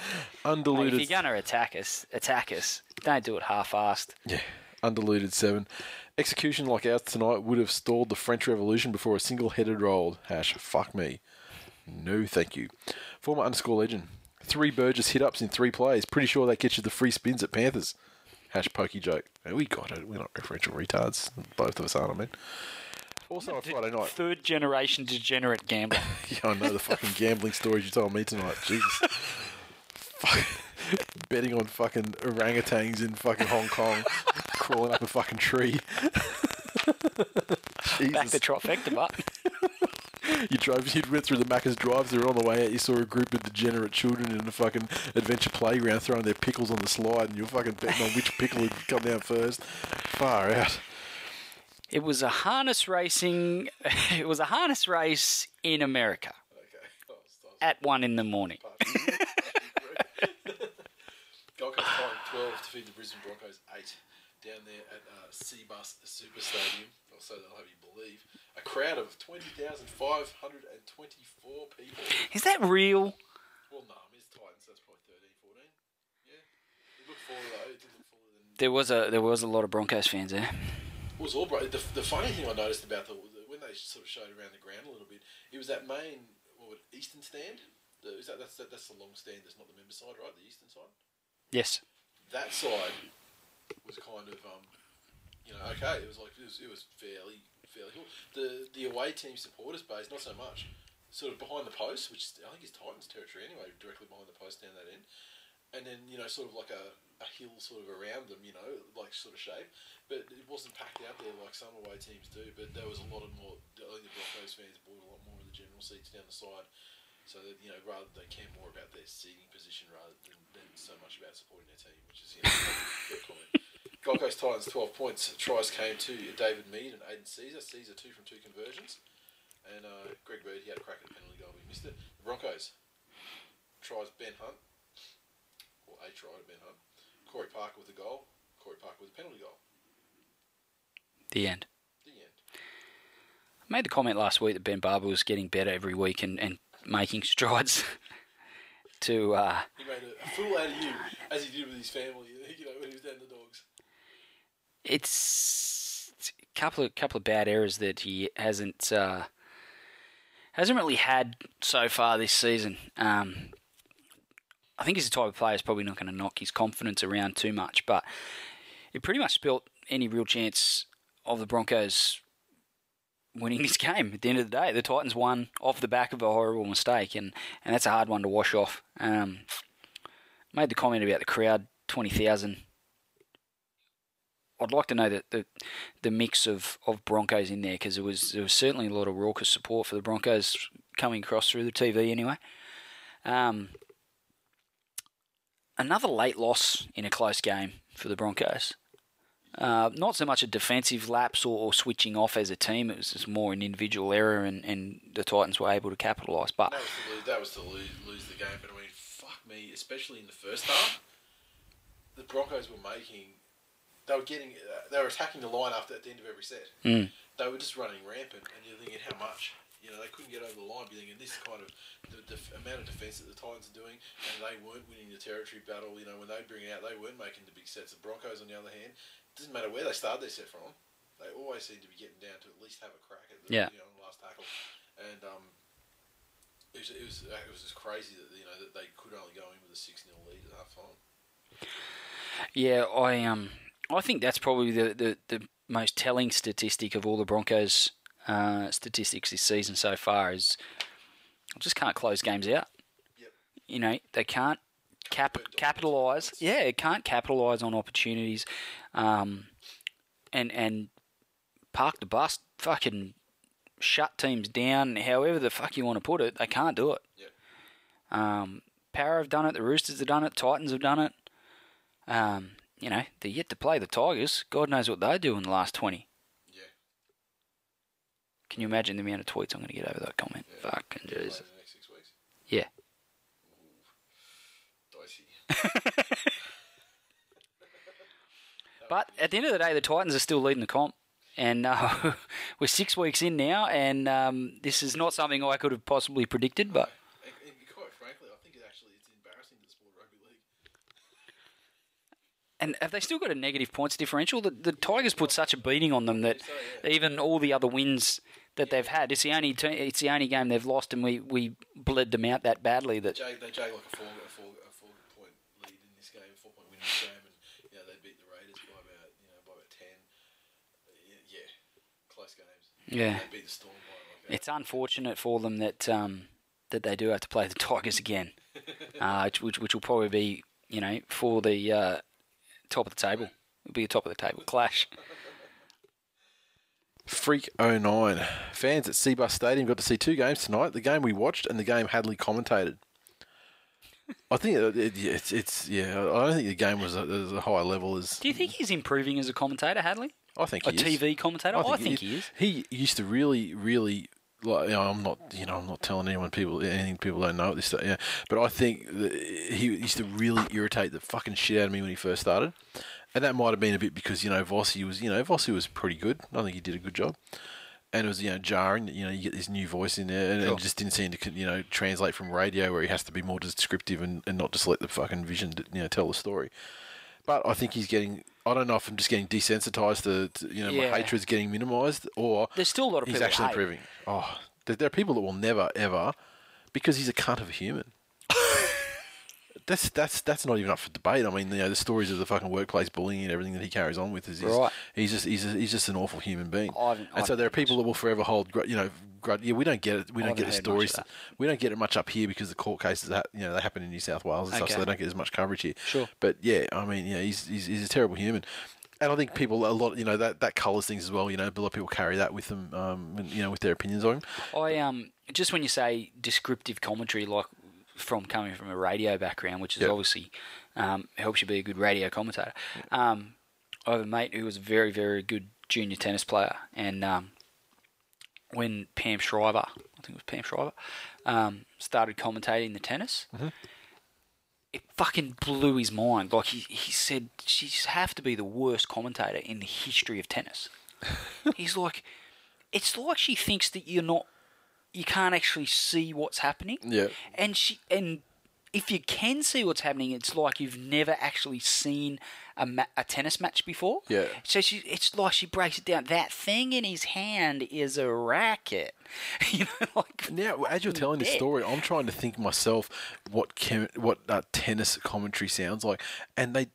undiluted. you're to attack us, attack us. Don't do it half-assed. Yeah, undiluted seven. Execution like ours tonight would have stalled the French Revolution before a single headed rolled. Hash, fuck me. No, thank you. Former underscore legend. Three Burgess hit ups in three plays. Pretty sure that gets you the free spins at Panthers. Hash pokey joke. We got it. We're not referential retards. Both of us aren't, I mean. Also on Friday night. Third generation degenerate gambler. <laughs> Yeah, I know the fucking gambling stories you told me tonight. Jesus. Fuck. Betting on fucking orangutans in fucking Hong Kong, crawling up a fucking tree. Back the trifecta button. You drove, you went through the Macca's drive-through, on the way out, you saw a group of degenerate children in a fucking adventure playground throwing their pickles on the slide, and you're fucking betting on which pickle would come down first. Far out. It was a harness racing. <laughs> It was a harness race in America. Okay. Oh, at one in the morning. <laughs> Gold Coast Titans 12 to feed the Brisbane Broncos 8 down there at uh, Cbus Super Stadium, or so they'll have you believe. A crowd of 20,524 people. Is that real? Well, no, it's Titans, that's probably 13, 14. Yeah. It looked fuller, though. It did look fuller than. There was a there was a lot of Broncos fans there. It was all bright. The, the funny thing I noticed about the, the when they sort of showed around the ground a little bit, it was that main what, would- eastern stand. The, is that, that's that, that's the long stand. That's not the member side, right? The eastern side. Yes. That side was kind of um, you know, okay. It was like it was, it was fairly fairly cool. The the away team supporters base, not so much. Sort of behind the post, which I think is Titans territory anyway, directly behind the post down that end. And then you know, sort of like a, a hill sort of around them, you know, like sort of shape. But it wasn't packed out there like some away teams do. But there was a lot of more. I think the Broncos fans bought a lot more of the general seats down the side. So that you know, rather they care more about their seating position rather than, than so much about supporting their team, which is you know. Gold Coast Titans twelve points. Tries came to David Mead and Aidan Sezer. Sezer two from two conversions, and uh, Greg Bird he had a crack at the penalty goal, but he missed it. The Broncos tries Ben Hunt, or a try to Ben Hunt. Corey Parker with a goal. Corey Parker with a penalty goal. The end. The end. I made the comment last week that Ben Barba was getting better every week and, and making <laughs> strides to uh, He made a, a fool out of you, as he did with his family. You know when he was down the dogs. It's a couple of couple of bad errors that he hasn't uh, hasn't really had so far this season. Um, I think he's the type of player who's probably not going to knock his confidence around too much, but it pretty much spilt any real chance of the Broncos winning this game. At the end of the day, the Titans won off the back of a horrible mistake, and, and that's a hard one to wash off. Um, made the comment about the crowd, twenty thousand. I'd like to know the the, the mix of, of Broncos in there because there was there was certainly a lot of raucous support for the Broncos coming across through the TV anyway. Um, another late loss in a close game for the Broncos. Uh, not so much a defensive lapse or, or switching off as a team. It was just more an individual error, and, and the Titans were able to capitalise. But That was to lose, that was to lose, lose the game. But I mean, fuck me, especially in the first half, the Broncos were making. They were getting. Uh, they were attacking the line after at the end of every set. Mm. They were just running rampant, and you're thinking how much. You know, they couldn't get over the line. You're thinking this kind of the, the amount of defence that the Titans are doing, and they weren't winning the territory battle. You know, when they bring it out, they weren't making the big sets. The Broncos, on the other hand, it doesn't matter where they start their set from, they always seem to be getting down to at least have a crack at the Yeah. you know, the last tackle. And um, it was it was uh, it was just crazy that you know that they could only go in with a six 0 lead at half time. Yeah, I um, I think that's probably the, the, the most telling statistic of all the Broncos' uh, statistics this season so far is just can't close games out. Yep. You know they can't cap capitalize. Yeah, it can't capitalize on opportunities, um, and and park the bus. Fucking shut teams down. However the fuck you want to put it, they can't do it. Yep. Um, Power have done it. The Roosters have done it. Titans have done it. Um, you know, they're yet to play the Tigers. God knows what they do in the last 20. Yeah. Can you imagine the amount of tweets I'm going to get over that comment? Yeah. Fucking Play jeez. in the next six weeks. Yeah. Dicey. <laughs> But at the end of the day, the Titans are still leading the comp. And uh, <laughs> we're six weeks in now, and um, this is not something I could have possibly predicted. But And, and quite frankly, I think it actually it's embarrassing to the sport of rugby league. And have they still got a negative points differential? The, the Tigers put such a beating on them that even all the other wins that they've had, it's the only te- it's the only game they've lost, and we, we bled them out that badly that Jag, they jag like a four, a four, a four point lead in this game, four point win in this game, and you know they beat the Raiders by about you know by about ten. Yeah, yeah. close games. Yeah. They beat the Storm by like It's unfortunate for them that um, that they do have to play the Tigers again, <laughs> uh, which, which which will probably be you know for the uh, top of the table. It'll be a top of the table clash. Freak 09. Fans at Cbus Stadium got to see two games tonight the game we watched and the game Hadley commentated. I think it, it, it's, it's, yeah, I don't think the game was at as a high level as. Do you think he's improving as a commentator, Hadley? I think A he is. TV commentator? I think, he is. He used to really, really like you know, I'm not you know I'm not telling anyone people anything people don't know at this stuff. Yeah, but I think that he used to really irritate the fucking shit out of me when he first started, and that might have been a bit because you know Vossi was you know Vossi was pretty good. I think he did a good job. And it was you know jarring, that, you know, you get this new voice in there, and Sure. it just didn't seem to you know translate from radio where he has to be more descriptive and, and not just let the fucking vision you know tell the story. But I think he's getting. I don't know if I'm just getting desensitized to, to you know Yeah. my hatred's getting minimised, or There's still a lot of people he's people actually hate. improving. Oh, there, there are people that will never ever, because he's a cunt of a human. <laughs> that's that's that's not even up for debate. I mean, you know, the stories of the fucking workplace bullying and everything that he carries on with is he's, Right. he's just he's, he's just an awful human being. I haven't- I and so there are people that will forever hold, you know, grud- yeah, we don't get it. We don't get the haven't heard much stories. We don't get it much up here because the court cases, that, you know, they happen in New South Wales and stuff, so they don't get as much coverage here. Sure. But yeah, I mean, yeah, he's he's, he's a terrible human. And I think people a lot, you know, that that colours things as well. You know, a lot of people carry that with them, um, you know, with their opinions on him. I um just when you say descriptive commentary, like from coming from a radio background, which is Yep. obviously um, helps you be a good radio commentator. Um, I have a mate who was a very very good junior tennis player, and um, when Pam Shriver, I think it was Pam Shriver, um, started commentating the tennis. It fucking blew his mind. Like he, he said, she's have to be the worst commentator in the history of tennis. <laughs> He's like, it's like she thinks that you're not you can't actually see what's happening. Yeah. And she and if you can see what's happening, it's like you've never actually seen a, ma- a tennis match before. Yeah. So she, it's like she breaks it down. That thing in his hand is a racket. <laughs> you know, like Now, as you're telling this story, I'm trying to think myself what chem- what uh, tennis commentary sounds like, and they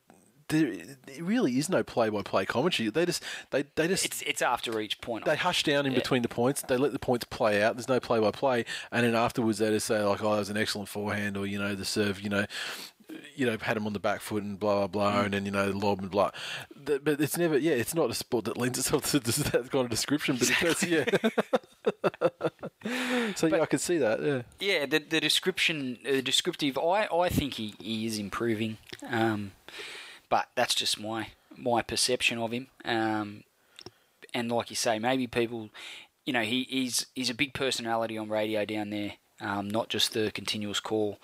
there, there really is no play-by-play commentary. They just they they just it's it's after each point. they hush down in Yeah. between the points. They let the points play out. There's no play-by-play, and then afterwards they just say like, "Oh, that was an excellent forehand," or you know, the serve, you know. You know, had him on the back foot and blah blah blah, Mm. and then you know, lob and blah. But it's never, yeah, it's not a sport that lends itself to <laughs> that kind of description. But it's, yeah. <laughs> so yeah, I can see that. Yeah. Yeah, the the description, uh, descriptive. I, I think he, he is improving, um, but that's just my my perception of him. Um, and like you say, maybe people, you know, he, he's he's a big personality on radio down there, um, not just the continuous call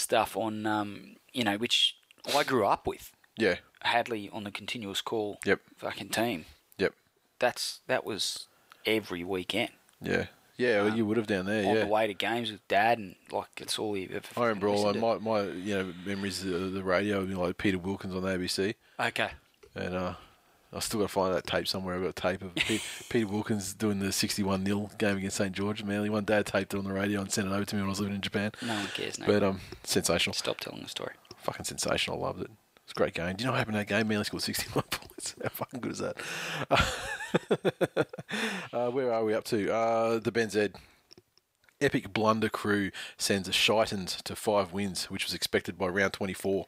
stuff on, um, you know, which I grew up with. Yeah. Hadley on the continuous call, Yep. fucking team. Yep. That's that was every weekend Yeah. Yeah. Well, you would have down there. on Yeah. the way to games with dad, and like it's all he ever. I remember all my, my you know memories of the radio, you know, like Peter Wilkins on the ABC. Okay. and uh, I still got to find that tape somewhere. I've got a tape of Pe- <laughs> Peter Wilkins doing the sixty-one 0 game against St George. Manly. One dad taped it on the radio and sent it over to me when I was living in Japan. No one cares. No. But um, sensational, Stop telling the story. fucking sensational. I loved it. It's a great game. Do you know what happened in that game? Manly scored sixty-one <laughs> points. How fucking good is that? <laughs> uh, where are we up to? Uh, the Ben Z. Epic Blunder crew sends a Shitans to five wins, which was expected by round 24.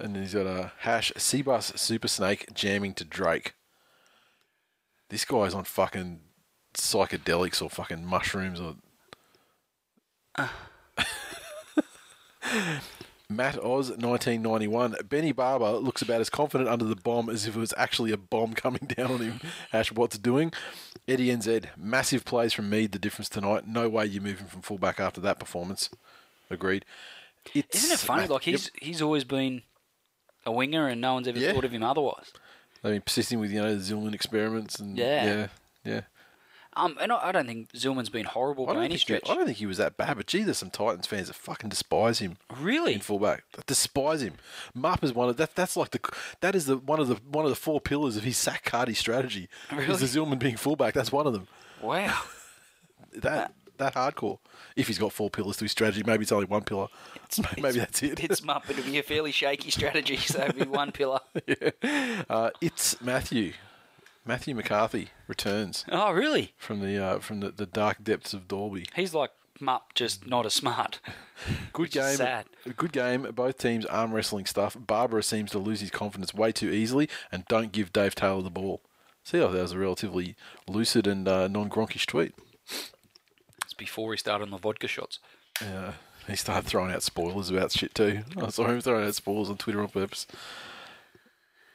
And then he's got a hash Cbus Super Snake jamming to Drake. This guy's on fucking psychedelics or fucking mushrooms or. <laughs> Matt Oz, 1991. Benny Barba looks about as confident under the bomb as if it was actually a bomb coming <laughs> down on him. Ash, what's doing? Eddie NZ, massive plays from Mead, the difference tonight. No way you're moving from fullback after that performance. Agreed. It's, Isn't it funny? Matt- Like he's he's always been a winger, and no one's ever Yeah. thought of him otherwise. I mean, persisting with, you know, the Zillman experiments and. Yeah. Yeah. Yeah. Um, and I, I don't think Zillman's been horrible I by don't, any think stretch. he, I don't think he was that bad, but gee, there's some Titans fans that fucking despise him. Really? in fullback. That despise him. Mupp is one of that. That's like the that is the one of the one of the four pillars of his sack Cardi strategy. Really? Is the Zillman being fullback? That's one of them. Wow. That that hardcore. If he's got four pillars to his strategy, maybe it's only one pillar. <laughs> maybe that's it. It's Mupp. It'll be a fairly shaky strategy, so it'll be one <laughs> pillar. Uh, it's Matthew. Matthew McCarthy returns Oh, really? from the uh, from the, the dark depths of Dorby. He's like Mupp, just not as smart. <laughs> Good game. sad. Good game. Both teams arm wrestling stuff. Barba seems to lose his confidence way too easily and don't give Dave Taylor the ball. See, thought that was a relatively lucid and uh, non-gronkish tweet. Before he started on the vodka shots. Uh, he started throwing out spoilers about shit too. I saw him throwing out spoilers on Twitter on purpose.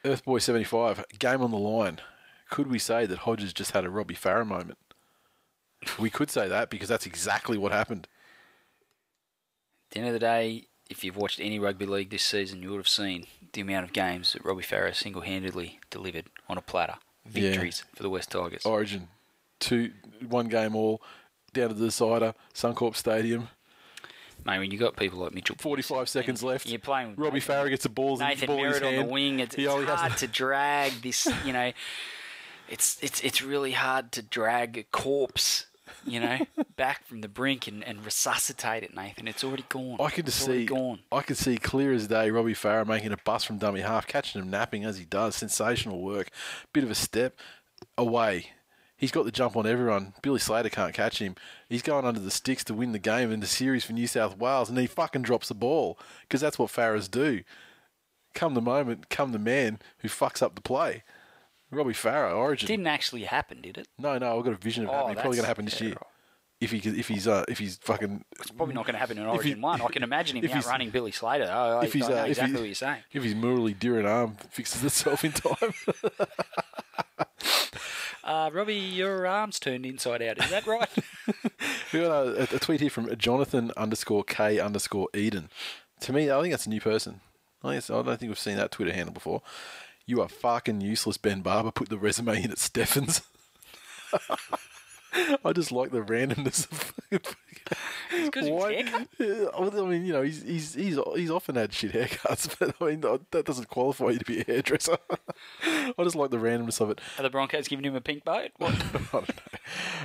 Earthboy75, game on the line. Could we say that Hodges just had a Robbie Farah moment? we could say that because that's exactly what happened. At the end of the day, if you've watched any rugby league this season, you would have seen the amount of games that Robbie Farah single-handedly delivered on a platter. Yeah. Victories for the West Tigers. Origin, two, one game all, down to the decider, Suncorp Stadium. Mate, when you got people like Mitchell, 45 seconds left. You're playing with Robbie Farah gets the balls Nathan ball Merritt on the wing. It's, it's hard to drag this. You know, it's it's it's really hard to drag a corpse. You know, <laughs> back from the brink and, and resuscitate it, Nathan. It's already gone. I could it's just already see, gone. I could see clear as day Robbie Farah making a bust from dummy half, catching him napping as he does. Sensational work. Bit of a step away. He's got the jump on everyone. Billy Slater can't catch him. He's going under the sticks to win the game in the series for New South Wales, and he fucking drops the ball because that's what Farahs do. Come the moment, come the man who fucks up the play. Robbie Farah, Origin. Didn't actually happen, did it? No, no, I've got a vision of it Oh, happening. Probably going to happen this yeah, year. right. If he if he's uh, if he's fucking It's probably not going to happen in If he- Origin One. I can <laughs> imagine him if outrunning Billy Slater. Oh, I, if he's I know uh, if exactly he- what you're saying. if his Muralitharan arm fixes itself in time. <laughs> Uh, Robbie, your arm's turned inside out. Is that right? <laughs> we got a, a tweet here from Jonathan underscore K underscore Eden. To me, I think that's a new person. I, I don't think we've seen that Twitter handle before. You are fucking useless, Ben Barba. Put the resume in at Stefan's. <laughs> <laughs> I just like the randomness of <laughs> It's 'cause of his Why- haircut? Yeah, well, I mean, you know, he's he's he's he's often had shit haircuts, <laughs> but I mean that doesn't qualify you to be a hairdresser. I just like the randomness of it. Are the Broncos giving him a pink boat? What? I don't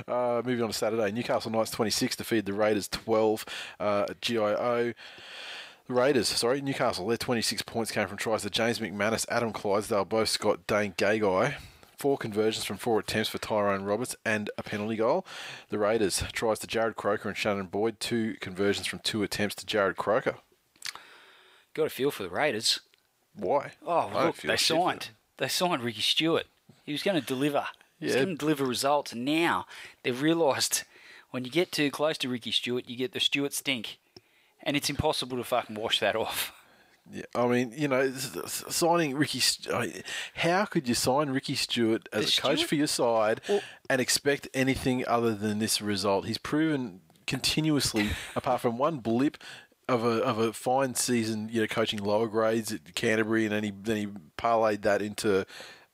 know. Uh, moving on to Saturday, Newcastle Knights 26 defeated the Raiders 12 uh, GIO. The Raiders, sorry, Newcastle, their 26 points came from tries to James McManus, Adam Clydesdale, Bo Scott Dane Gagai. Four conversions from four attempts for Tyrone Roberts and a penalty goal. The Raiders tries to Jarrod Croker and Shannon Boyd, two conversions from two attempts to Jarrod Croker. Got a feel for the Raiders. Why? Oh, I look, they signed. They signed Ricky Stuart. He was going to deliver. He was Yeah. going to deliver results. And now they've realised when you get too close to Ricky Stuart, you get the Stuart stink. And it's impossible to fucking wash that off. Yeah, I mean, you know, signing Ricky. I mean, how could you sign Ricky Stuart as a coach Stuart- for your side Well- and expect anything other than this result? He's proven continuously, <laughs> apart from one blip of a of a fine season, you know, coaching lower grades at Canterbury, and then he then he parlayed that into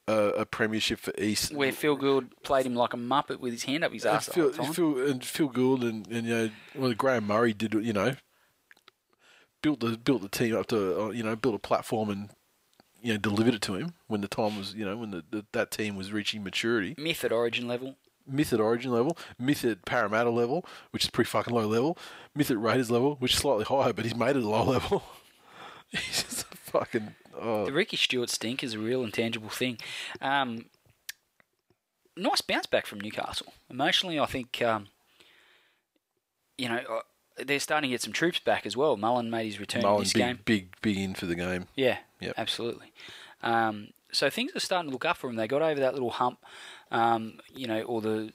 a, a premiership for East. Where Phil Gould played him like a muppet with his hand up his and ass the Phil. Phil, and Phil Gould and, and you know, well, Graham Murray did, you know, built the built the team up to, uh, you know, built a platform and you know delivered it to him when the time was, you know, when the, the that team was reaching maturity. Myth at Origin level. Myth at Origin level, myth at Parramatta level, which is pretty fucking low level. Myth at Raiders level, which is slightly higher, but he's made it a low level. <laughs> he's just a fucking. Oh, The Ricky Stuart stink is a real intangible thing. Um, nice bounce back from Newcastle. Emotionally, I think, um, you know, they're starting to get some troops back as well. Mullen made his return in this big, game. big, big in for the game. Yeah, Yep. absolutely. Um, so things are starting to look up for them. They got over that little hump, um, you know, or the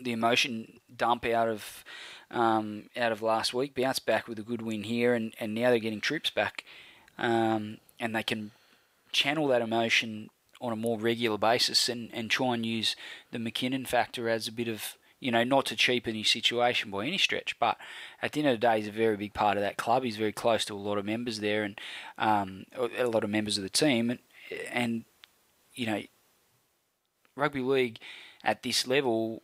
the emotion dump out of um, out of last week. Bounced back with a good win here, and, and now they're getting troops back, um, and they can channel that emotion on a more regular basis and, and try and use the McKinnon factor as a bit of you know not to cheapen his situation by any stretch, but at the end of the day, he's a very big part of that club. He's very close to a lot of members there and um, a lot of members of the team, and, and you know rugby league at this level,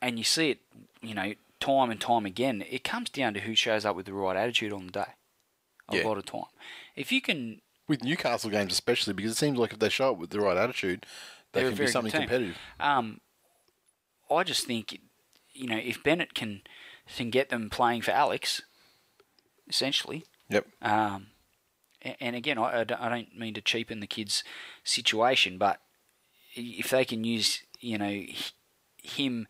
and you see it, you know, time and time again. It comes down to who shows up with the right attitude on the day. A Yeah. lot of time. If you can With Newcastle games, especially, because it seems like if they show up with the right attitude, they can be something competitive. Um, I just think, you know, if Bennett can can get them playing for Alex, essentially, Yep. um, and again, I, I don't- mean to cheapen the kid's situation, but if they can use, you know, him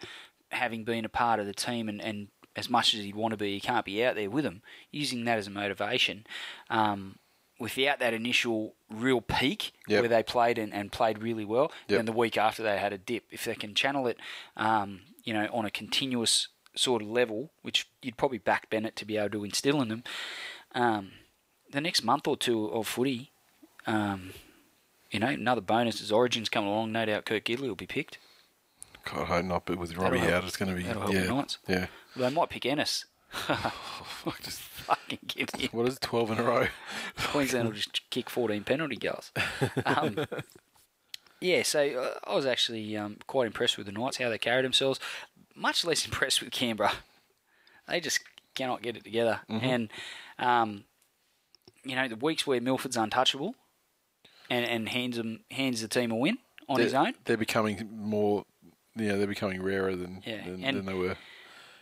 having been a part of the team and, and as much as he'd want to be, he can't be out there with them, using that as a motivation. Um, without that initial real peak Yep. where they played and, and played really well, Yep. then the week after they had a dip. If they can channel it, um, you know, on a continuous sort of level, which you'd probably back Bennett to be able to instill in them, um, the next month or two of footy, um, you know, another bonus as Origins come along. No doubt Kurt Gidley will be picked. God, I hope not. But with Robbie out, it's going to be that'll help yeah, yeah. They might pick Ennis. <laughs> Just Fucking give you. <laughs> what is it? Twelve in a row. <laughs> Queensland will just kick 14 penalty goals. Um, yeah, so uh, I was actually um, quite impressed with the Knights, how they carried themselves. Much less impressed with Canberra. They just cannot get it together. And, um, you know, the weeks where Milford's untouchable and, and hands, them, hands the team a win on his they're, own, They're becoming more. You know, they're becoming rarer than Yeah, than, and- than they were.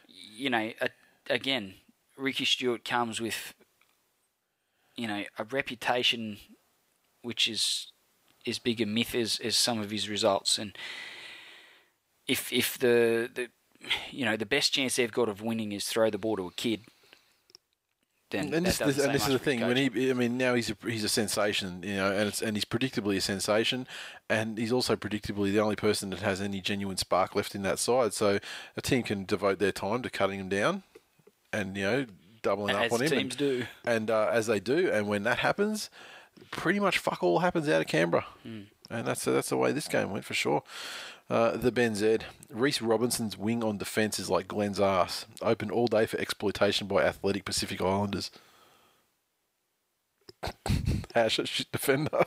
you know, a, again, Ricky Stuart comes with, you know, a reputation which is as big a myth as, as some of his results. And if if the, the you know the best chance they've got of winning is throw the ball to a kid, then And this, this, and this is the thing. When he, I mean, now he's a, he's a sensation, you know, and it's and he's predictably a sensation, and he's also predictably the only person that has any genuine spark left in that side. So a team can devote their time to cutting him down, and you know, doubling as up on him. teams and, do. and uh, as they do, and when that happens, pretty much fuck all happens out of Canberra, Hmm. and that's that's the way this game went for sure. Uh, the Ben Z. Reece Robinson's wing on defence is like Glenn's ass. Open all day for exploitation by athletic Pacific Islanders. <laughs> Hash shit defender.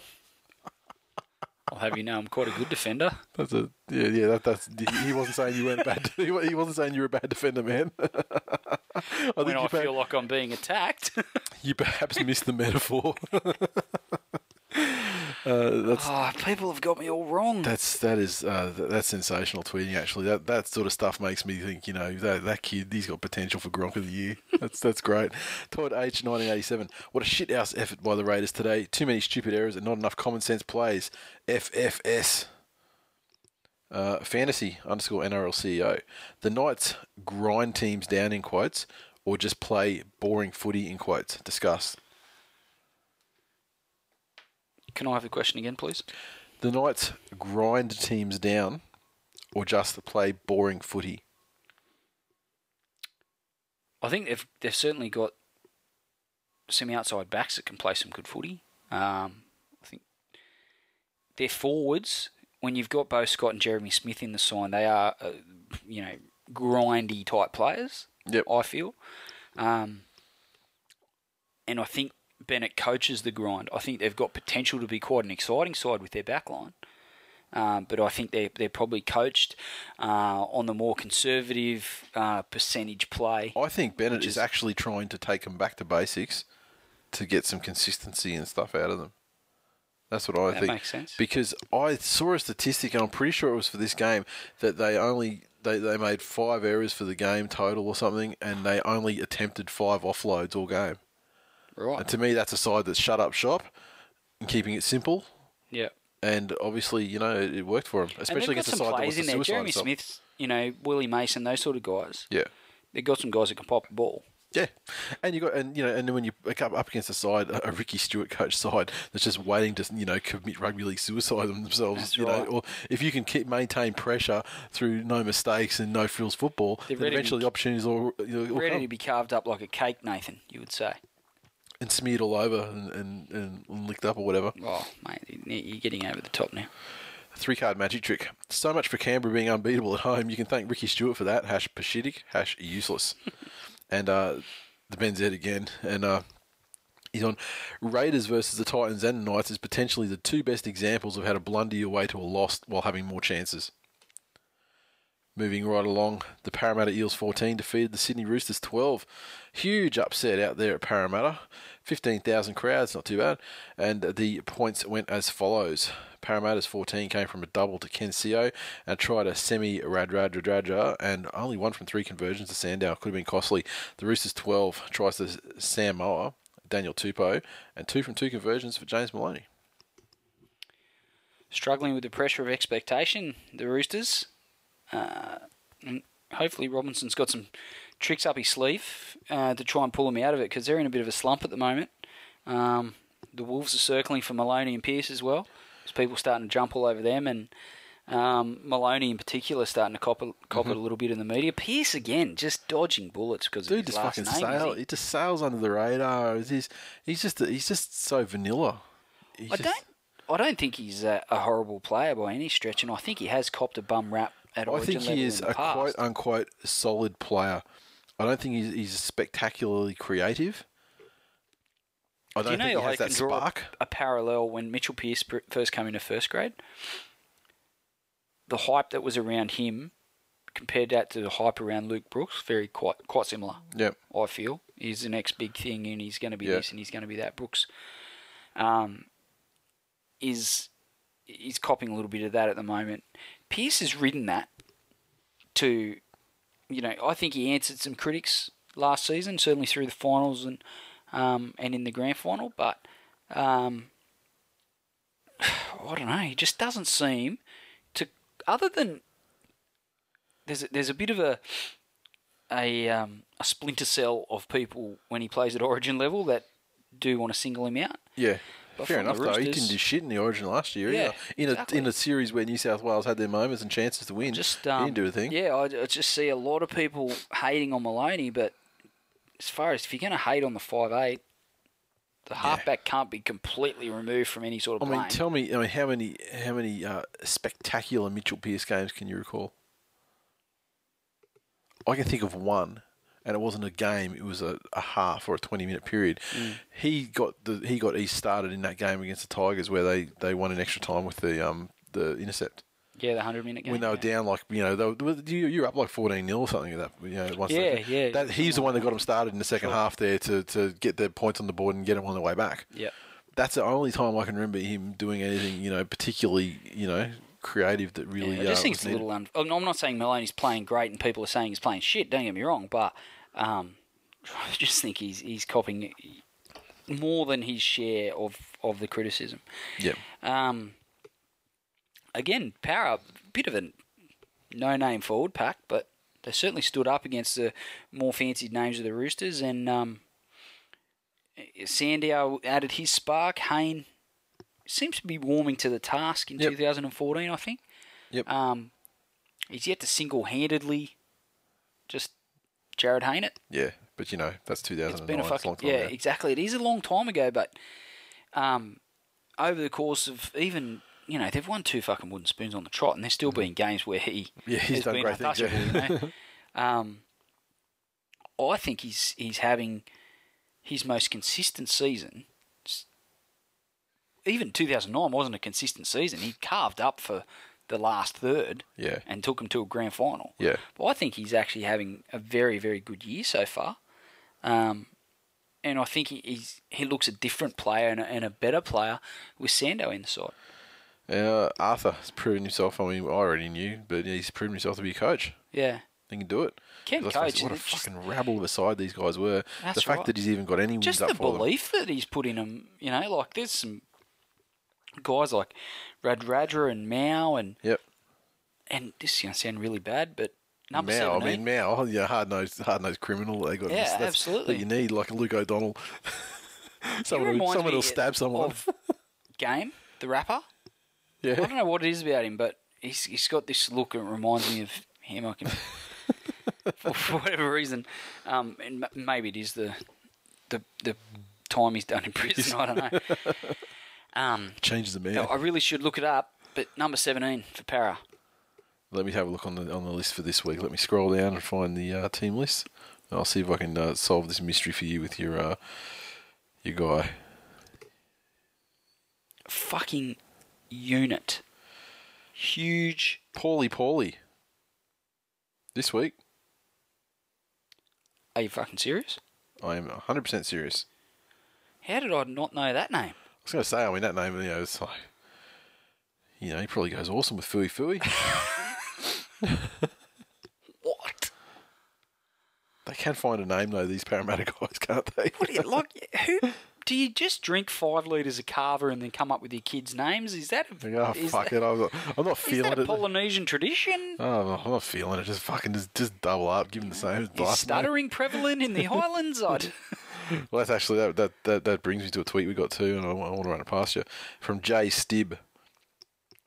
I'll have you know, I'm quite a good defender. That's a yeah yeah. That, that's he wasn't saying you weren't bad. <laughs> He wasn't saying you were a bad defender, man. <laughs> I think When I feel like I'm being attacked. you perhaps missed the metaphor. <laughs> uh, that's oh, people have got me all wrong. That's that is uh, th- that's sensational tweeting. Actually, that that sort of stuff makes me think. You know, that that kid, he's got potential for Gronk of the year. <laughs> That's that's great. Todd H, nineteen eighty seven. What a shit house effort by the Raiders today. Too many stupid errors and not enough common sense plays. FFS. Uh, fantasy underscore NRL CEO. The Knights grind teams down in quotes, or just play boring footy in quotes. Discuss. Can I have the question again, please? The Knights grind teams down, or just play boring footy. I think they've they've certainly got some outside backs that can play some good footy. Um, I think their forwards, when you've got Bo Scott and Jeremy Smith in the side, they are uh, you know grindy type players. Yep. I feel, um, and I think Bennett coaches the grind. I think they've got potential to be quite an exciting side with their backline. Um, but I think they're, they're probably coached uh, on the more conservative uh, percentage play. I think Bennett is is- actually trying to take them back to basics to get some consistency and stuff out of them. That's what I That think. makes sense. Because I saw a statistic, and I'm pretty sure it was for this game, that they only they, they made five errors for the game total or something, and they only attempted five offloads all game. Right. And to me, that's a side that's shut up shop and keeping it simple. Yeah. And obviously, you know, it, it worked for them, especially against a side that was in the there. Jeremy stuff. Smith, you know, Willie Mason, those sort of guys. Yeah. They've got some guys that can pop the ball. Yeah, and you got and you know and then when you come up against a side, a Ricky Stuart coach side that's just waiting to you know commit rugby league suicide themselves, That's you know, or if you can keep maintain pressure through no mistakes and no frills football, They're then eventually be- opportunities will, will Ready to be carved up like a cake, Nathan, you would say. And smeared all over and, and, and licked up or whatever. Oh, mate, you're getting over the top now. Three card magic trick. So much for Canberra being unbeatable at home. You can thank Ricky Stuart for that. Hash Pashitic, hash useless. <laughs> and uh, the Ben Z again. And uh, he's on Raiders versus the Titans and the Knights is potentially the two best examples of how to blunder your way to a loss while having more chances. Moving right along, the Parramatta Eels 14 defeated the Sydney Roosters 12. Huge upset out there at Parramatta. 15,000 crowds, not too bad. And the points went as follows. Parramatta's 14 came from a double to Ken Sio and tried a semi rad rad radraja and only one from three conversions to Sandow. Could have been costly. The Roosters 12 tries to Sam Moa, Daniel Tupou, and two from two conversions for James Maloney. Struggling with the pressure of expectation, the Roosters. Uh, and hopefully, Robinson's got some tricks up his sleeve uh, to try and pull them out of it because they're in a bit of a slump at the moment. Um, the Wolves are circling for Maloney and Pearce as well. There's people starting to jump all over them, and um, Maloney in particular starting to cop, it, cop it a little bit in the media. Pearce again, just dodging bullets because Mm-hmm. Dude just fucking name. sail. he? He just sails under the radar. He's he's just he's just so vanilla. He's I just- don't. I don't think he's a, a horrible player by any stretch, and I think he has copped a bum rap at I think he is a past. quote unquote solid player. I don't think he's, he's spectacularly creative. I Do don't you know think he has can that spark. a parallel when Mitchell Pearce first came into first grade? The hype that was around him compared that to the hype around Luke Brooks, very quite quite similar. Yep. I feel he's the next big thing, and he's going to be Yeah. this and he's going to be that. Brooks, um, is he's copying a little bit of that at the moment. Pearce has ridden that to, you know, I think he answered some critics last season, certainly through the finals and um, and in the grand final, but um, <sighs> I don't know. He just doesn't seem to, other than there's a, there's a bit of a a um, a splinter cell of people when he plays at Origin level that do want to single him out. Yeah. But Fair enough, though. He didn't do shit in the Origin last year. Yeah, in exactly. a in a series where New South Wales had their moments and chances to win. Just he um, didn't do a thing. Yeah, I, I just see a lot of people hating on Maloney, but as far as if you're going to hate on the five eight, the halfback can't be completely removed from any sort of. I of mean, tell me, I mean, how many how many uh, spectacular Mitchell Pearce games can you recall? I can think of one, and it wasn't a game; it was a, a half or a twenty minute period. Mm. He got the he got East started in that game against the Tigers, where they, they won in extra time with the um the intercept. yeah, the hundred minute game. when they were yeah. down, like you know, they were, you you're up like fourteen 0 or something. Of that you know, once Yeah, they, yeah, That, he's the one that got them started in the second Sure. half there to, to get their points on the board and get them on their way back. Yep. That's the only time I can remember him doing anything, you know, particularly you know creative that really. Yeah, I just uh, think it's a needed. little. Un- I'm I'm not saying Maloney's playing great and people are saying he's playing shit. Don't get me wrong, but um, <laughs> I just think he's he's copying more than his share of, of the criticism. Yep. Um, again, Para, bit of a no-name forward pack, but they certainly stood up against the more fancied names of the Roosters. And um, Sandow added his spark. Hayne seems to be warming to the task in Yep. 2014, I think. Yep. Um, he's yet to single-handedly just Jarryd Hayne it. yeah, but you know that's two It's thousand been a fucking long time yeah, ago. exactly. It is a long time ago, but um, over the course of even you know they've won two fucking wooden spoons on the trot, and there's still been games where he. <laughs> Yeah, he's done great things, yeah. You know? <laughs> um, I think he's he's having his most consistent season. Even 2009 wasn't a consistent season. He carved up for the last third Yeah. and took him to a grand final. Yeah. But I think he's actually having a very, very good year so far. Um, and I think he, he's he looks a different player and a, and a better player with Sando in the side. Uh, Arthur has proven himself. I mean, I already knew, but he's proven himself to be a coach. Yeah. He can do it. Can Let's face it, coach, What a just- fucking rabble of a side these guys were. That's the fact right. that he's even got any wins Just up the for them. belief that he's put in him, you know, like there's some guys like Radradra and Ma'u and Yep. and this is going to sound really bad, but number Mao, I mean Mao, yeah, hard nosed, hard nosed criminal. They got Yeah, that's absolutely. You need like a Luke O'Donnell. <laughs> someone who, reminds someone me will stab someone. <laughs> Game, the rapper. Yeah, I don't know what it is about him, but he's he's got this look and it reminds me of him. I can, <laughs> for, for whatever reason, um, and maybe it is the the the time he's done in prison. I don't know. Um, changes the man. I really should look it up, but number seventeen for Para. Let me have a look on the on the list for this week. Let me scroll down and find the uh, team list. And I'll see if I can uh, solve this mystery for you with your uh, your guy. Fucking unit. Huge. Pauli Pauli. This week, Are you fucking serious? I am 100% serious. How did I not know that name? I was going to say, I mean, that name, you know, it's like, you know, he probably goes awesome with Fooey Fooey. <laughs> What? they can't find a name, though, these Parramatta guys, can't they? What do you <laughs> like? Who do you just drink five liters of kava and then come up with your kids' names? Is that a, oh, is fuck that, it. I'm not, I'm not Is feeling that a it. Polynesian tradition? Oh, I'm not feeling it. Just fucking just, just double up, give him the same Is last name. stuttering prevalent in the <laughs> Highlands? I'd, Well, that's actually that, that that that brings me to a tweet we got too, and I, want to run it past you from Jay Stib.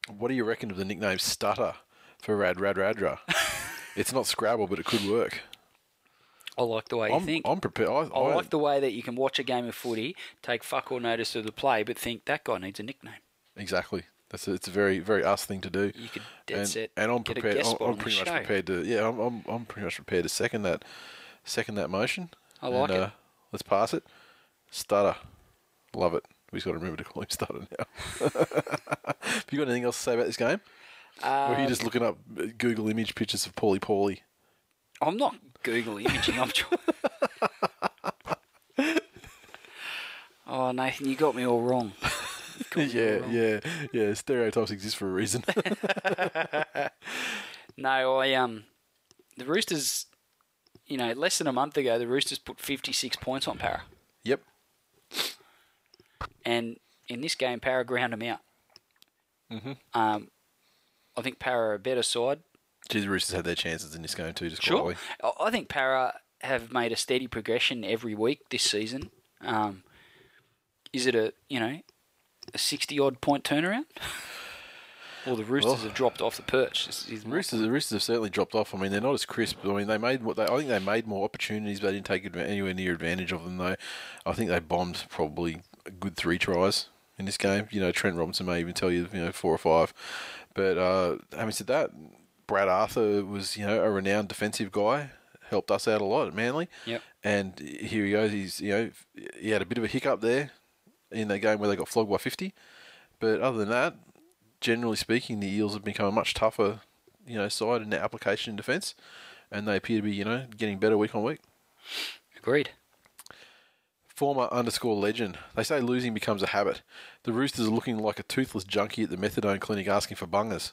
What do you reckon of the nickname Stutter for Rad Rad Radra? <laughs> it's not Scrabble, but it could work. I like the way you I'm, think. I'm prepared. I, I I, like the way that you can watch a game of footy, take fuck all notice of the play, but think that guy needs a nickname. exactly. That's a, it's a very very us thing to do. You could dead and, set and I'm prepared. I'm, I'm pretty much show. prepared to. Yeah, I'm, I'm I'm pretty much prepared to second that second that motion. I like And, it. Uh, let's pass it. Stutter, love it. We just got to remember to call him Stutter now. <laughs> Have you got anything else to say about this game? or are Um, you just looking up Google image pictures of Pauli Pauli? I'm not Google imaging. I'm trying. <laughs> oh, Nathan, you got me all wrong. yeah, yeah, yeah. Stereotypes exist for a reason. <laughs> No, I um, the Roosters. You know, less than a month ago, the Roosters put 56 points on Para, yep. and in this game, Para ground them out. Mm-hmm. Um, I think Para are a better side. Gee, the Roosters had their chances in this game too, just Sure. I think Para have made a steady progression every week this season. Um, is it a you know a sixty odd point turnaround? <laughs> or the Roosters Well- have dropped off the perch? Is- is The Roosters, the Roosters have certainly dropped off. I mean, they're not as crisp. I mean, they made what they. I think they made more opportunities, but they didn't take anywhere near advantage of them. Though, I think they bombed probably a good three tries in this game. You know, Trent Robinson may even tell you, you know, four or five. But uh, having said that, Brad Arthur was, you know, a renowned defensive guy. Helped us out a lot at Manly. Yep. And here he goes. He's, you know, he had a bit of a hiccup there in the game where they got flogged by fifty. But other than that, generally speaking, the Eels have become a much tougher, you know, side in their application and defence, and they appear to be, you know, getting better week on week. Agreed. Former underscore legend. They say losing becomes a habit. The Roosters are looking like a toothless junkie at the methadone clinic asking for bungers.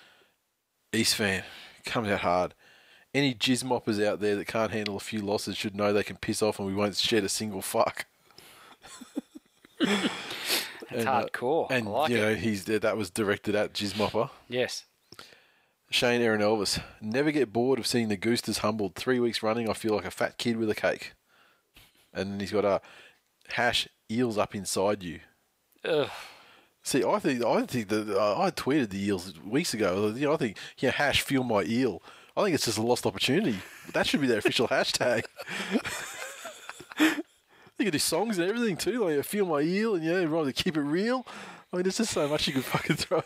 <laughs> East fan comes out hard. Any jizz moppers out there that can't handle a few losses should know they can piss off and we won't shed a single fuck. <laughs> It's And, uh, hardcore. And I like you it. know he's that was directed at Jizz Mopper. Yes. Shane Aaron Elvis. Never get bored of seeing the Goosters humbled. Three weeks running, I feel like a fat kid with a cake. And then he's got a hash eels up inside you. Ugh. See, I think I think that uh, I tweeted the eels weeks ago. You know, I think yeah, hash feel my eel. I think it's just a lost opportunity. That should be their official <laughs> hashtag. <laughs> you can do songs and everything too, like I feel my eel and yeah, rather keep it real. I mean, there's just so much you could fucking throw.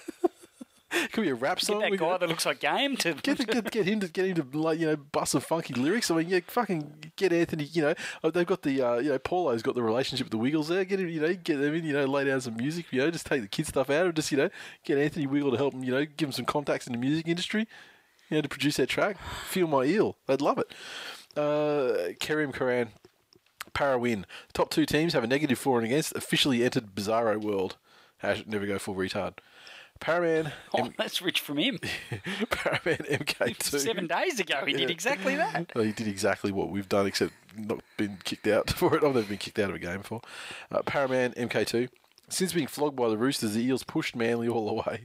it could be a rap song. Get that guy could- that looks like game to Get, get get him to get him to like you know bust some funky lyrics. I mean, yeah, fucking get Anthony. You know, uh, they've got the uh, you know Paulo's got the relationship with the Wiggles there. Get him, you know, get them in. You know, lay down some music. You know, just take the kid stuff out of. Just you know, get Anthony Wiggle to help him. You know, give him some contacts in the music industry. You know, to produce that track. Feel my eel. They'd love it. Uh, Karim Karan, para win. Top two teams have a negative for and against. Officially entered Bizarro world. Hash, never go full retard. Paraman, Oh, that's rich from him. <laughs> Paraman MK2. <laughs> Seven days ago, he did exactly that. <laughs> Well, he did exactly what we've done, except not been kicked out for it. I've never been kicked out of a game before. Uh, Paraman MK2. Since being flogged by the Roosters, the Eels pushed Manly all the way.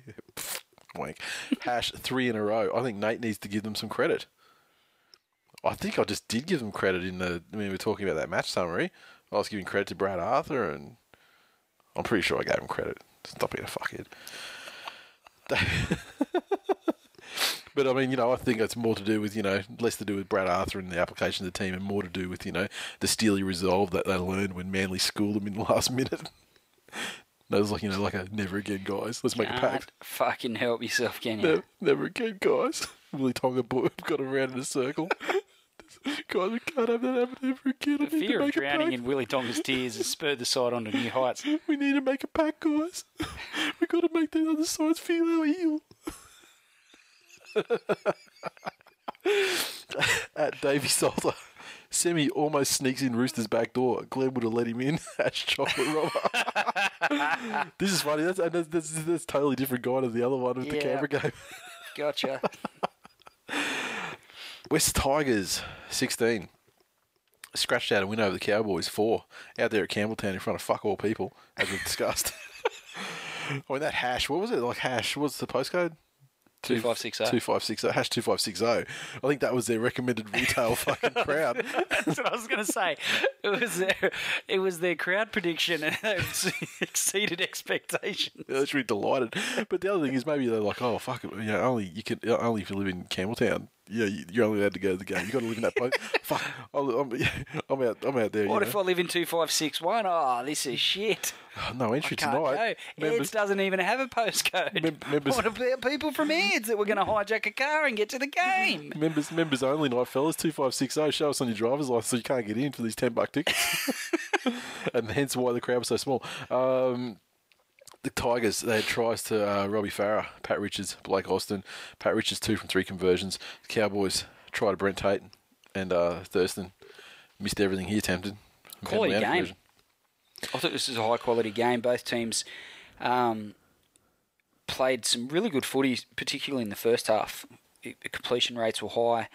Wank. Hash three in a row. I think Nate needs to give them some credit. I think I just did give them credit in the. I mean, we were talking about that match summary. I was giving credit to Brad Arthur, and I'm pretty sure I gave him credit. Stop being a fuckhead. <laughs> But I mean, you know, I think it's more to do with, you know, less to do with Brad Arthur and the application of the team and more to do with, you know, the steely resolve that they learned when Manly schooled them in the last <laughs> minute. That was like, you know, like a never again, guys. Let's make a Can't pact. fucking help yourself, can you? Never, never again, guys. <laughs> Willie Tonga boy got around in a circle. Guys, we can't have that happen ever again. I The need to fear of make drowning in Willie Tonga's tears has spurred the side onto new heights. <laughs> We need to make a pact, guys. We've got to make the other sides feel our heel. <laughs> At Davy Salter, Semi almost sneaks in Rooster's back door. Glenn would have let him in. <laughs> Ash chocolate robber. this is funny. That's, and that's, that's that's totally different guy to the other one with the camera game. Gotcha. West Tigers, 16. Scratched out a win over the Cowboys, 4. Out there at Campbelltown in front of fuck all people, as we've discussed. <laughs> I mean, that hash, what was it? Like hash, what's the postcode? 2560. 2560, hash 2560. I think that was their recommended retail <laughs> fucking crowd. <laughs> That's what I was going to say. It was their, it was their crowd prediction, and it exceeded expectations. They're literally delighted. But the other thing is maybe they're like, oh fuck, it, you know, only you can only if you live in Campbelltown, you know, you're only allowed to go to the game. You've got to live in that place. <laughs> Fuck, I'm, <laughs> I'm, out. I'm out there. What if know. I live in two five six one? Oh, this is shit. no entry tonight? go. Eds doesn't even have a postcode. Mem- members- <laughs> What about people from Eds that were going to hijack a car and get to the game? members, members only night, fellas. Two five six zero. Show us on your driver's license so you can't get in for these ten buck tickets. and hence why the crowd was so small. Um, the Tigers, they had tries to uh, Robbie Farah, Pat Richards, Blake Austin. Pat Richards, two from three conversions. The Cowboys tried to Brent Tate and uh, Thurston. Missed everything he attempted. Quality game. conversion. I thought this was a high quality game. Both teams um, played some really good footy, particularly in the first half. The completion rates were high.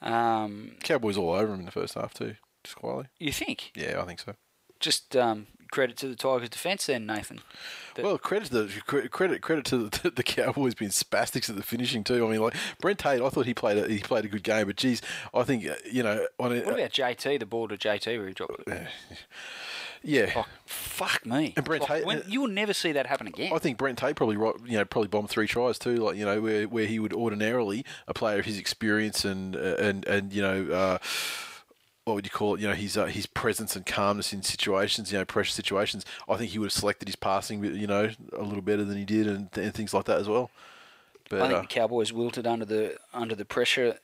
Um, Cowboys all over him in the first half, too. Just quietly. you think? Yeah, I think so. Just um, credit to the Tigers' defence, then, Nathan. That- Well, credit to the cre- credit credit to the, <laughs> the Cowboys being spastics at the finishing too. I mean, like Brent Tate, I thought he played a, he played a good game, but geez, I think uh, you know on a, What about JT? The ball to JT where he dropped it. <sighs> yeah. Oh, fuck me! And Brent Like, Tate- when- you will never see that happen again. I think Brent Tate probably you know probably bombed three tries too, like you know where where he would ordinarily a player of his experience and uh, and and you know. Uh, what would you call it? You know, his uh, his presence and calmness in situations, you know, pressure situations. I think he would have selected his passing, you know, a little better than he did, and, and things like that as well. But I think uh, the Cowboys wilted under the under the pressure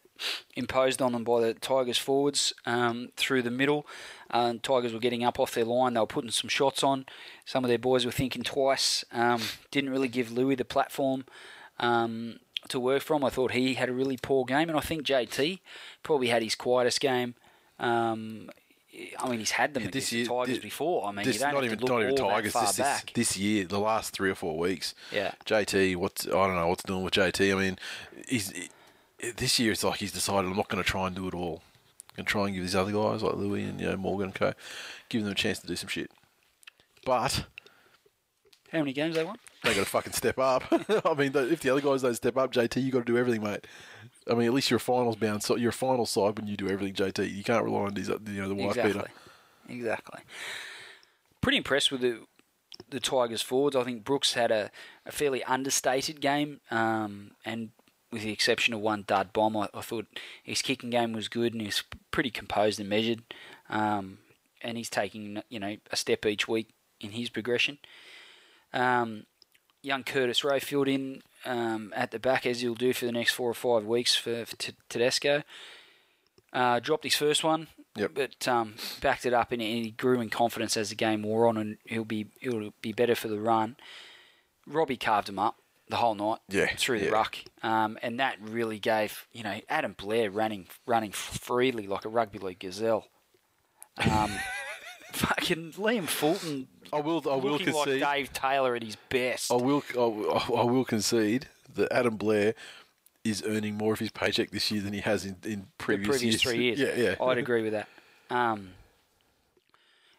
imposed on them by the Tigers forwards um, through the middle. Uh, Tigers were getting up off their line. They were putting some shots on. Some of their boys were thinking twice. Um, didn't really give Louis the platform um, to work from. I thought he had a really poor game, and I think JT probably had his quietest game. Um, I mean, he's had them this against year- the Tigers thi- before. I mean, this you don't not even not even all Tigers. This, this back. this year, the last three or four weeks. Yeah. JT, what's I don't know what's doing with JT. I mean, he's he- this year it's like he's decided I'm not going to try and do it all. I'm going to try and give these other guys like Louis and you know Morgan and co, give them a chance to do some shit. But How many games they won? they got to fucking step up. <laughs> I mean, if the other guys don't step up, JT, you got to do everything, mate. I mean, at least you're finals bound. So you're a final side when you do everything, JT. You can't rely on these, uh, you know, the wife exactly. beater. Exactly. Pretty impressed with the the Tigers forwards. I think Brooks had a, a fairly understated game, um, and with the exception of one dud bomb, I, I thought his kicking game was good and he was pretty composed and measured. Um, and he's taking you know a step each week in his progression. Um, young Curtis Rayfield in um, at the back as he'll do for the next four or five weeks for, for T- Tedesco. Uh, dropped his first one, Yep. but um, backed it up and he grew in confidence as the game wore on, and he'll be he'll be better for the run. Robbie carved him up the whole night Yeah, through the yeah. ruck, um, and that really gave you know Adam Blair running running freely like a rugby league gazelle. Um, <laughs> fucking Liam Fulton I will. I will looking like concede. Dave Taylor at his best. I will. I will, I will concede that Adam Blair is earning more of his paycheck this year than he has in, in previous, previous years. three years. <laughs> Yeah, yeah. I'd agree with that. Um,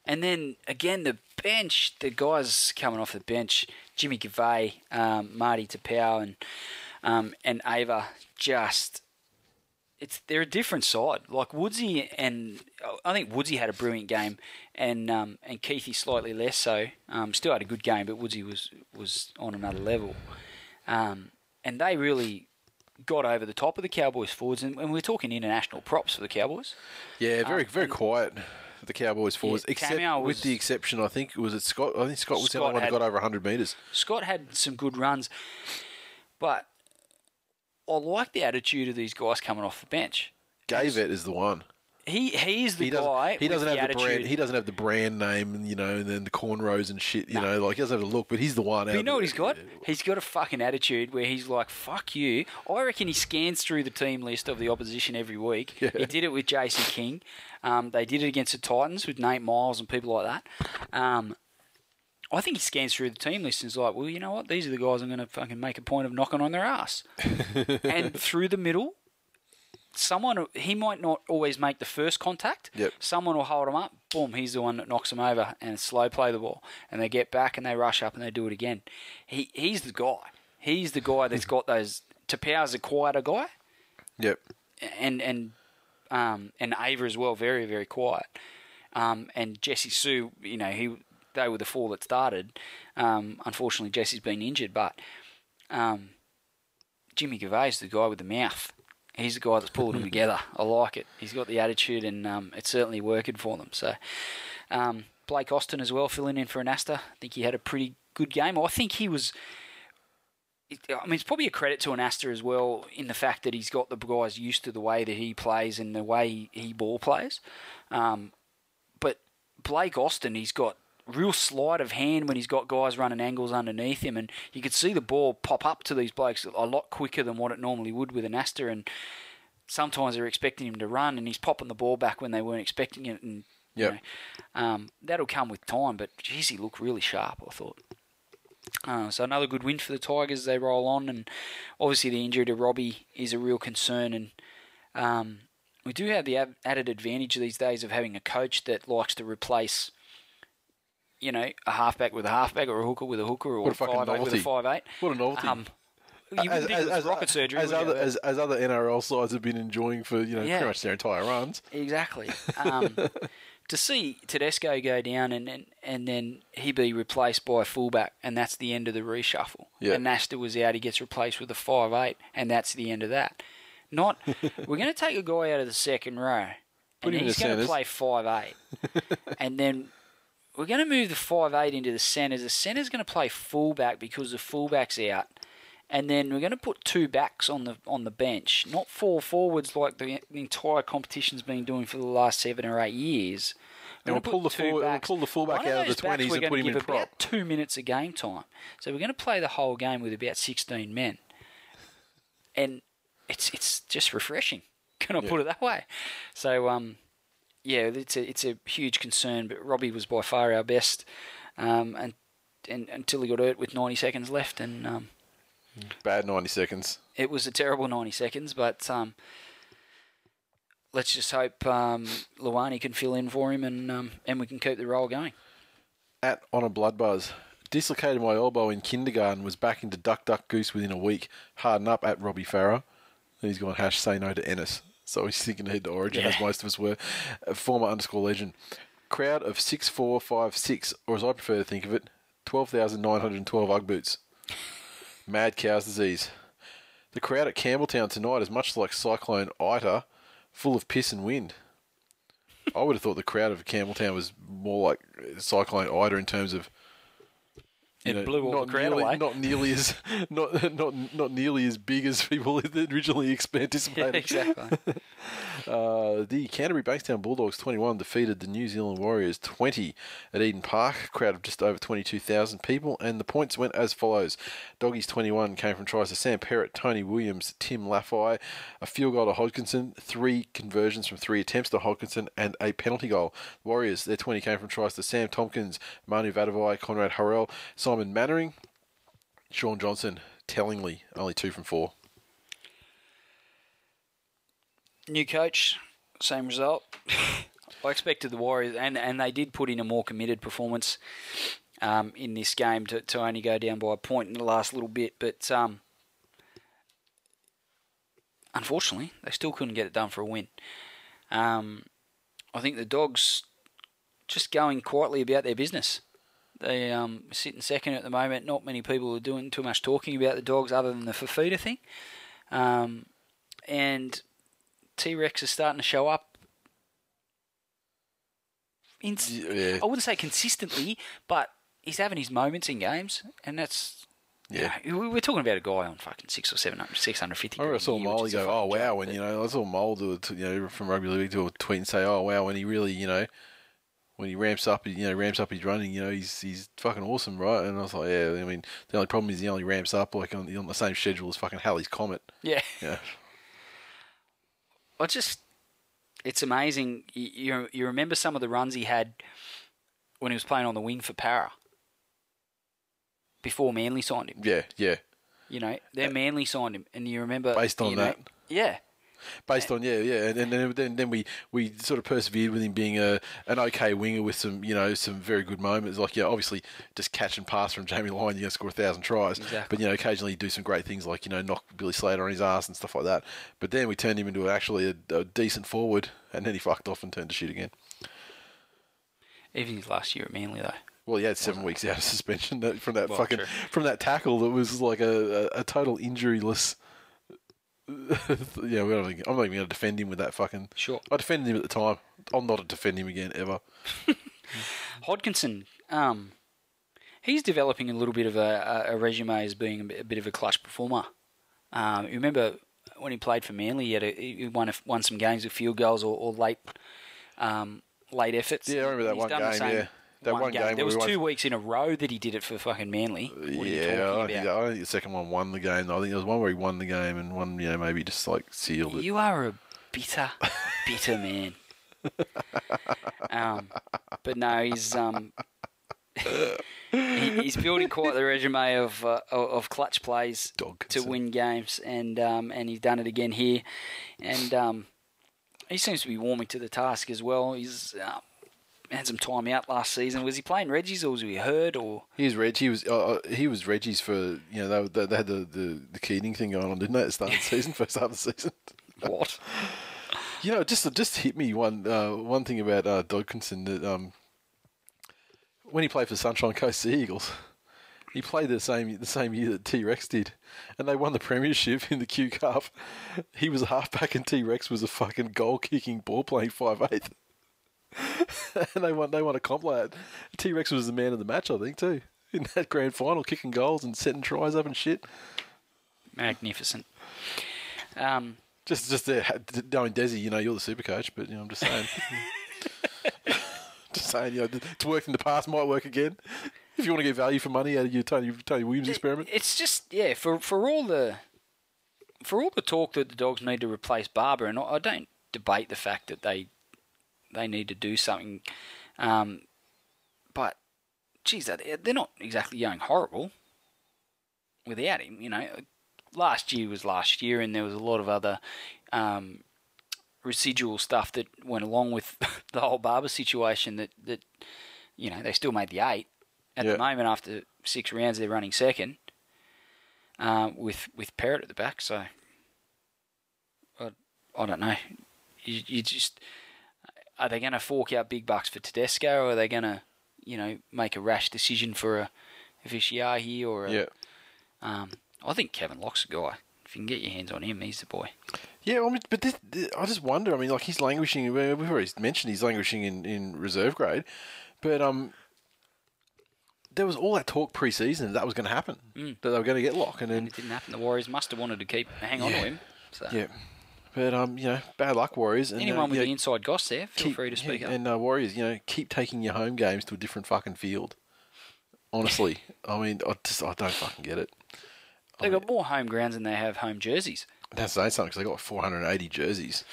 and then again, the bench, the guys coming off the bench, Jimmy Gavet, um, Marty Taupau, and um, and Ava, just it's they're a different side. Like Woodsy and I think Woodsy had a brilliant game, and um, and Keithy slightly less so. Um, still had a good game, but Woodsy was was on another level. Um, and they really got over the top of the Cowboys forwards, and, and we're talking international props for the Cowboys. Yeah, very Um, very quiet. The Cowboys forwards, Yeah, except Cameo with the exception, I think was it Scott. I think Scott was the Scott only one that got over 100 meters. Scott had some good runs, but I like the attitude of these guys coming off the bench. Gavet is the one. He he's the He doesn't. guy. he doesn't have the, attitude. brand. He doesn't have the brand name, you know, and then the cornrows and shit. You know, like he doesn't have the look, but he's the one. But you know what he's got? He's got a fucking attitude where he's like, "Fuck you." I reckon he scans through the team list of the opposition every week. Yeah. He did it with Jason King. Um, they did it against the Titans with Nate Myles and people like that. Um, I think he scans through the team list and is like, "Well, you know what? These are the guys I'm going to fucking make a point of knocking on their ass." <laughs> and through the middle, someone he might not always make the first contact. Yep. Someone will hold him up. Boom, he's the one that knocks him over and slow play the ball. And they get back and they rush up and they do it again. He he's the guy. He's the guy that's got those. Taupau's a quieter guy, Yep. and and um, and Ava as well, very very quiet. Um, and Jesse Sue, you know, he they were the four that started. Um, unfortunately, Jesse's been injured, but um, Jimmy Gavet, the guy with the mouth, he's the guy that's pulling them <laughs> together. I like it. He's got the attitude, and um, it's certainly working for them. So, um, Blake Austin as well, filling in for Anasta. I think he had a pretty good game. I think he was. I mean, it's probably a credit to Anasta as well in the fact that he's got the guys used to the way that he plays and the way he ball plays. Um, but Blake Austin, he's got real sleight of hand when he's got guys running angles underneath him, and you could see the ball pop up to these blokes a lot quicker than what it normally would with Anasta. And sometimes they're expecting him to run, and he's popping the ball back when they weren't expecting it. And you know, um, that'll come with time. But geez, he looked really sharp. I thought. Uh, so another good win for the Tigers. They roll on, and obviously the injury to Robbie is a real concern. And um, we do have the ab- added advantage these days of having a coach that likes to replace, you know, a halfback with a halfback or a hooker with a hooker or a five eight with a five eight. What a novelty. Um, you think it was rocket surgery. As other, as, as other NRL sides have been enjoying for you know Yeah. pretty much their entire runs. Exactly. <laughs> Um, to see Tedesco go down and, and and then he be replaced by a fullback, and that's the end of the reshuffle. Yeah. And Nasta was out, he gets replaced with a five eight, and that's the end of that. Not <laughs> we're going to take a guy out of the second row, and he's going to play five eight, <laughs> and then. We're going to move the five eight into the centres. The centre's going to play fullback because the fullback's out, and then we're going to put two backs on the on the bench, not four forwards like the, the entire competition's been doing for the last seven or eight years. And We're we'll pull the two we'll pull the fullback out of the 20s we're and put him in prop. About two minutes of game time, so we're going to play the whole game with about sixteen men, and it's it's just refreshing. <laughs> Can I put it that way? So um, yeah, it's a it's a huge concern. But Robbie was by far our best, um, and, and until he got hurt with ninety seconds left, and um, Bad ninety seconds. it was a terrible 90 seconds, but um, let's just hope um, Luani can fill in for him and um, and we can keep the roll going. At on a blood buzz. Dislocated my elbow in kindergarten. Was back into duck duck goose within a week. Harden up at Robbie Farah. He's gone hash say no to Ennis. So he's thinking ahead to Origin, as most of us were. A former underscore legend. Crowd of six four five six, or as I prefer to think of it, twelve thousand nine hundred and twelve UGG boots. Mad cow's disease. The crowd at Campbelltown tonight is much like Cyclone Ita, full of piss and wind. I would have thought the crowd of Campbelltown was more like Cyclone Ita in terms of It blew all not the crowd nearly, away. Not nearly as <laughs> not not not nearly as big as people <laughs> originally anticipated. exactly. <laughs> Uh, the Canterbury Bankstown Bulldogs 21 defeated the New Zealand Warriors 20 at Eden Park. Crowd of just over 22,000 people, and the points went as follows: Doggies 21 came from tries to Sam Perrett, Tony Williams, Tim Lafai, a field goal to Hodkinson, three conversions from three attempts to Hodkinson, and a penalty goal. Warriors their 20 came from tries to Sam Tomkins, Manu Vatuvei, Konrad Hurrell, Simon Mannering, Sean Johnson. Tellingly, only two from four. New coach, same result. <laughs> I expected the Warriors, and, and they did put in a more committed performance um, in this game to, to only go down by a point in the last little bit. But um, unfortunately, they still couldn't get it done for a win. Um, I think the Dogs just going quietly about their business. They um, sitting second at the moment. Not many people are doing too much talking about the Dogs other than the Fafita thing. Um, and T Rex is starting to show up. In, Yeah. I wouldn't say consistently, but he's having his moments in games, and that's Yeah. you know, we- we're talking about a guy on fucking six or seven hundred, six hundred fifty. I saw Molly go, "Oh wow!" When you know, I saw Mole do it, you know, from rugby league do a tweet and say, "Oh wow!" When he really, you know, when he ramps up, you know, ramps up his running, you know, he's he's fucking awesome, right? And I was like, "Yeah." I mean, the only problem is he only ramps up like on, on the same schedule as fucking Halley's Comet. yeah, Yeah, I just, it's amazing. You, you you remember some of the runs he had when he was playing on the wing for Para before Manly signed him. yeah, yeah. You know, then uh, Manly signed him, and you remember Based on you know- that. yeah. Based on yeah, yeah, and, and then, then then we we sort of persevered with him being a an okay winger with some you know some very good moments. Like yeah, obviously just catch and pass from Jamie Lyon, you're gonna score a thousand tries. Exactly. But you know occasionally do some great things like you know knock Billy Slater on his ass and stuff like that. But then we turned him into actually a, a decent forward, and then he fucked off and turned to shoot again. Even his last year at Manly though. Well, he had seven weeks out of <laughs> suspension from that Well, fucking true. from that tackle that was like a, a, a total injuryless <laughs> yeah, we don't think, I'm not even going to defend him with that fucking. Sure. I defended him at the time. I'll not defend him again ever. <laughs> Hodkinson, um, he's developing a little bit of a, a, resume as being a bit, of a clutch performer. Um, you remember when he played for Manly, he, had a, he won a, won some games with field goals or, or late um, late efforts. Yeah, I remember that He's one done the game, same yeah. That one game There was we won- two weeks in a row that he did it for fucking Manly. What are you yeah, I think, I don't think the second one won the game. I think there was one where he won the game and one, you know, maybe just like sealed it. You are a bitter, <laughs> bitter man. <laughs> um, but no, he's um, he's building quite the resume of uh, of clutch plays Dog to win games, and um, and he's done it again here, and um, he seems to be warming to the task as well. He's uh, had some time out last season. Was he playing Reggie's or was he hurt or? He was Reg. He was uh, uh, he was Reggie's for you know they, they, had the, the the Keating thing going on, didn't they? At the start of the season, <laughs> first half of the season. What? <laughs> You know, just just hit me one uh, one thing about uh, Hodkinson that um, when he played for Sunshine Coast Sea Eagles, he played the same the same year that T Rex did, and they won the premiership in the Q Cup. He was a halfback, and T Rex was a fucking goal kicking ball playing five eight. And <laughs> they won they won a comp. T Rex was the man of the match, I think, too. <laughs> In that grand final, kicking goals and setting tries up and shit. Magnificent. Um, Just, just there, knowing Desi, you know, you're the super coach, but you know, I'm just saying. <laughs> just saying, you know, it's worked in the past, might work again. If you want to get value for money out of your Tony, Tony Williams experiment. It's just yeah, for for all the for all the talk that the dogs need to replace Barba, and I I don't debate the fact that they they need to do something, um, but geez, they- they're not exactly going horrible without him. You know, last year was last year, and there was a lot of other. Um, residual stuff that went along with <laughs> the whole Barba situation that, that you know they still made the eight at Yeah. the moment after six rounds they're running second uh, with with Perrett at the back so I, I don't know you, you just are they going to fork out big bucks for Tedesco or are they going to you know make a rash decision for a, a Fisiiahi or a, Yeah. um, I think Kevin Locke's the guy if you can get your hands on him he's the boy Yeah, I mean, but this, this- I just wonder. I mean, like he's languishing. We've already mentioned he's languishing in, in reserve grade, but um, there was all that talk pre-season that that was going to happen, Mm. that they were going to get Locke, and and then it didn't happen the Warriors must have wanted to keep hang on Yeah. to him so yeah, but um, you know, bad luck Warriors. And, anyone uh, with you the inside goss there feel keep- free to speak yeah, up And uh, Warriors, you know, keep taking your home games to a different fucking field. Honestly, <laughs> I mean, I just I don't fucking get it. They've mean, got more home grounds than they have home jerseys. that's saying something because they got 480 jerseys.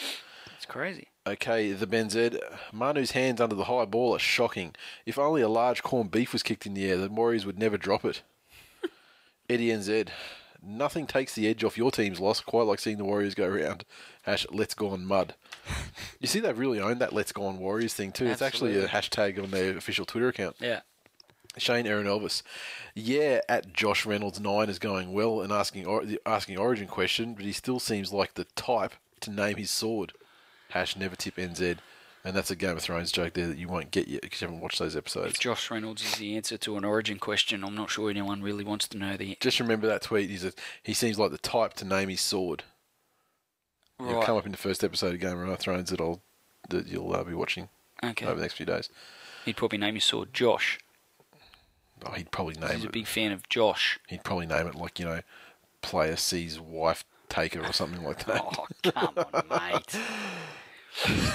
It's crazy. Okay, the Benzed. Manu's hands under the high ball are shocking. If only a large corned beef was kicked in the air, the Warriors would never drop it. <laughs> Eddie NZ. Nothing takes the edge off your team's loss, quite like seeing the Warriors go around. Hash, let's go on mud. <laughs> You see, they've really owned that let's go on Warriors thing, too. It's actually a hashtag on their official Twitter account. Yeah. Shane Aaron Elvis. Yeah, at Josh Reynolds nine is going well and asking or, asking origin question, but he still seems like the type to name his sword. Hash never tip NZ, and that's a Game of Thrones joke there that you won't get yet because you haven't watched those episodes. If Josh Reynolds is the answer to an origin question, I'm not sure anyone really wants to know the. Just remember that tweet. He's a, he seems like the type to name his sword. Right. It'll come up in the first episode of Game of Thrones that I'll that you'll uh, be watching Okay. over the next few days. He'd probably name his sword Josh. Oh, he'd probably name He's a it. big fan of Josh. He'd probably name it like you know, player sees wife taker or something like that. Oh, come on, mate. <laughs>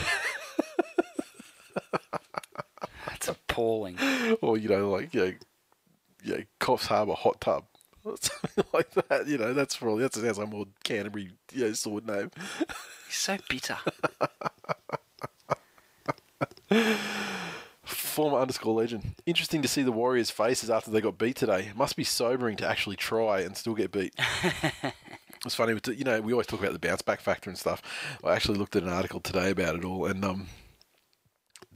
That's appalling. <laughs> or you know, like you know, you know, Coffs Harbour hot tub, <laughs> or something like that. You know, that's probably that sounds like more Canterbury you know, sword name. He's so bitter. Former underscore legend. Interesting to see the Warriors' faces after they got beat today. Must be sobering to actually try and still get beat. <laughs> It's funny, you know, we always talk about the bounce back factor and stuff. I actually looked at an article today about it all, and um,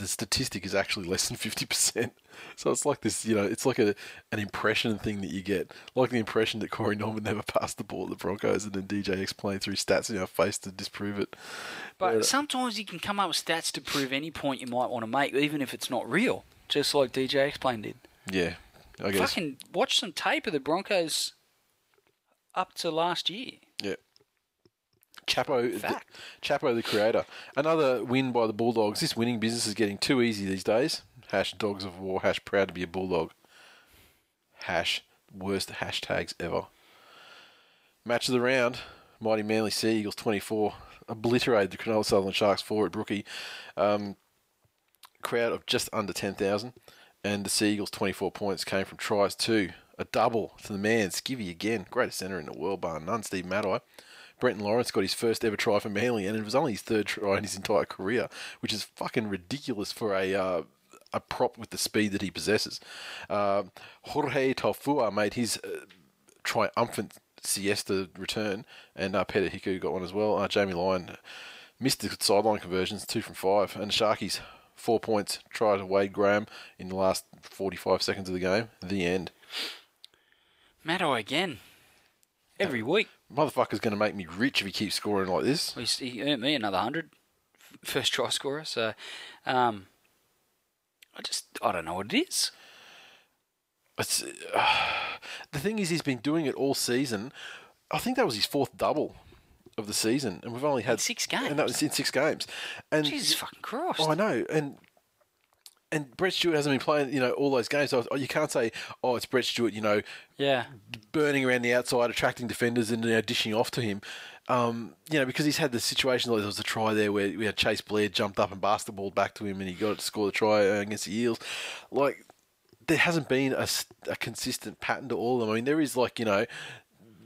the statistic is actually less than fifty percent. <laughs> So it's like this, you know, it's like a an impression thing that you get, like the impression that Corey Norman never <laughs> passed the ball at the Broncos, and then DJ explained through stats in our face to disprove it. But sometimes you can come up with stats to prove any point you might want to make, even if it's not real. Just like DJ explained did. Yeah, I guess. Fucking watch some tape of the Broncos up to last year. Yeah. Chapo, Fact. Chapo, the creator. Another win by the Bulldogs. This winning business is getting too easy these days. Hash dogs of war. Hash proud to be a bulldog. Hash worst hashtags ever. Match of the round. Mighty Manly Sea Eagles 24 obliterated the Cronulla Sutherland Sharks 4 at Brookie. Um, crowd of just under 10,000. And the Sea Eagles 24 points came from tries too. A double to the man, Skivvy again. Greatest centre in the world, bar none. Steve Matai. Brenton Lawrence got his first ever try for Manly, and it was only his third try in his entire career, which is fucking ridiculous for a uh, a prop with the speed that he possesses. Uh, Jorge Taufua made his uh, triumphant siesta return, and uh, Peta Hiku got one as well. Uh, Jamie Lyon missed the sideline conversions, two from five, and Sharkies four points. Try to Wade Graham in the last forty-five seconds of the game. The end. Matto again. Every week. Motherfucker's going to make me rich if he keeps scoring like this. Well, He earned me another hundred, first try scorer. So, um, I just I don't know what it is. It's, uh, <sighs> the thing is, he's been doing it all season. I think that was his fourth double of the season, and we've only had six games, and that was in six games. And Jesus fucking Christ. Oh, I know, and and Brett Stewart hasn't been playing, you know, all those games. So you can't say, oh, it's Brett Stewart, you know, Yeah. burning around the outside, attracting defenders, and you know, dishing off to him. Um, you know, because he's had the situation like there was a try there where we had Chase Blair jumped up and basketball back to him, and he got to score the try against the Eels. Like there hasn't been a consistent pattern to all of them. I mean, there is like you know.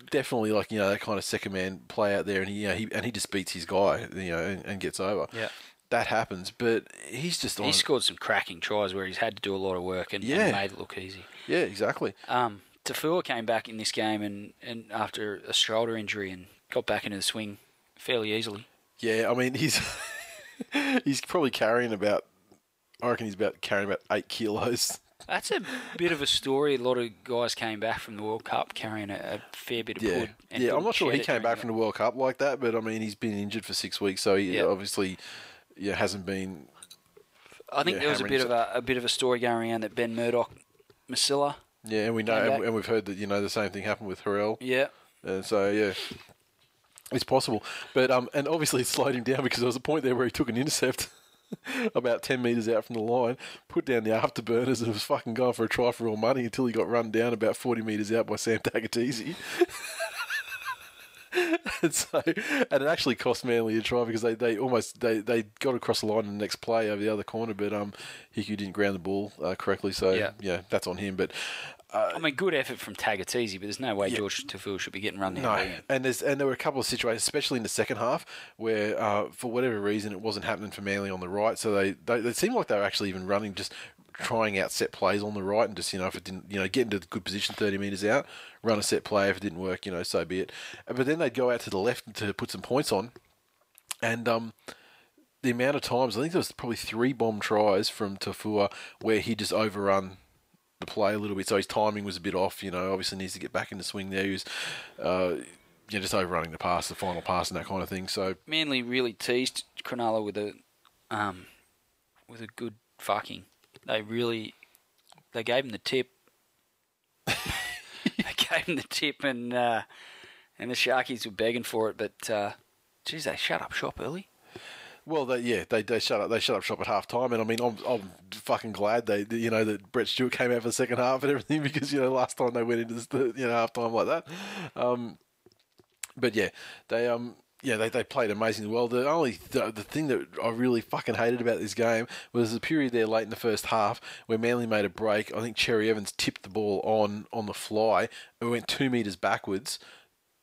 Definitely, like you know, that kind of second man play out there, and he, you know, he and he just beats his guy, you know, and, and gets over. Yeah. That happens. But he's just on. He scored some cracking tries where he's had to do a lot of work and, and made it look easy. yeah, exactly. Um, Taufua came back in this game and, and after a shoulder injury and got back into the swing fairly easily. Yeah, I mean he's <laughs> he's probably carrying about. I reckon he's about carrying about eight kilos. That's a bit of a story. A lot of guys came back from the World Cup carrying a, a fair bit of Yeah, wood. yeah. I'm couldn't sure he came back from the World Cup like that, but I mean he's been injured for six weeks, so he Yeah. obviously yeah hasn't been. I think yeah, there was a bit of a, a bit of a story going around that Ben Murdoch, Masila, Yeah, and we know, and, and, we've heard that you know the same thing happened with Hurrell, yeah, and so yeah. It's possible, but um, and obviously it slowed him down because there was a point there where he took an intercept <laughs> about ten meters out from the line, put down the afterburners, and was fucking going for a try for real money until he got run down about forty meters out by Sam Tagatese. <laughs> <laughs> and so, and it actually cost Manly a try because they, they almost they, they got across the line in the next play over the other corner, but um, Hiku didn't ground the ball uh, correctly, so Yeah. yeah. that's on him. But I mean, good effort from Tagatese, but there's no way George Taufua should be getting run down. No, and there's and there were a couple of situations, especially in the second half, where uh, for whatever reason it wasn't happening for Manly on the right. So they, they they seemed like they were actually even running, just trying out set plays on the right, and just you know if it didn't, you know, get into the good position thirty meters out, run a set play. If it didn't work, you know, so be it. But then they'd go out to the left to put some points on, and um. The amount of times, I think there was probably three bomb tries from Taufua where he just overrun the play a little bit, so his timing was a bit off. You know, obviously needs to get back into swing there. He was, uh, yeah, just overrunning the pass, the final pass, and that kind of thing. So Manly really teased Cronulla with a um, with a good fucking. They really they gave him the tip. <laughs> they gave him the tip, and uh, and the Sharkies were begging for it, but uh, geez, they shut up shop early. Well, they, yeah, they, they shut up they shut up shop at half time, and I mean, I'm, I'm fucking glad they you know that Brett Stewart came out for the second half and everything <laughs> because you know last time they went into the you know half time like that. Um, but yeah, they um yeah they, they played amazingly well. The only the, the thing that I really fucking hated about this game was the period there late in the first half where Manly made a break. I think Cherry Evans tipped the ball on on the fly and went two meters backwards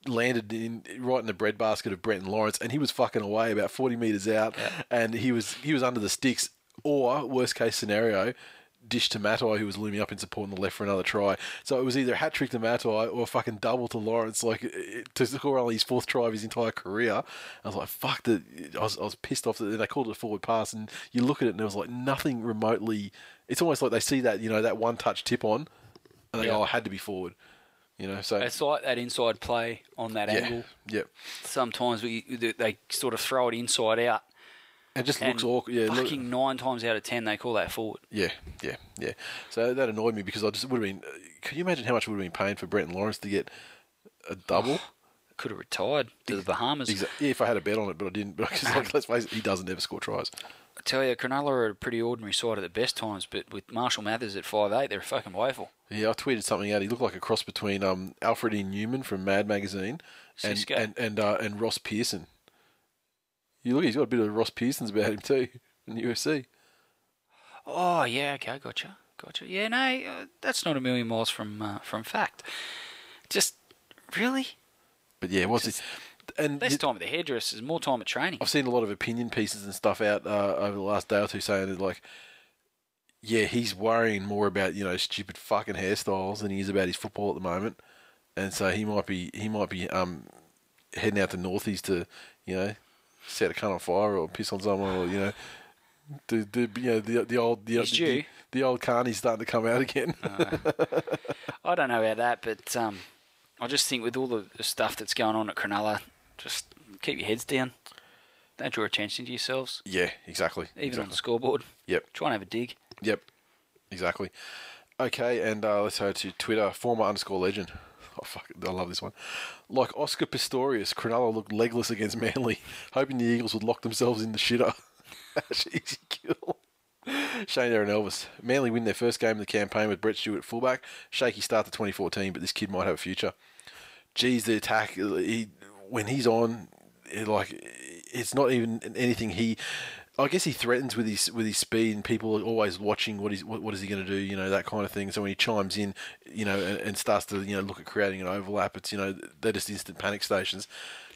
landed in right in the breadbasket of Brenton Lawrence, and he was fucking away about forty meters out, and he was he was under the sticks. Or worst case scenario, dish to Matai, who was looming up in support on the left for another try. So it was either a hat trick to Matai or a fucking double to Lawrence, like it- to score only his fourth try of his entire career. I was like, fuck that. I was, I was pissed off that they called it a forward pass, and you look at it and it was like nothing remotely. It's almost like they see that you know that one touch tip on, and they Yeah. go, oh, it had to be forward. You know, so It's like that inside play on that yeah, angle. yeah. Sometimes we they sort of throw it inside out. It just And looks awkward. Yeah, look- fucking nine times out of ten they call that forward. yeah, yeah, yeah. So that annoyed me because I just would have been. Can you imagine how much would have been paying for Brenton Lawrence to get a double? <sighs> could have retired to the Bahamas. Exa- yeah, if I had a bet on it, but I didn't. Because like, <laughs> let's face it, he doesn't ever score tries. I tell you, Cronulla are a pretty ordinary side at the best times, but with Marshall Mathers at five eight, they're fucking woeful. Yeah, I tweeted something out. He looked like a cross between um, Alfred E. Neuman from Mad Magazine and Cisco. and and, uh, and Ross Pearson. You look, he's got a bit of Ross Pearson's about him too in the UFC. Oh yeah, okay, gotcha, gotcha. Yeah, no, uh, that's not a million miles from uh, from fact. Just really, But yeah, what's it? And less time at the hairdressers, more time at training. I've seen a lot of opinion pieces and stuff out uh, over the last day or two saying that like, yeah, he's worrying more about you know stupid fucking hairstyles than he is about his football at the moment, and so he might be he might be um heading out to Northies to you know set a cunt on fire or piss on someone or you know. The, the you know the the old the, He's the, the old carney's starting to come out again. <laughs> I don't know about that, but um, I just think with all the, stuff that's going on at Cronulla, just keep your heads down. Don't draw attention to yourselves, yeah, exactly. even on the scoreboard. Yep. Try and have a dig. Yep, exactly. Okay, and uh, let's go to Twitter. Former underscore legend. Oh fuck, I love this one. Like Oscar Pistorius, Cronulla looked legless against Manly, <laughs> hoping the Eagles would lock themselves in the shitter. <laughs> Easy kill. Shane Aaron Elvis. Manly win their first game of the campaign with Brett Stewart fullback. Shaky start to 2014, but this kid might have a future. Geez, the attack. He, when he's on, it, like it's not even anything he. I guess he threatens with his with his speed, and people are always watching what is what, what is he going to do, you know, that kind of thing. So when he chimes in, you know, and, and starts to you know look at creating an overlap, it's you know they're just instant panic stations.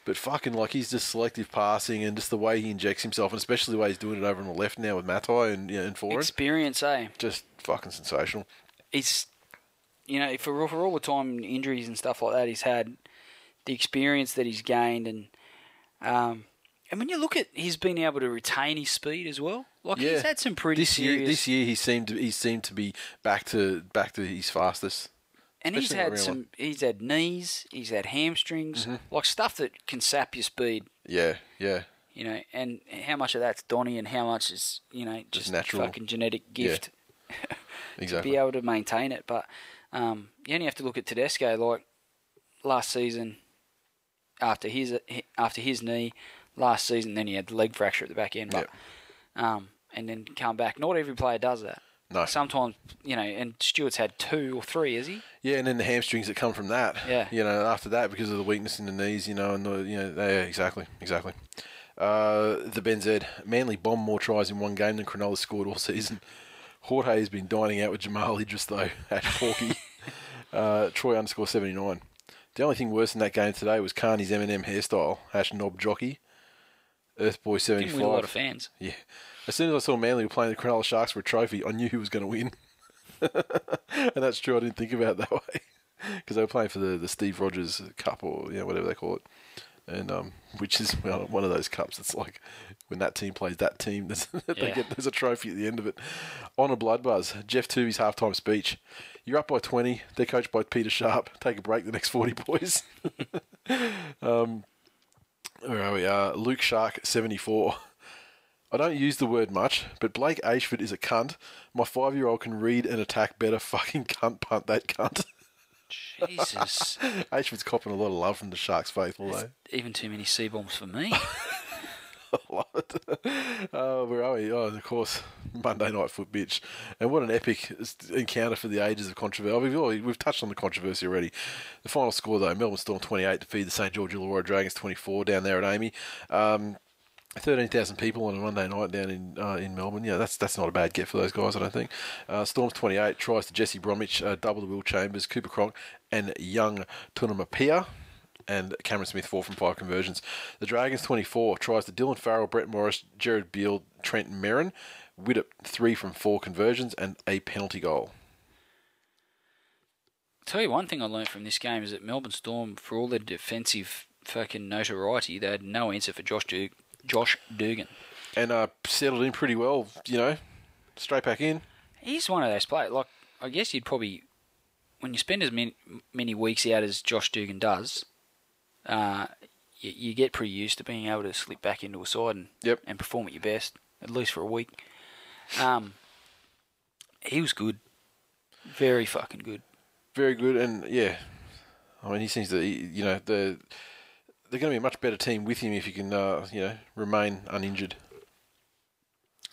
But fucking like he's just selective passing and just the way he injects himself, and especially the way he's doing it over on the left now with Matai and you know, and forward, Experience, eh? just fucking sensational. He's, you know, for for all the time injuries and stuff like that he's had, the experience that he's gained, and um, and when you look at he's been able to retain his speed as well. Like Yeah, he's had some pretty this serious. year. This year he seemed to he seemed to be back to back to his fastest. And he's had some. He's had knees. He's had hamstrings, Mm-hmm. like stuff that can sap your speed. Yeah, yeah, You know, and how much of that's Donny, and how much is you know just, natural. fucking genetic gift <laughs> <laughs> to exactly. be able to maintain it. But um, you only have to look at Tedesco. Like last season, after his after his knee, last season, then he had the leg fracture at the back end. But um, and then come back. Not every player does that. No. Sometimes you know, and Stewart's had two or three, is he? Yeah, and then the hamstrings that come from that. Yeah. You know, after that because of the weakness in the knees, you know, and the you know, yeah, exactly, exactly. Uh, the Ben Z Manly bombed more tries in one game than Cronulla scored all season. Jorge has been dining out with Jamal Idris though. <laughs> Ash Porky. <laughs> uh, Troy underscore seventy nine. The only thing worse in that game today was Carney's Eminem hairstyle. Hash knob jockey. Earthboy seventy win a lot of fans. Yeah. As soon as I saw Manly were playing the Cronulla Sharks for a trophy, I knew who was going to win. <laughs> and that's true. I didn't think about it that <laughs> way because they were playing for the, the Steve Rogers Cup or you know whatever they call it, and um, which is <laughs> well, one of those cups. It's like when that team plays that team, there's, they get there's a trophy at the end of it. On a blood buzz, Jeff Tooby's halftime speech. You're up by 20. They're coached by Peter Sharp. Take a break the next 40 boys. um, where are we? Uh, Luke Shark 74. I don't use the word much, but Blake Ayshford is a cunt. My five year old can read and attack better. Fucking cunt punt that cunt. Jesus. <laughs> Ayshford's copping a lot of love from the Sharks faithful though. Even too many C bombs for me. <laughs> <laughs> Uh, where are we? Oh, of course, Monday Night Foot bitch. And what an epic encounter for the ages of controversy. We've, already, we've touched on the controversy already. The final score, though, Melbourne Storm 28 defeated the St. George Illawarra Dragons 24 down there at AAMI. Um, 13,000 people on a Monday night down in uh, in Melbourne. Yeah, that's that's not a bad get for those guys, I don't think. Uh, Storms 28 tries to Jesse Bromwich, uh, double to Will Chambers, Cooper Cronk, and young Tonumaipea. And Cameron Smith, four from five conversions. The Dragons 24 tries to Dylan Farrell, Brett Morris, Gerard Beale, Trent Merrin. Widdop, three from four conversions and a penalty goal. tell you one thing I learned from this game is that Melbourne Storm, for all their defensive fucking notoriety, they had no answer for Josh Dug- Josh Dugan. And uh, settled in pretty well, you know, straight back in. He's one of those players. Like I guess you'd probably, when you spend as many many weeks out as Josh Dugan does, uh, you, you get pretty used to being able to slip back into a side and Yep. and perform at your best, at least for a week. Um, he was good, very fucking good. very good, and yeah, I mean he seems to, you know, the they're going to be a much better team with him if he can, uh, you know, remain uninjured.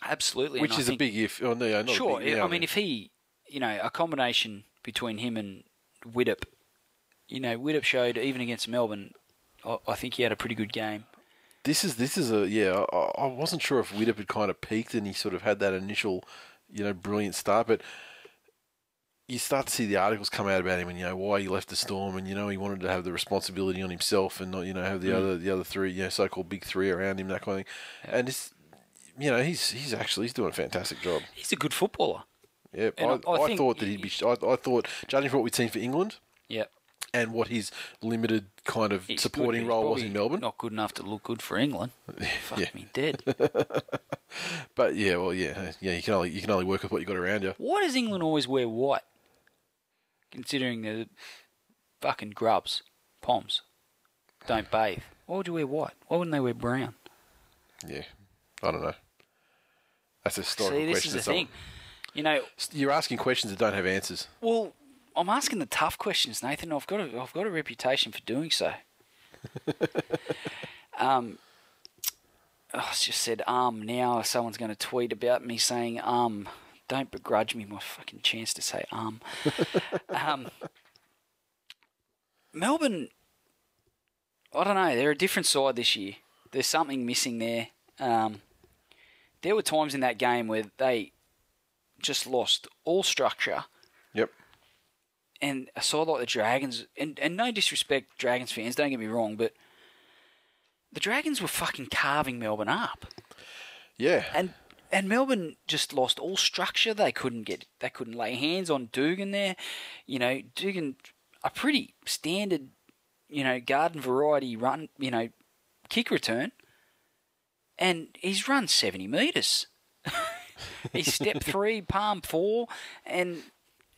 Absolutely. Which is a big if. Oh, no, Sure. big- I mean, if he, you know, a combination between him and Widdop, you know, Widdop showed even against Melbourne, I, I think he had a pretty good game. This is this is a yeah. I, I wasn't sure if Widdop had kind of peaked and he sort of had that initial, you know, brilliant start, but you start to see the articles come out about him and you know why he left the Storm and you know he wanted to have the responsibility on himself and not you know have the mm. other the other three you know so-called big three around him that kind of thing, and it's you know he's he's actually he's doing a fantastic job. He's a good footballer. Yeah, I, I- I I, thought that he'd be. I, I thought judging from what we'd seen for England Yeah. And what his limited kind of He's supporting good, role was in Melbourne, Not good enough to look good for England. <laughs> Fuck Yeah. me dead. <laughs> but yeah, well, yeah, yeah, you can only you can only work with what you got around you. Why does England always wear white? Considering the fucking grubs, poms, don't <sighs> bathe. Why would you wear white? Why wouldn't they wear brown? Yeah, I don't know. That's a historical See, this question. is the thing. You know, You're asking questions that don't have answers. well, I'm asking the tough questions, Nathan. I've got a, I've got a reputation for doing so. <laughs> um, oh, I just said um. Now someone's going to tweet about me saying um. Don't begrudge me my fucking chance to say um. <laughs> um. Melbourne, I don't know. They're a different side this year. There's something missing there. Um, there were times in that game where they just lost all structure. And a side like the Dragons, and, and no disrespect, Dragons fans, don't get me wrong, but the Dragons were fucking carving Melbourne up, Yeah. and and Melbourne just lost all structure. They couldn't get, they couldn't lay hands on Dugan there. You know, Dugan, a pretty standard, you know, garden variety run, you know, kick return, and he's run seventy meters. <laughs> he's step three, palm four, and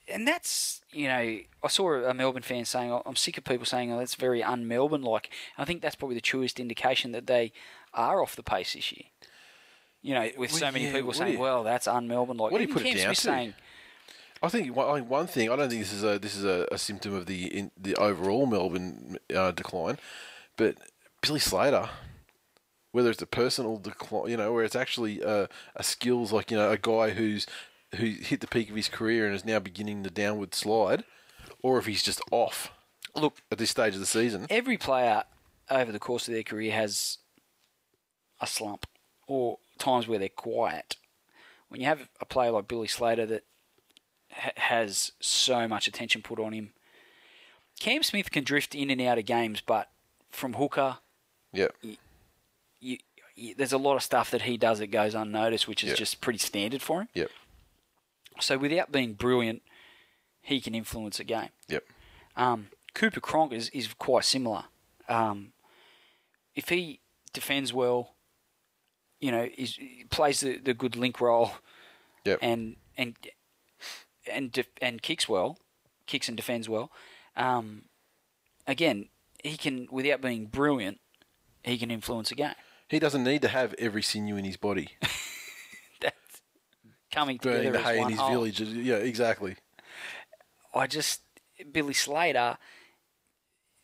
and that's you know I saw a Melbourne fan saying "Oh, I'm sick of people saying oh that's very un-Melbourne like. I think that's probably the truest indication that they are off the pace this year. You know, with so many yeah, people saying, you- "Well, that's un-Melbourne." Like, what do you put it down Smith to? saying, I think one, one thing. I don't think this is a this is a, a symptom of the in, the overall Melbourne uh, decline, but Billy Slater, whether it's a personal decline, you know, where it's actually uh, a skills like you know a guy who's who hit the peak of his career and is now beginning the downward slide, or if he's just off "Look, at this stage of the season. every player over the course of their career has a slump or times where they're quiet. When you have a player like Billy Slater that ha- has so much attention put on him, Cam Smith can drift in and out of games, but from hooker, Yeah, you, you, there's a lot of stuff that he does that goes unnoticed, which is Yeah. just pretty standard for him. yep, So without being brilliant, he can influence a game. yep, Um, Cooper Cronk is, is quite similar. Um, if he defends well, you know, is he plays the, the good link role yep. and and and def- and kicks well, kicks and defends well. Um, again, he can without being brilliant, he can influence a game. he doesn't need to have every sinew in his body <laughs> coming burning together the hay in his whole. village. Yeah, exactly. I just Billy Slater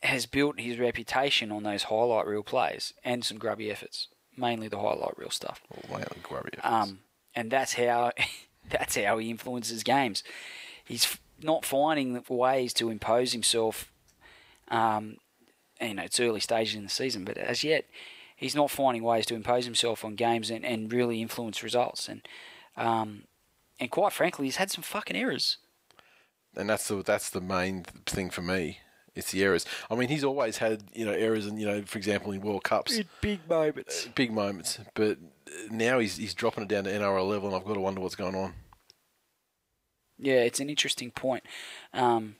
has built his reputation on those highlight reel plays and some grubby efforts, mainly the highlight reel stuff. Oh, wow, grubby efforts. Um, and that's how <laughs> that's how he influences games. He's not finding ways to impose himself. Um, you know, it's early stages in the season, but as yet, he's not finding ways to impose himself on games and, and really influence results. And um, and quite frankly, he's had some fucking errors. and that's the that's the main thing for me. It's the errors. I mean, he's always had you know errors, and you know, for example, in World Cups, big moments. big moments. But now he's he's dropping it down to NRL level, and I've got to wonder what's going on. Yeah, it's an interesting point. Um,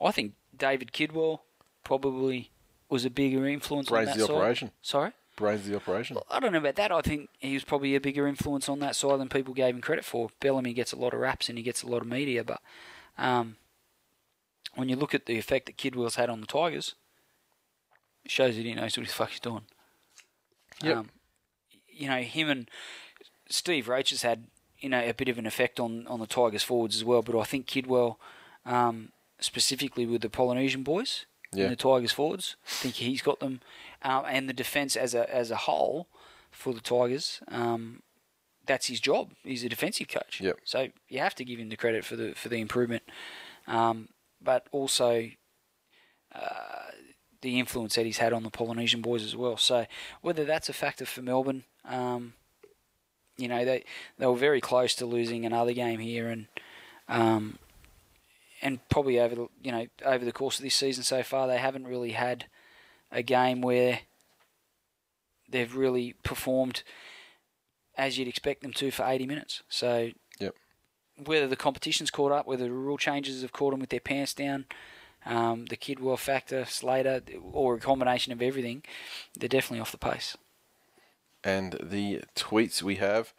I think David Kidwell probably was a bigger influence Brains on the that side. operation. Sorry, Brains of the operation. I don't know about that. I think he was probably a bigger influence on that side than people gave him credit for. Bellamy gets a lot of raps and he gets a lot of media, but um, when you look at the effect that Kidwell's had on the Tigers, it shows that he knows what the fuck he's <laughs> doing. Yep. Um, you know, him and Steve Roach has had you know a bit of an effect on, on the Tigers forwards as well. But I think Kidwell, um, specifically with the Polynesian boys, Yeah. in the Tigers forwards. I think he's got them, um, and the defence as a as a whole for the Tigers. Um, that's his job. He's a defensive coach. Yep. So you have to give him the credit for the for the improvement, um, but also uh, the influence that he's had on the Polynesian boys as well. So whether that's a factor for Melbourne, um, you know they they were very close to losing another game here, and um, and probably over the you know over the course of this season so far they haven't really had a game where they've really performed as you'd expect them to for 80 minutes. So Yep. whether the competition's caught up, whether the rule changes have caught them with their pants down, um, the Kidwell factor, Slater, or a combination of everything, they're definitely off the pace. And the tweets we have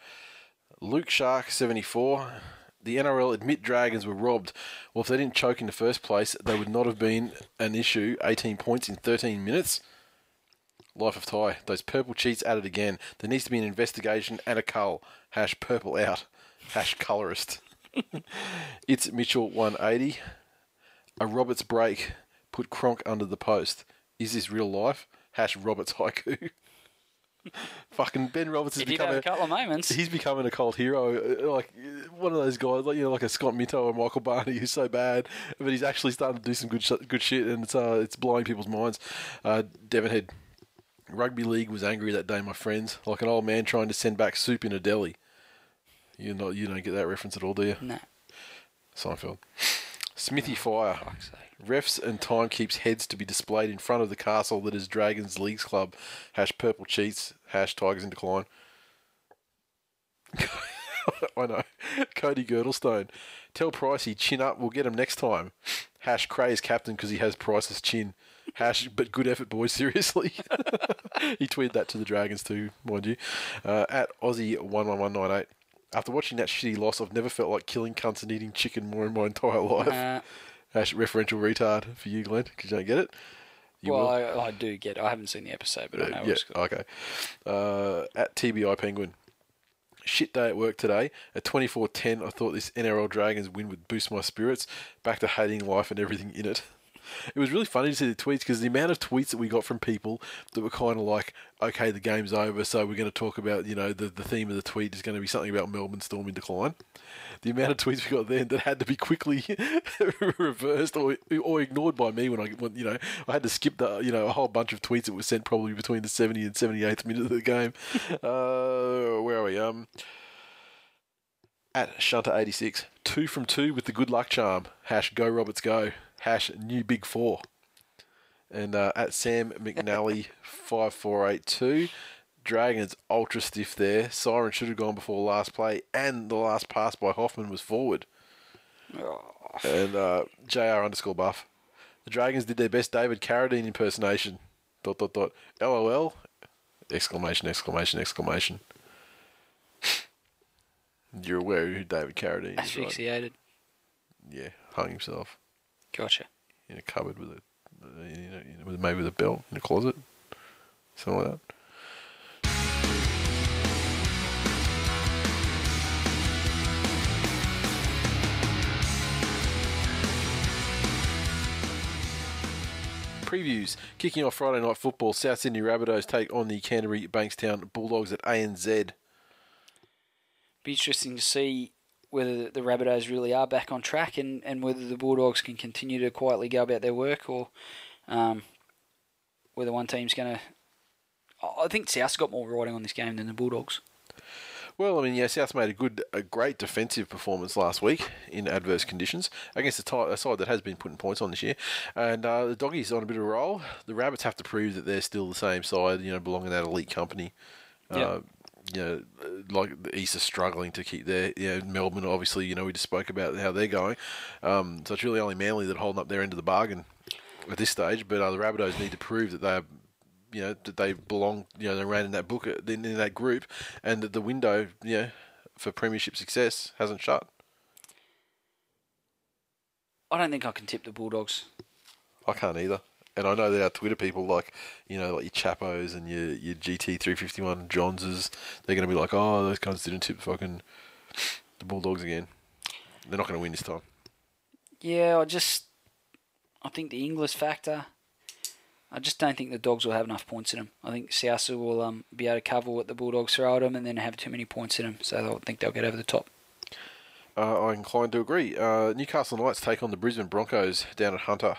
Luke Shark 74. The NRL admit Dragons were robbed. Well, if they didn't choke in the first place, they would not have been an issue. 18 points in 13 minutes. Life of Ty. Those purple cheats added again. There needs to be an investigation and a cull. Hash purple out. Hash colorist. <laughs> it's Mitchell 180. A Roberts break. Put Cronk under the post. Is this real life? Hash Roberts <laughs> haiku. <laughs> Fucking Ben Roberts has He did become have a, couple of moments. he's becoming a cult hero, uh, like uh, one of those guys, like you know, like a Scott Minto or Michael Barney, who's so bad, but he's actually starting to do some good sh- good shit, and it's uh, it's blowing people's minds. Uh, Devonhead, rugby league was angry that day, my friends, like an old man trying to send back soup in a deli. You not you don't get that reference at all, do you? No. Seinfeld. Smithy Fire. Refs and time keeps heads to be displayed in front of the castle that is Dragons Leagues Club. Hash purple cheats. Hash Tigers in decline. <laughs> I know. Cody Girdlestone. Tell Pricey, chin up, we'll get him next time. Hash Cray is captain because he has Price's chin. Hash, but good effort, boys, <laughs> seriously. <laughs> he tweeted that to the Dragons too, mind you. Uh, at Aussie11198. After watching that shitty loss, I've never felt like killing cunts and eating chicken more in my entire life. Hash referential retard for you, Glenn, because you don't get it. You well. I, I do get. It. I haven't seen the episode, but I know Uh, what yeah, okay. Uh, at TBI Penguin. Shit day at work today. At 24.10, I thought this NRL Dragons win would boost my spirits. Back to hating life and everything in it. <laughs> It was really funny to see the tweets because the amount of tweets that we got from people that were kind of like, okay, the game's over, so we're going to talk about, you know, the, the theme of the tweet is going to be something about Melbourne Storm in decline. The amount of tweets we got then that had to be quickly <laughs> reversed or or ignored by me when I, when, you know, I had to skip the, you know, a whole bunch of tweets that were sent probably between the 70 and 78th minute of the game. <laughs> uh, where are we? Um, at Shunter86, two from two with the good luck charm. Hash go Roberts go. Hash new big four. And uh, at Sam McNally <laughs> five four eight two, Dragons ultra stiff there. Siren should have gone before last play, and the last pass by Hoffman was forward. And uh, Jr underscore buff. The Dragons did their best David Carradine impersonation. Dot dot dot. LOL. Exclamation! Exclamation! Exclamation! <laughs> You're aware who David Carradine is, right? Asphyxiated. Yeah, hung himself Gotcha. in a cupboard with a, you know, you know, with- maybe with a belt in a closet, something like that. Previews kicking off Friday night football. South Sydney Rabbitohs take on the Canterbury Bankstown Bulldogs at ANZ. Be interesting to see whether the Rabbitohs really are back on track and, and whether the Bulldogs can continue to quietly go about their work or um, whether one team's going to. I think South's got more riding on this game than the Bulldogs. Well, I mean, yeah, South made a good, a great defensive performance last week in adverse conditions against a, side that has been putting points on this year. And uh, the doggies on a bit of a roll. The Rabbits have to prove that they're still the same side, you know, belong in that elite company. Uh, Yeah. You know, like the East are struggling to keep their, you know, Melbourne, obviously, you know, we just spoke about how they're going. Um, so it's really only Manly that are holding up their end of the bargain at this stage. But uh, the Rabbitohs need to prove that they're you know that they belong, you know, they ran in that book uh, in, in that group, and that the window, you know, for premiership success hasn't shut. I don't think I can tip the Bulldogs. I can't either, and I know that our Twitter people, like you know, like your Chapos and your your GT three fifty one Johnses, they're going to be like, oh, those cunts didn't tip fucking the Bulldogs again. They're not going to win this time. Yeah, I just I think the English factor I just don't think the Dogs will have enough points in them. I think Sousa will um, be able to cover what the Bulldogs throw at them and then have too many points in them, so I think they'll get over the top. Uh, I'm inclined to agree. Uh, Newcastle Knights take on the Brisbane Broncos down at Hunter.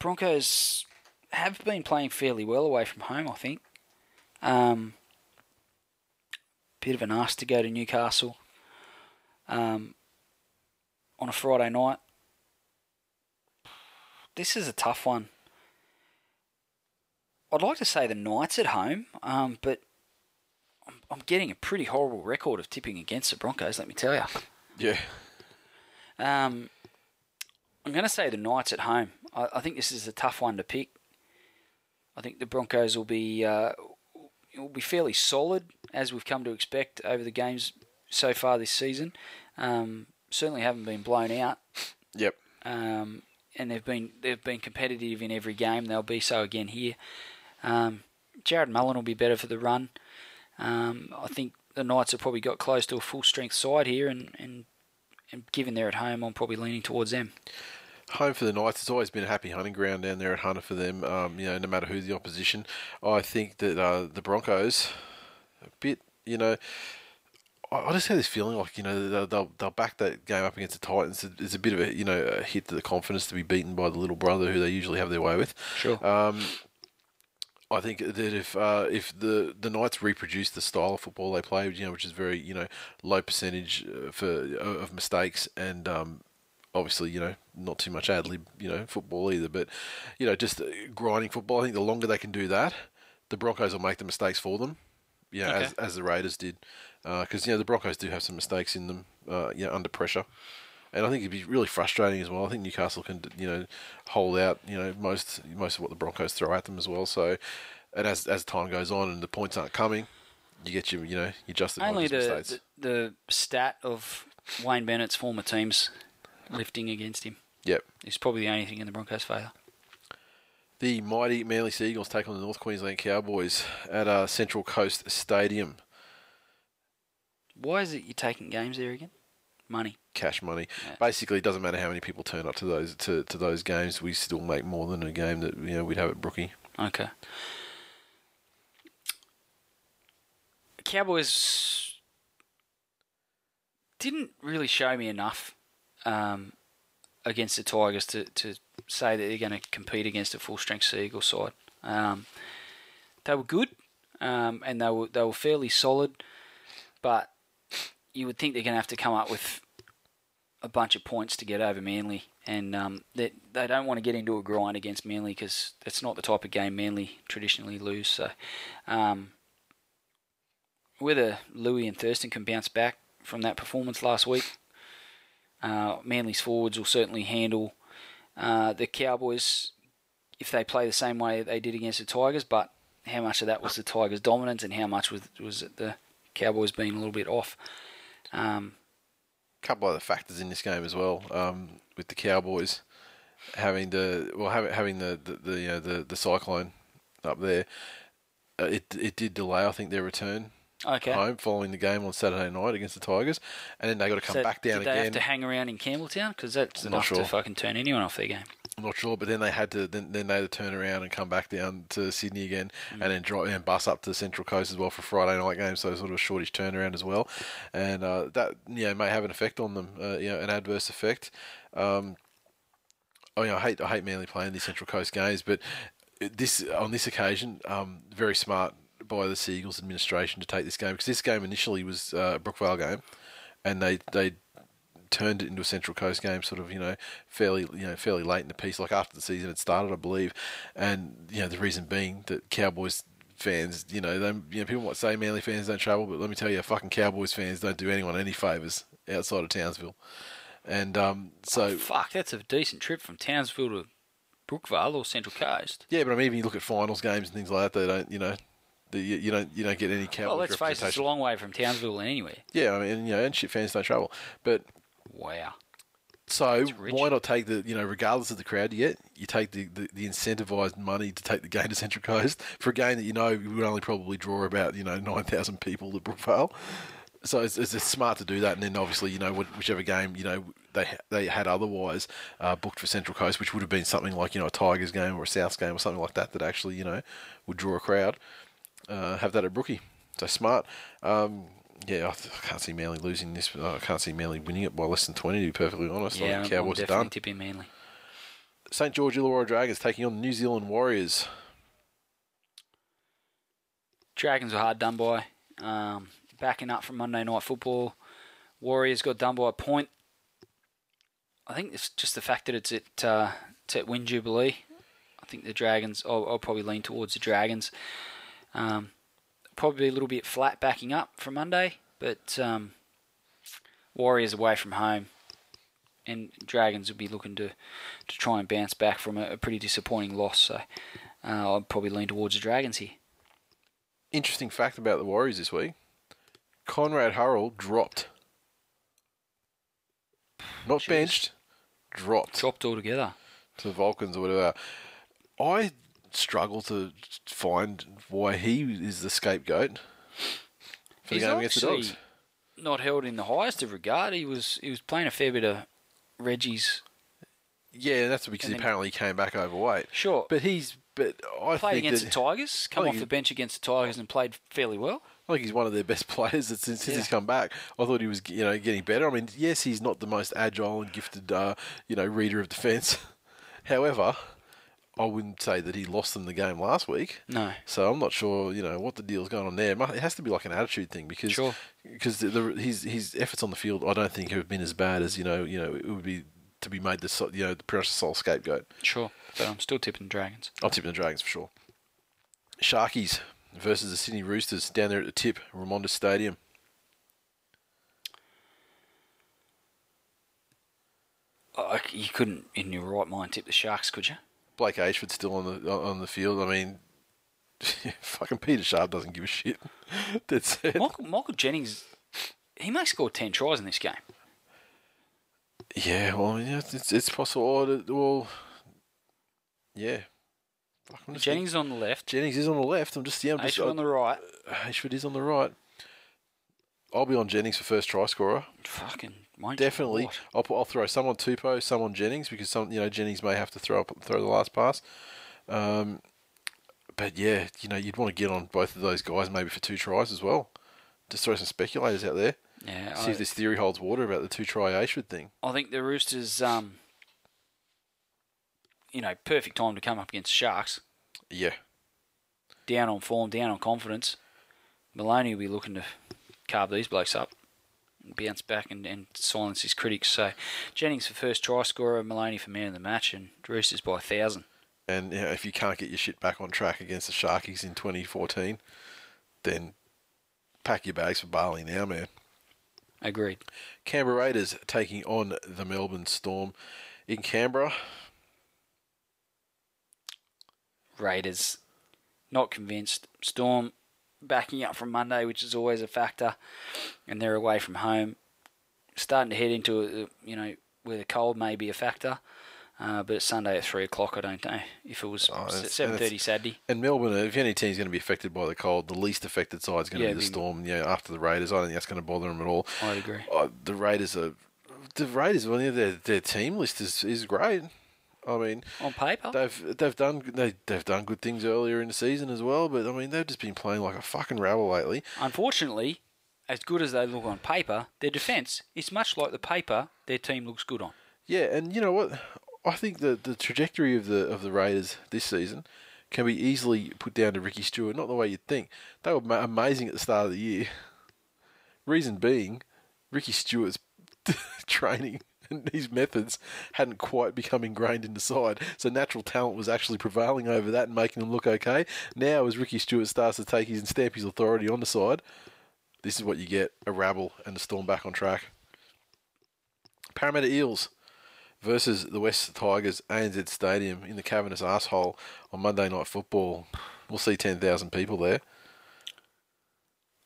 Broncos have been playing fairly well away from home, I think. Um, bit of an ask to go to Newcastle um, on a Friday night. This is a tough one. I'd like to say the Knights at home, um, but I'm, I'm getting a pretty horrible record of tipping against the Broncos, let me tell you. Yeah. Um, I'm going to say the Knights at home. I, I think this is a tough one to pick. I think the Broncos will be uh, will be fairly solid as we've come to expect over the games so far this season. Um, certainly haven't been blown out, Yep. um, and they've been they've been competitive in every game. They'll be so again here. Um, Jarrod Mullen will be better for the run. Um, I think the Knights have probably got close to a full strength side here, and, and and given they're at home, I'm probably leaning towards them. Home for the Knights. It's always been a happy hunting ground down there at Hunter for them. Um, you know, no matter who the opposition. I think that uh, the Broncos, a bit, you know, I, just have this feeling like you know they'll, they'll they'll back that game up against the Titans. It's a bit of a you know a hit to the confidence to be beaten by the little brother who they usually have their way with. Sure. Um, I think that if uh, if the the Knights reproduce the style of football they play, you know, which is very you know low percentage uh, for of mistakes and um, obviously you know not too much ad lib you know football either, but you know just uh, grinding football. I think the longer they can do that, the Broncos will make the mistakes for them. You know, as Okay. as the Raiders did, because you know the Broncos do have some mistakes in them. Uh, you know, under pressure. And I think it'd be really frustrating as well. I think Newcastle can, you know, hold out, you know, most most of what the Broncos throw at them as well. So, and as as time goes on and the points aren't coming, you get your, you know, you justify Only the, the the stat of Wayne Bennett's former teams lifting against him Yep. is probably the only thing in the Broncos' favour. The mighty Manly Seagulls take on the North Queensland Cowboys at uh, Central Coast Stadium. Why is it you're taking games there again? Money. Cash money. Yeah. Basically, it doesn't matter how many people turn up to those to, to those games. We still make more than a game that you know we'd have at Brookie. Okay. Cowboys didn't really show me enough um, against the Tigers to, to say that they're going to compete against a full strength Seagull side. Um, they were good um, and they were they were fairly solid, but you would think they're going to have to come up with a bunch of points to get over Manly, and um, they they don't want to get into a grind against Manly because it's not the type of game Manly traditionally lose. So, um, whether Lui and Thurston can bounce back from that performance last week, uh, Manly's forwards will certainly handle uh, the Cowboys if they play the same way they did against the Tigers. But how much of that was the Tigers' dominance, and how much was was it the Cowboys being a little bit off? Um, couple of other factors in this game as well. Um, with the Cowboys having the well having having the the the, you know, the, the cyclone up there, uh, it it did delay I think their return okay. home following the game on Saturday night against the Tigers, and then they got to come So back down did they again. have to hang around in Campbelltown? Because that's I'm enough not to fucking turn anyone off their game. I'm not sure, but then they had to then, then they had to turn around and come back down to Sydney again, Mm. and then drive and bus up to the Central Coast as well for Friday night game. So sort of a shortish turnaround as well, and uh, that you know may have an effect on them, uh, you know, an adverse effect. Um, oh, yeah, I hate I hate Manly playing these Central Coast games, but this on this occasion, um, very smart by the Seagulls administration to take this game because this game initially was uh, a Brookvale game, and they they turned it into a Central Coast game, sort of you know fairly you know fairly late in the piece, like after the season had started, I believe, and you know the reason being that Cowboys fans, you know, they, you know people might say Manly fans don't travel, but let me tell you, fucking Cowboys fans don't do anyone any favors outside of Townsville, and um, so. Oh, fuck, that's a decent trip from Townsville to Brookvale or Central Coast. Yeah, but I mean, even you look at finals games and things like that. They don't, you know, the, you, you don't, you don't get any Cowboys well, let's face it, it's a long way from Townsville anywhere. Yeah, I mean, and, you know, and shit fans don't travel. But Wow. so why not take the, you know, regardless of the crowd you get, you take the, the, the incentivized money to take the game to Central Coast <laughs> for a game that you know would only probably draw about, you know, nine thousand people to Brookvale. So it's, it's, smart to do that, and then obviously, you know, whichever game, you know, they they had otherwise uh, booked for Central Coast, which would have been something like you know a Tigers game or a Souths game or something like that that actually you know would draw a crowd. Uh, have that at Brookie, so smart. Um, yeah, I, th- I can't see Manly losing this. I can't see Manly winning it by less than twenty. To be perfectly honest, I Yeah, think I'm, I'm Cowboys definitely done. tipping Manly. St George Illawarra Dragons taking on the New Zealand Warriors. Dragons were hard done by. Um, backing up from Monday Night Football, Warriors got done by a point. I think it's just the fact that it's at uh, it's at Win Jubilee. I think the Dragons. I'll, I'll probably lean towards the Dragons. Um, probably a little bit flat backing up from Monday, but um, Warriors away from home, and Dragons will be looking to to try and bounce back from a, a pretty disappointing loss. So uh, I'd probably lean towards the Dragons here. Interesting fact about the Warriors this week: Konrad Hurrell dropped, not Jeez. benched, dropped Dropped altogether. to the Vulcans or whatever. I struggle to find why he is the scapegoat for the He's game against the Dogs. not held in the highest of regard. He was he was playing a fair bit of Reggie's. Yeah, that's because apparently he came back overweight. Sure, But he's but I played think against that, the Tigers, come off the bench against the Tigers, and played fairly well. I think he's one of their best <laughs> players since, since Yeah. he's come back. I thought he was, you know, getting better. I mean, yes, he's not the most agile and gifted, uh, you know, reader of defence. <laughs> However, I wouldn't say that he lost them the game last week. No, So I'm not sure, you know, what the deal's going on there. It has to be like an attitude thing because Sure. because the, the, his his efforts on the field, I don't think have been as bad as you know, you know, it would be to be made the you know the precious sole scapegoat. sure, but I'm still tipping the Dragons. I'm tipping the Dragons for sure. Sharkies versus the Sydney Roosters down there at the tip, Remondis Stadium. Oh, you couldn't, in your right mind, tip the Sharks, could you? Blake Ayshford still on the on the field. I mean, <laughs> fucking Peter Sharp doesn't give a shit. <laughs> That's it. Michael, Michael Jennings, he may score ten tries in this game. Yeah, well, it's it's, it's possible. Oh, well, yeah. Fuck, Jennings on the left, Jennings is on the left. I'm just yeah. I'm just, Ayshford on the right. Uh, Ayshford is on the right. I'll be on Jennings for first try scorer. Fucking won't? Definitely. What? I'll put, I'll throw some on Tupou, some on Jennings because some you know Jennings may have to throw up throw the last pass. Um, but yeah, you know you'd want to get on both of those guys maybe for two tries as well. Just throw some speculators out there. Yeah, See I, if this theory holds water about the two try Ayshford thing. I think the Roosters, um, you know, perfect time to come up against Sharks. Yeah. Down on form, down on confidence. Maloney will be looking to carve these blokes up, bounce back and, and silence his critics. So Jennings for first try scorer, Maloney for man of the match, and Roosters by a thousand. And you know, if you can't get your shit back on track against the Sharkies in 2014, then pack your bags for Bali now, man. Agreed. Canberra Raiders taking on the Melbourne Storm in Canberra. Raiders, not convinced. Storm backing up from Monday, which is always a factor, and they're away from home. Starting to head into a, you know where the cold may be a factor, uh, but it's Sunday at three o'clock. I don't know if it was Oh, seven and Saturday. And Melbourne, if any team's going to be affected by the cold, the least affected side is going to Yeah, be the Storm. You know, after the Raiders, I don't think that's going to bother them at all. I'd agree. Uh, the Raiders are the Raiders. Well, yeah, their their team list is is great. I mean, On paper, they've they've done they they've done good things earlier in the season as well. But I mean, they've just been playing like a fucking rabble lately. unfortunately, as good as they look on paper, their defence is much like the paper their team looks good on. Yeah, and you know what? I think the the trajectory of the of the Raiders this season can be easily put down to Ricky Stuart. Not the way you'd think. They were ma- amazing at the start of the year. Reason being, Ricky Stuart's <laughs> training <laughs> his methods hadn't quite become ingrained in the side, so natural talent was actually prevailing over that and making them look okay. Now, as Ricky Stuart starts to take his and stamp his authority on the side, this is what you get: a rabble and the Storm back on track. Parramatta Eels versus the West Tigers, ANZ Stadium in the cavernous asshole on Monday Night Football. We'll see 10,000 people there.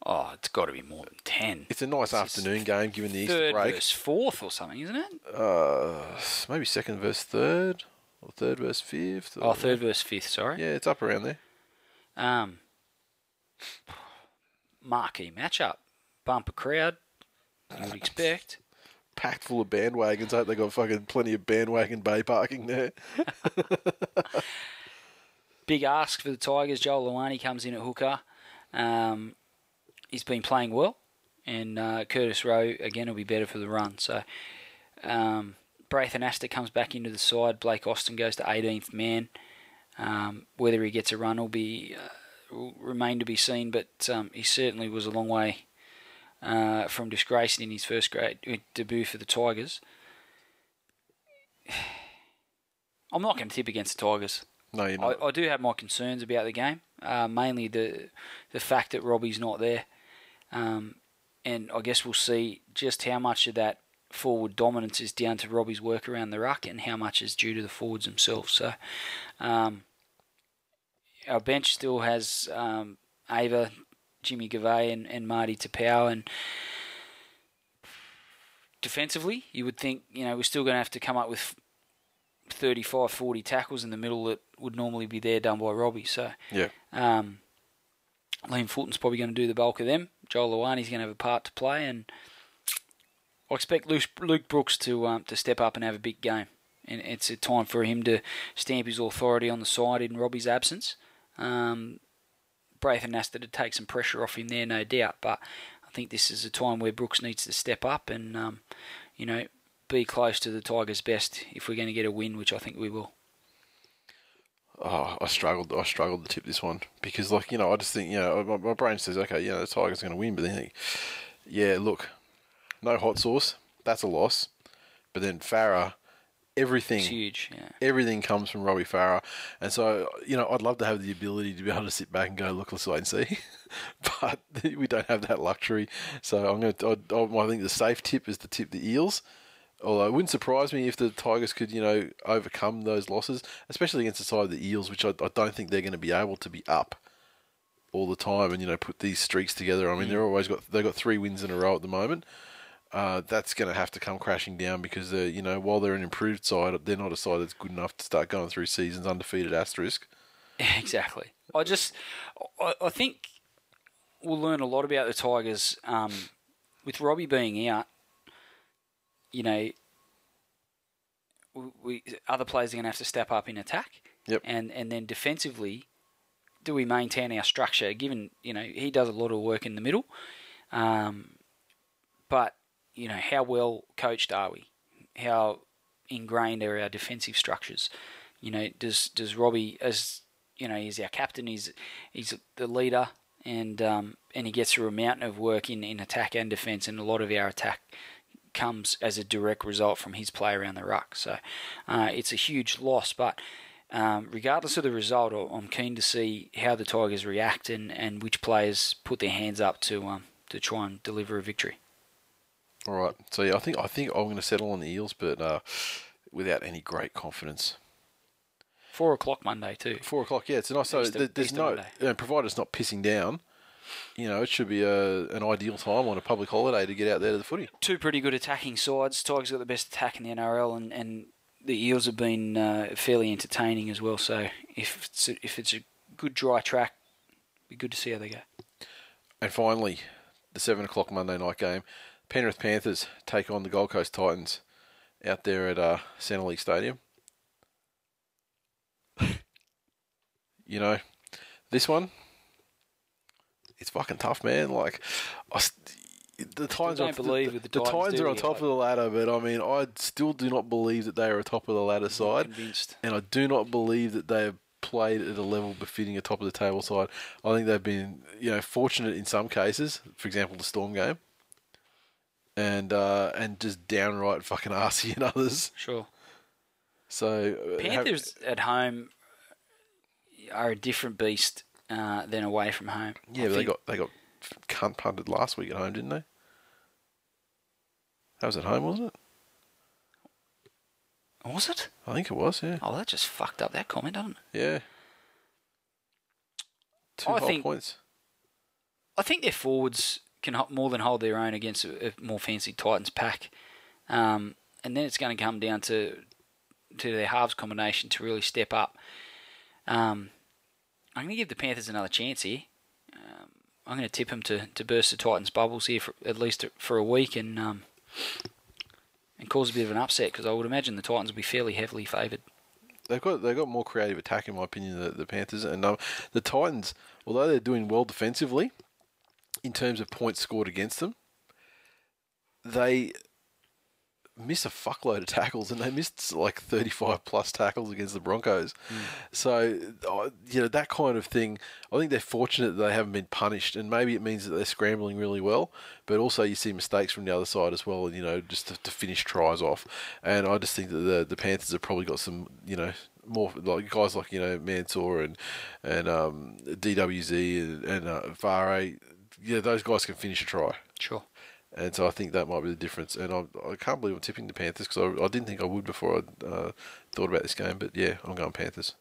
Oh, it's got to be more than ten. It's a nice is afternoon game given the Easter Third break. versus fourth or something, isn't it? Uh, maybe second versus third, or third versus fifth. Oh, or- third versus fifth. Sorry. Yeah, it's up around there. Um, marquee matchup, bumper crowd. You would expect. packed full of bandwagons. I hope they got fucking plenty of bandwagon bay parking there. <laughs> Big ask for the Tigers. Joel Luani comes in at hooker. Um, he's been playing well, and uh, Curtis Rowe again will be better for the run. So um, Braith Anasta comes back into the side. Blake Austin goes to 18th man. Um, whether he gets a run will be uh, will remain to be seen, but um, he certainly was a long way uh, from disgracing in his first grade uh, debut for the Tigers. <sighs> I'm not going to tip against the Tigers. No, you're not. I, I do have my concerns about the game, uh, mainly the the fact that Robbie's not there, um, and I guess we'll see just how much of that forward dominance is down to Robbie's work around the ruck, and how much is due to the forwards themselves. So, um, our bench still has um, Ava, Jimmy Gavet, and, and Marty Taupau, and defensively, you would think you know we're still going to have to come up with 35, 40 tackles in the middle that would normally be there done by Robbie. So yeah. um, Liam Fulton's probably going to do the bulk of them. Joel Luani's going to have a part to play, and I expect Luke, Brooks to um, to step up and have a big game. And it's a time for him to stamp his authority on the side in Robbie's absence. Um, Braithen to take some pressure off him there, no doubt. But I think this is a time where Brooks needs to step up and, um, you know, be close to the Tigers' best if we're going to get a win, which I think we will. Oh, I struggled. I struggled to tip this one because, like, you know, I just think, you know, my, my brain says, okay, yeah, the Tigers are going to win, but then, think, yeah, look, no hot sauce, that's a loss. But then Farah, everything, It's huge. Yeah. everything comes from Robbie Farah, and so you know, I'd love to have the ability to be able to sit back and go, look, let's wait and see, <laughs> but <laughs> we don't have that luxury. So I'm going to. I think the safe tip is to tip the Eels. Although it wouldn't surprise me if the Tigers could, you know, overcome those losses, especially against the side of the Eels, which I, I don't think they're going to be able to be up all the time and you know put these streaks together. I mean, they're always got they've got three wins in a row at the moment. Uh, that's going to have to come crashing down because they're, you know while they're an improved side, they're not a side that's good enough to start going through seasons undefeated asterisk. <laughs> Exactly. I just, I, I think we'll learn a lot about the Tigers um, with Robbie being out. You know, we, other players are going to have to step up in attack. Yep. And and then defensively, do we maintain our structure? Given you know he does a lot of work in the middle, um, but you know how well coached are we? How ingrained are our defensive structures? You know, does does Robbie as you know he's our captain, he's he's the leader, and um, and he gets through a mountain of work in, in attack and defence, and a lot of our attack comes as a direct result from his play around the ruck. So uh, it's a huge loss, but. Um, regardless of the result, I'm keen to see how the Tigers react and, and which players put their hands up to um, to try and deliver a victory. All right, so yeah, I think I think I'm going to settle on the Eels, but uh, without any great confidence. Four o'clock Monday too. Four o'clock, yeah, it's nice. So Easter- there's Easter no, Monday. provided it's not pissing down. You know, it should be a, an ideal time on a public holiday to get out there to the footy. Two pretty good attacking sides. Tigers got the best attack in the NRL, and, and the Eels have been uh, fairly entertaining as well. So if it's a, if it's a good dry track, be good to see how they go. And finally, the seven o'clock Monday night game, Penrith Panthers take on the Gold Coast Titans out there at uh, League Stadium. <laughs> you know, this one, it's fucking tough, man. Like, I, the Titans don't are, believe the, the the Titans, are on top of the ladder, but I mean, I still do not believe that they are a top of the ladder side Convinced. and I do not believe that they have played at a level befitting a top of the table side. I think they've been, you know, fortunate in some cases. For example, the Storm game, and uh, and just downright fucking <laughs> arsey in others. Sure. So uh, have- Panthers at home are a different beast uh, than away from home. yeah, I but they got they got cunt punted last week at home, didn't they? That was at home, wasn't it? Was it? I think it was. Yeah, Oh, that just fucked up that comment, doesn't it? yeah. Two I whole think- points. I think their forwards can more than hold their own against a, a more fancy Titans pack, um, and then it's going to come down to to their halves combination to really step up. Um, I'm going to give the Panthers another chance here. Um, I'm going to tip them to, to burst the Titans' bubbles here for at least for a week and um, and cause a bit of an upset because I would imagine the Titans will be fairly heavily favoured. They've got they've got more creative attack in my opinion than the, the Panthers and um, the Titans. Although they're doing well defensively, in terms of points scored against them, they miss a fuckload of tackles and they missed like 35 plus tackles against the Broncos. So, uh, you know, that kind of thing, I think they're fortunate that they haven't been punished and maybe it means that they're scrambling really well, but also you see mistakes from the other side as well, and, you know, just to, to finish tries off. And I just think that the, the Panthers have probably got some, you know, more like guys like you know Mansour and and um, DWZ and, and uh, Vare, yeah, those guys can finish a try. Sure. And so I think that might be the difference. And I, I can't believe I'm tipping the Panthers because I, I didn't think I would before I uh, thought about this game. But yeah, I'm going Panthers.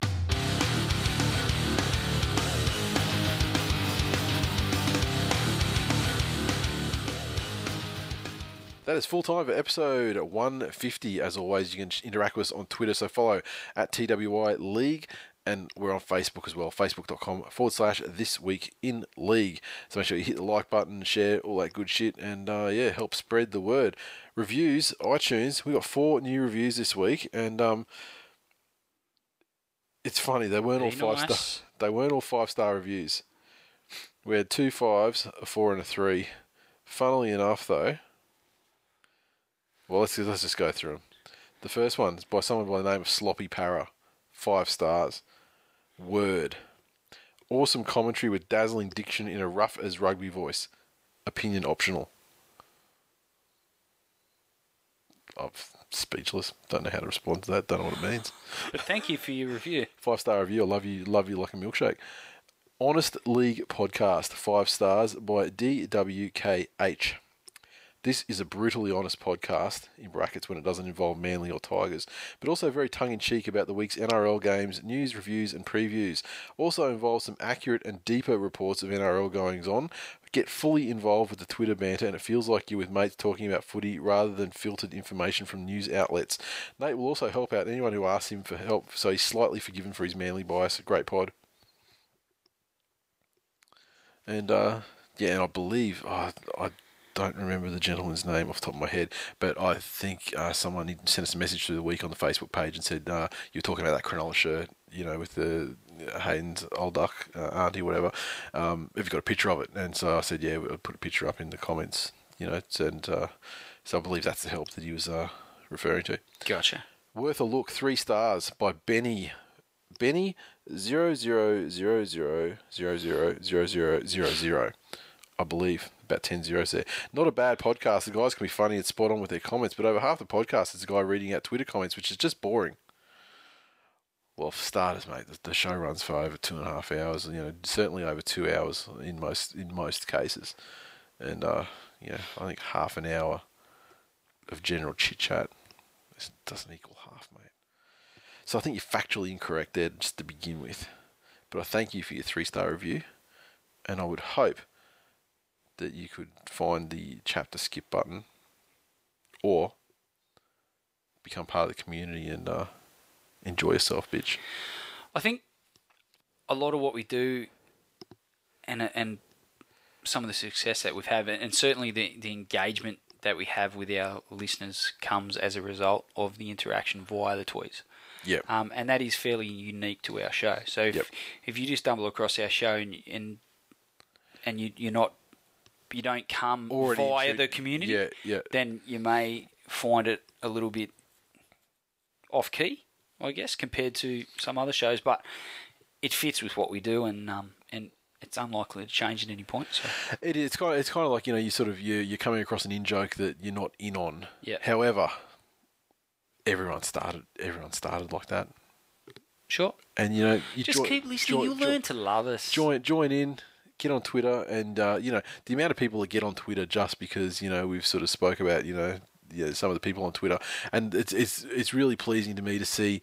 That is full time for episode 150. As always, you can interact with us on Twitter, so follow at TWI League, and we're on Facebook as well, facebook.com forward slash this week in league. So make sure you hit the like button, share all that good shit, and uh, yeah, help spread the word. Reviews, iTunes, we got four new reviews this week, and um, it's funny they weren't all five nice. star. They weren't all five star reviews. We had two fives, a four, and a three. Funnily enough, though, well, let's let's just go through them. The first one is by someone by the name of Sloppy Para, five stars. Word, awesome commentary with dazzling diction in a rough as rugby voice. Opinion optional. I'm speechless. Don't know how to respond to that. Don't know what it means. But thank you for your review. <laughs> Five star review. I love you. Love you like a milkshake. Honest League podcast. Five stars by DWKH. This is a brutally honest podcast, in brackets when it doesn't involve Manly or Tigers, but also very tongue in cheek about the week's NRL games, news, reviews, and previews. Also involves some accurate and deeper reports of NRL goings on. Get fully involved with the Twitter banter, and it feels like you're with mates talking about footy rather than filtered information from news outlets. Nate will also help out anyone who asks him for help, so he's slightly forgiven for his Manly bias. Great pod. And uh, yeah, and I believe oh, I don't remember the gentleman's name off the top of my head, but I think uh, someone sent us a message through the week on the Facebook page and said uh, you were talking about that Cronulla shirt, you know, with the uh, Hayden's old duck uh, auntie, whatever. Um, have you got a picture of it? And so I said, yeah, we'll put a picture up in the comments, you know, and uh, so I believe that's the help that he was uh, referring to. Gotcha. Worth a look, three stars by Benny. Benny zero zero zero zero zero zero zero zero zero zero. I believe about ten zeros there. Not a bad podcast. The guys can be funny and spot on with their comments, but over half the podcast is a guy reading out Twitter comments, which is just boring. Well, for starters, mate, the, the show runs for over two and a half hours. You know, certainly over two hours in most in most cases, and uh, yeah, I think half an hour of general chit chat doesn't equal half, mate. So I think you're factually incorrect there just to begin with. But I thank you for your three star review, and I would hope that you could find the chapter skip button or become part of the community and uh, enjoy yourself, bitch. I think a lot of what we do, and and some of the success that we've had, and certainly the the engagement that we have with our listeners comes as a result of the interaction via the toys. Yep. Um, and that is fairly unique to our show. So if, Yep. if you just stumble across our show and and, and you, you're not you don't come Already via the community, Yeah, yeah. then you may find it a little bit off key, I guess, compared to some other shows. But it fits with what we do, and um, and it's unlikely to change at any point. So It is. It's kind of. It's kind of like you know. You sort of you you're coming across an in joke that you're not in on. Yeah. However, everyone started. Everyone started like that, sure, and you know. You just join- keep listening. join- You'll join- learn to love us. join join in get on twitter and uh, you know the amount of people that get on twitter just because you know we've sort of spoke about you know yeah, some of the people on twitter. And it's it's it's really pleasing to me to see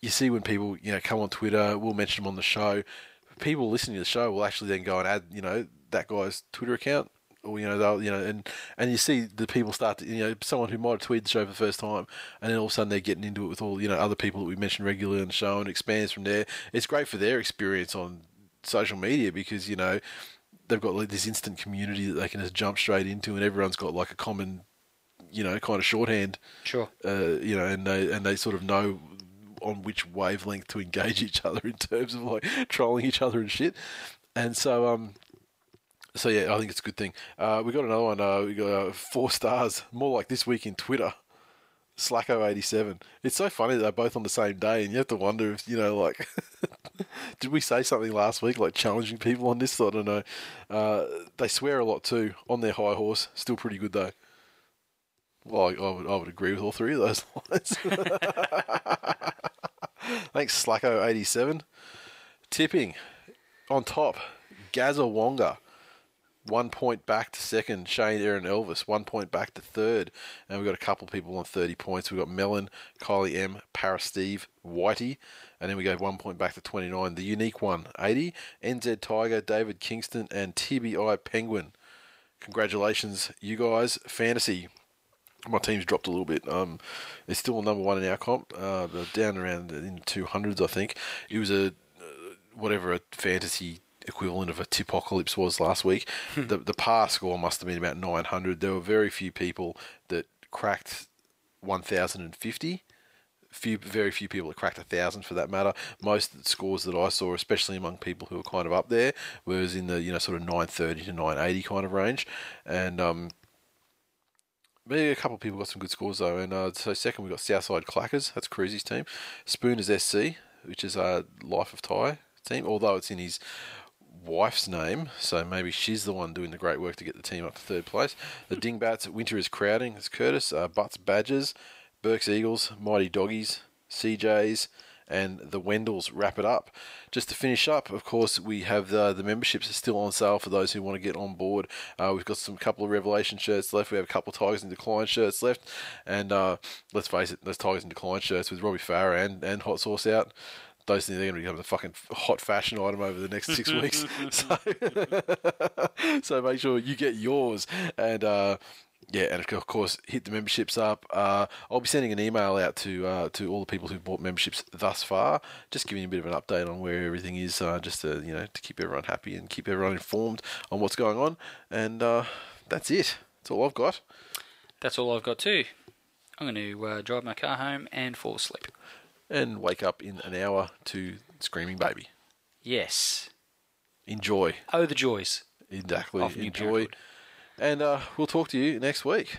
you see when people you know come on twitter we'll mention them on the show. People listening to the show will actually then go and add you know that guy's twitter account or you know they'll you know and and you see the people start to you know someone who might have tweeted the show for the first time and then all of a sudden they're getting into it with all you know other people that we mention regularly on the show and expands from there. It's great for their experience on social media because you know they've got like this instant community that they can just jump straight into and everyone's got like a common you know, kind of shorthand. Sure. Uh, you know, and they and they sort of know on which wavelength to engage <laughs> each other in terms of like trolling each other and shit. And so, um, so yeah, I think it's a good thing. Uh, we got another one. Uh, we got uh, four stars, more like this week in Twitter. Slacko87. It's so funny that they're both on the same day, and you have to wonder if, you know, like, <laughs> did we say something last week, like challenging people on this? I don't know. Uh, they swear a lot too on their high horse. Still pretty good though. Well, I, I, would, I would agree with all three of those <laughs> lines. <laughs> Thanks, Slacko87. Tipping on top, Gaza Wonga. One point back to second, Shane Aaron Elvis. One point back to third. And we've got a couple people on 30 points. We've got Melon, Kylie M, Para Steve, Whitey. And then we gave one point back to 29. The unique one, 80. NZ Tiger, David Kingston, and TBI Penguin. Congratulations, you guys. Fantasy. My team's dropped a little bit. Um, it's still number one in our comp. Uh, down around in the 200s, I think. It was a uh, whatever a fantasy equivalent of a tipocalypse was last week. the the par score must have been about 900. There were very few people that cracked 1050. Few, very few people that cracked a thousand for that matter. Most of the scores that I saw, especially among people who were kind of up there, was in the you know sort of 930 to 980 kind of range, and um, Maybe a couple of people got some good scores though, and uh, so second we got Southside Clackers. That's Cruzy's team. Spooners SC, which is a Life of Ty team, although it's in his wife's name, so maybe she's the one doing the great work to get the team up to third place. The Dingbats, Winter is crowding. It's Curtis, uh, Butts Badgers, Burke's Eagles, Mighty Doggies, CJs, and the Wendells wrap it up. Just to finish up, of course, we have the, the memberships are still on sale for those who want to get on board. Uh, we've got some couple of Revelation shirts left. We have a couple of Tigers in Decline shirts left. And uh, let's face it, those Tigers in Decline shirts with Robbie Farah and, and Hot Sauce out those things are going to become a fucking hot fashion item over the next six weeks. <laughs> <laughs> So, <laughs> so make sure you get yours. And uh, yeah, and of course, hit the memberships up. Uh, I'll be sending an email out to uh, to all the people who've bought memberships thus far, just giving you a bit of an update on where everything is, uh, just to you know to keep everyone happy and keep everyone informed on what's going on. And uh, that's it. That's all I've got. That's all I've got too. I'm going to uh, drive my car home and fall asleep. And wake up in an hour to Screaming Baby. Yes. Enjoy. Oh, the joys. Exactly. Enjoy. parenthood. And uh, we'll talk to you next week.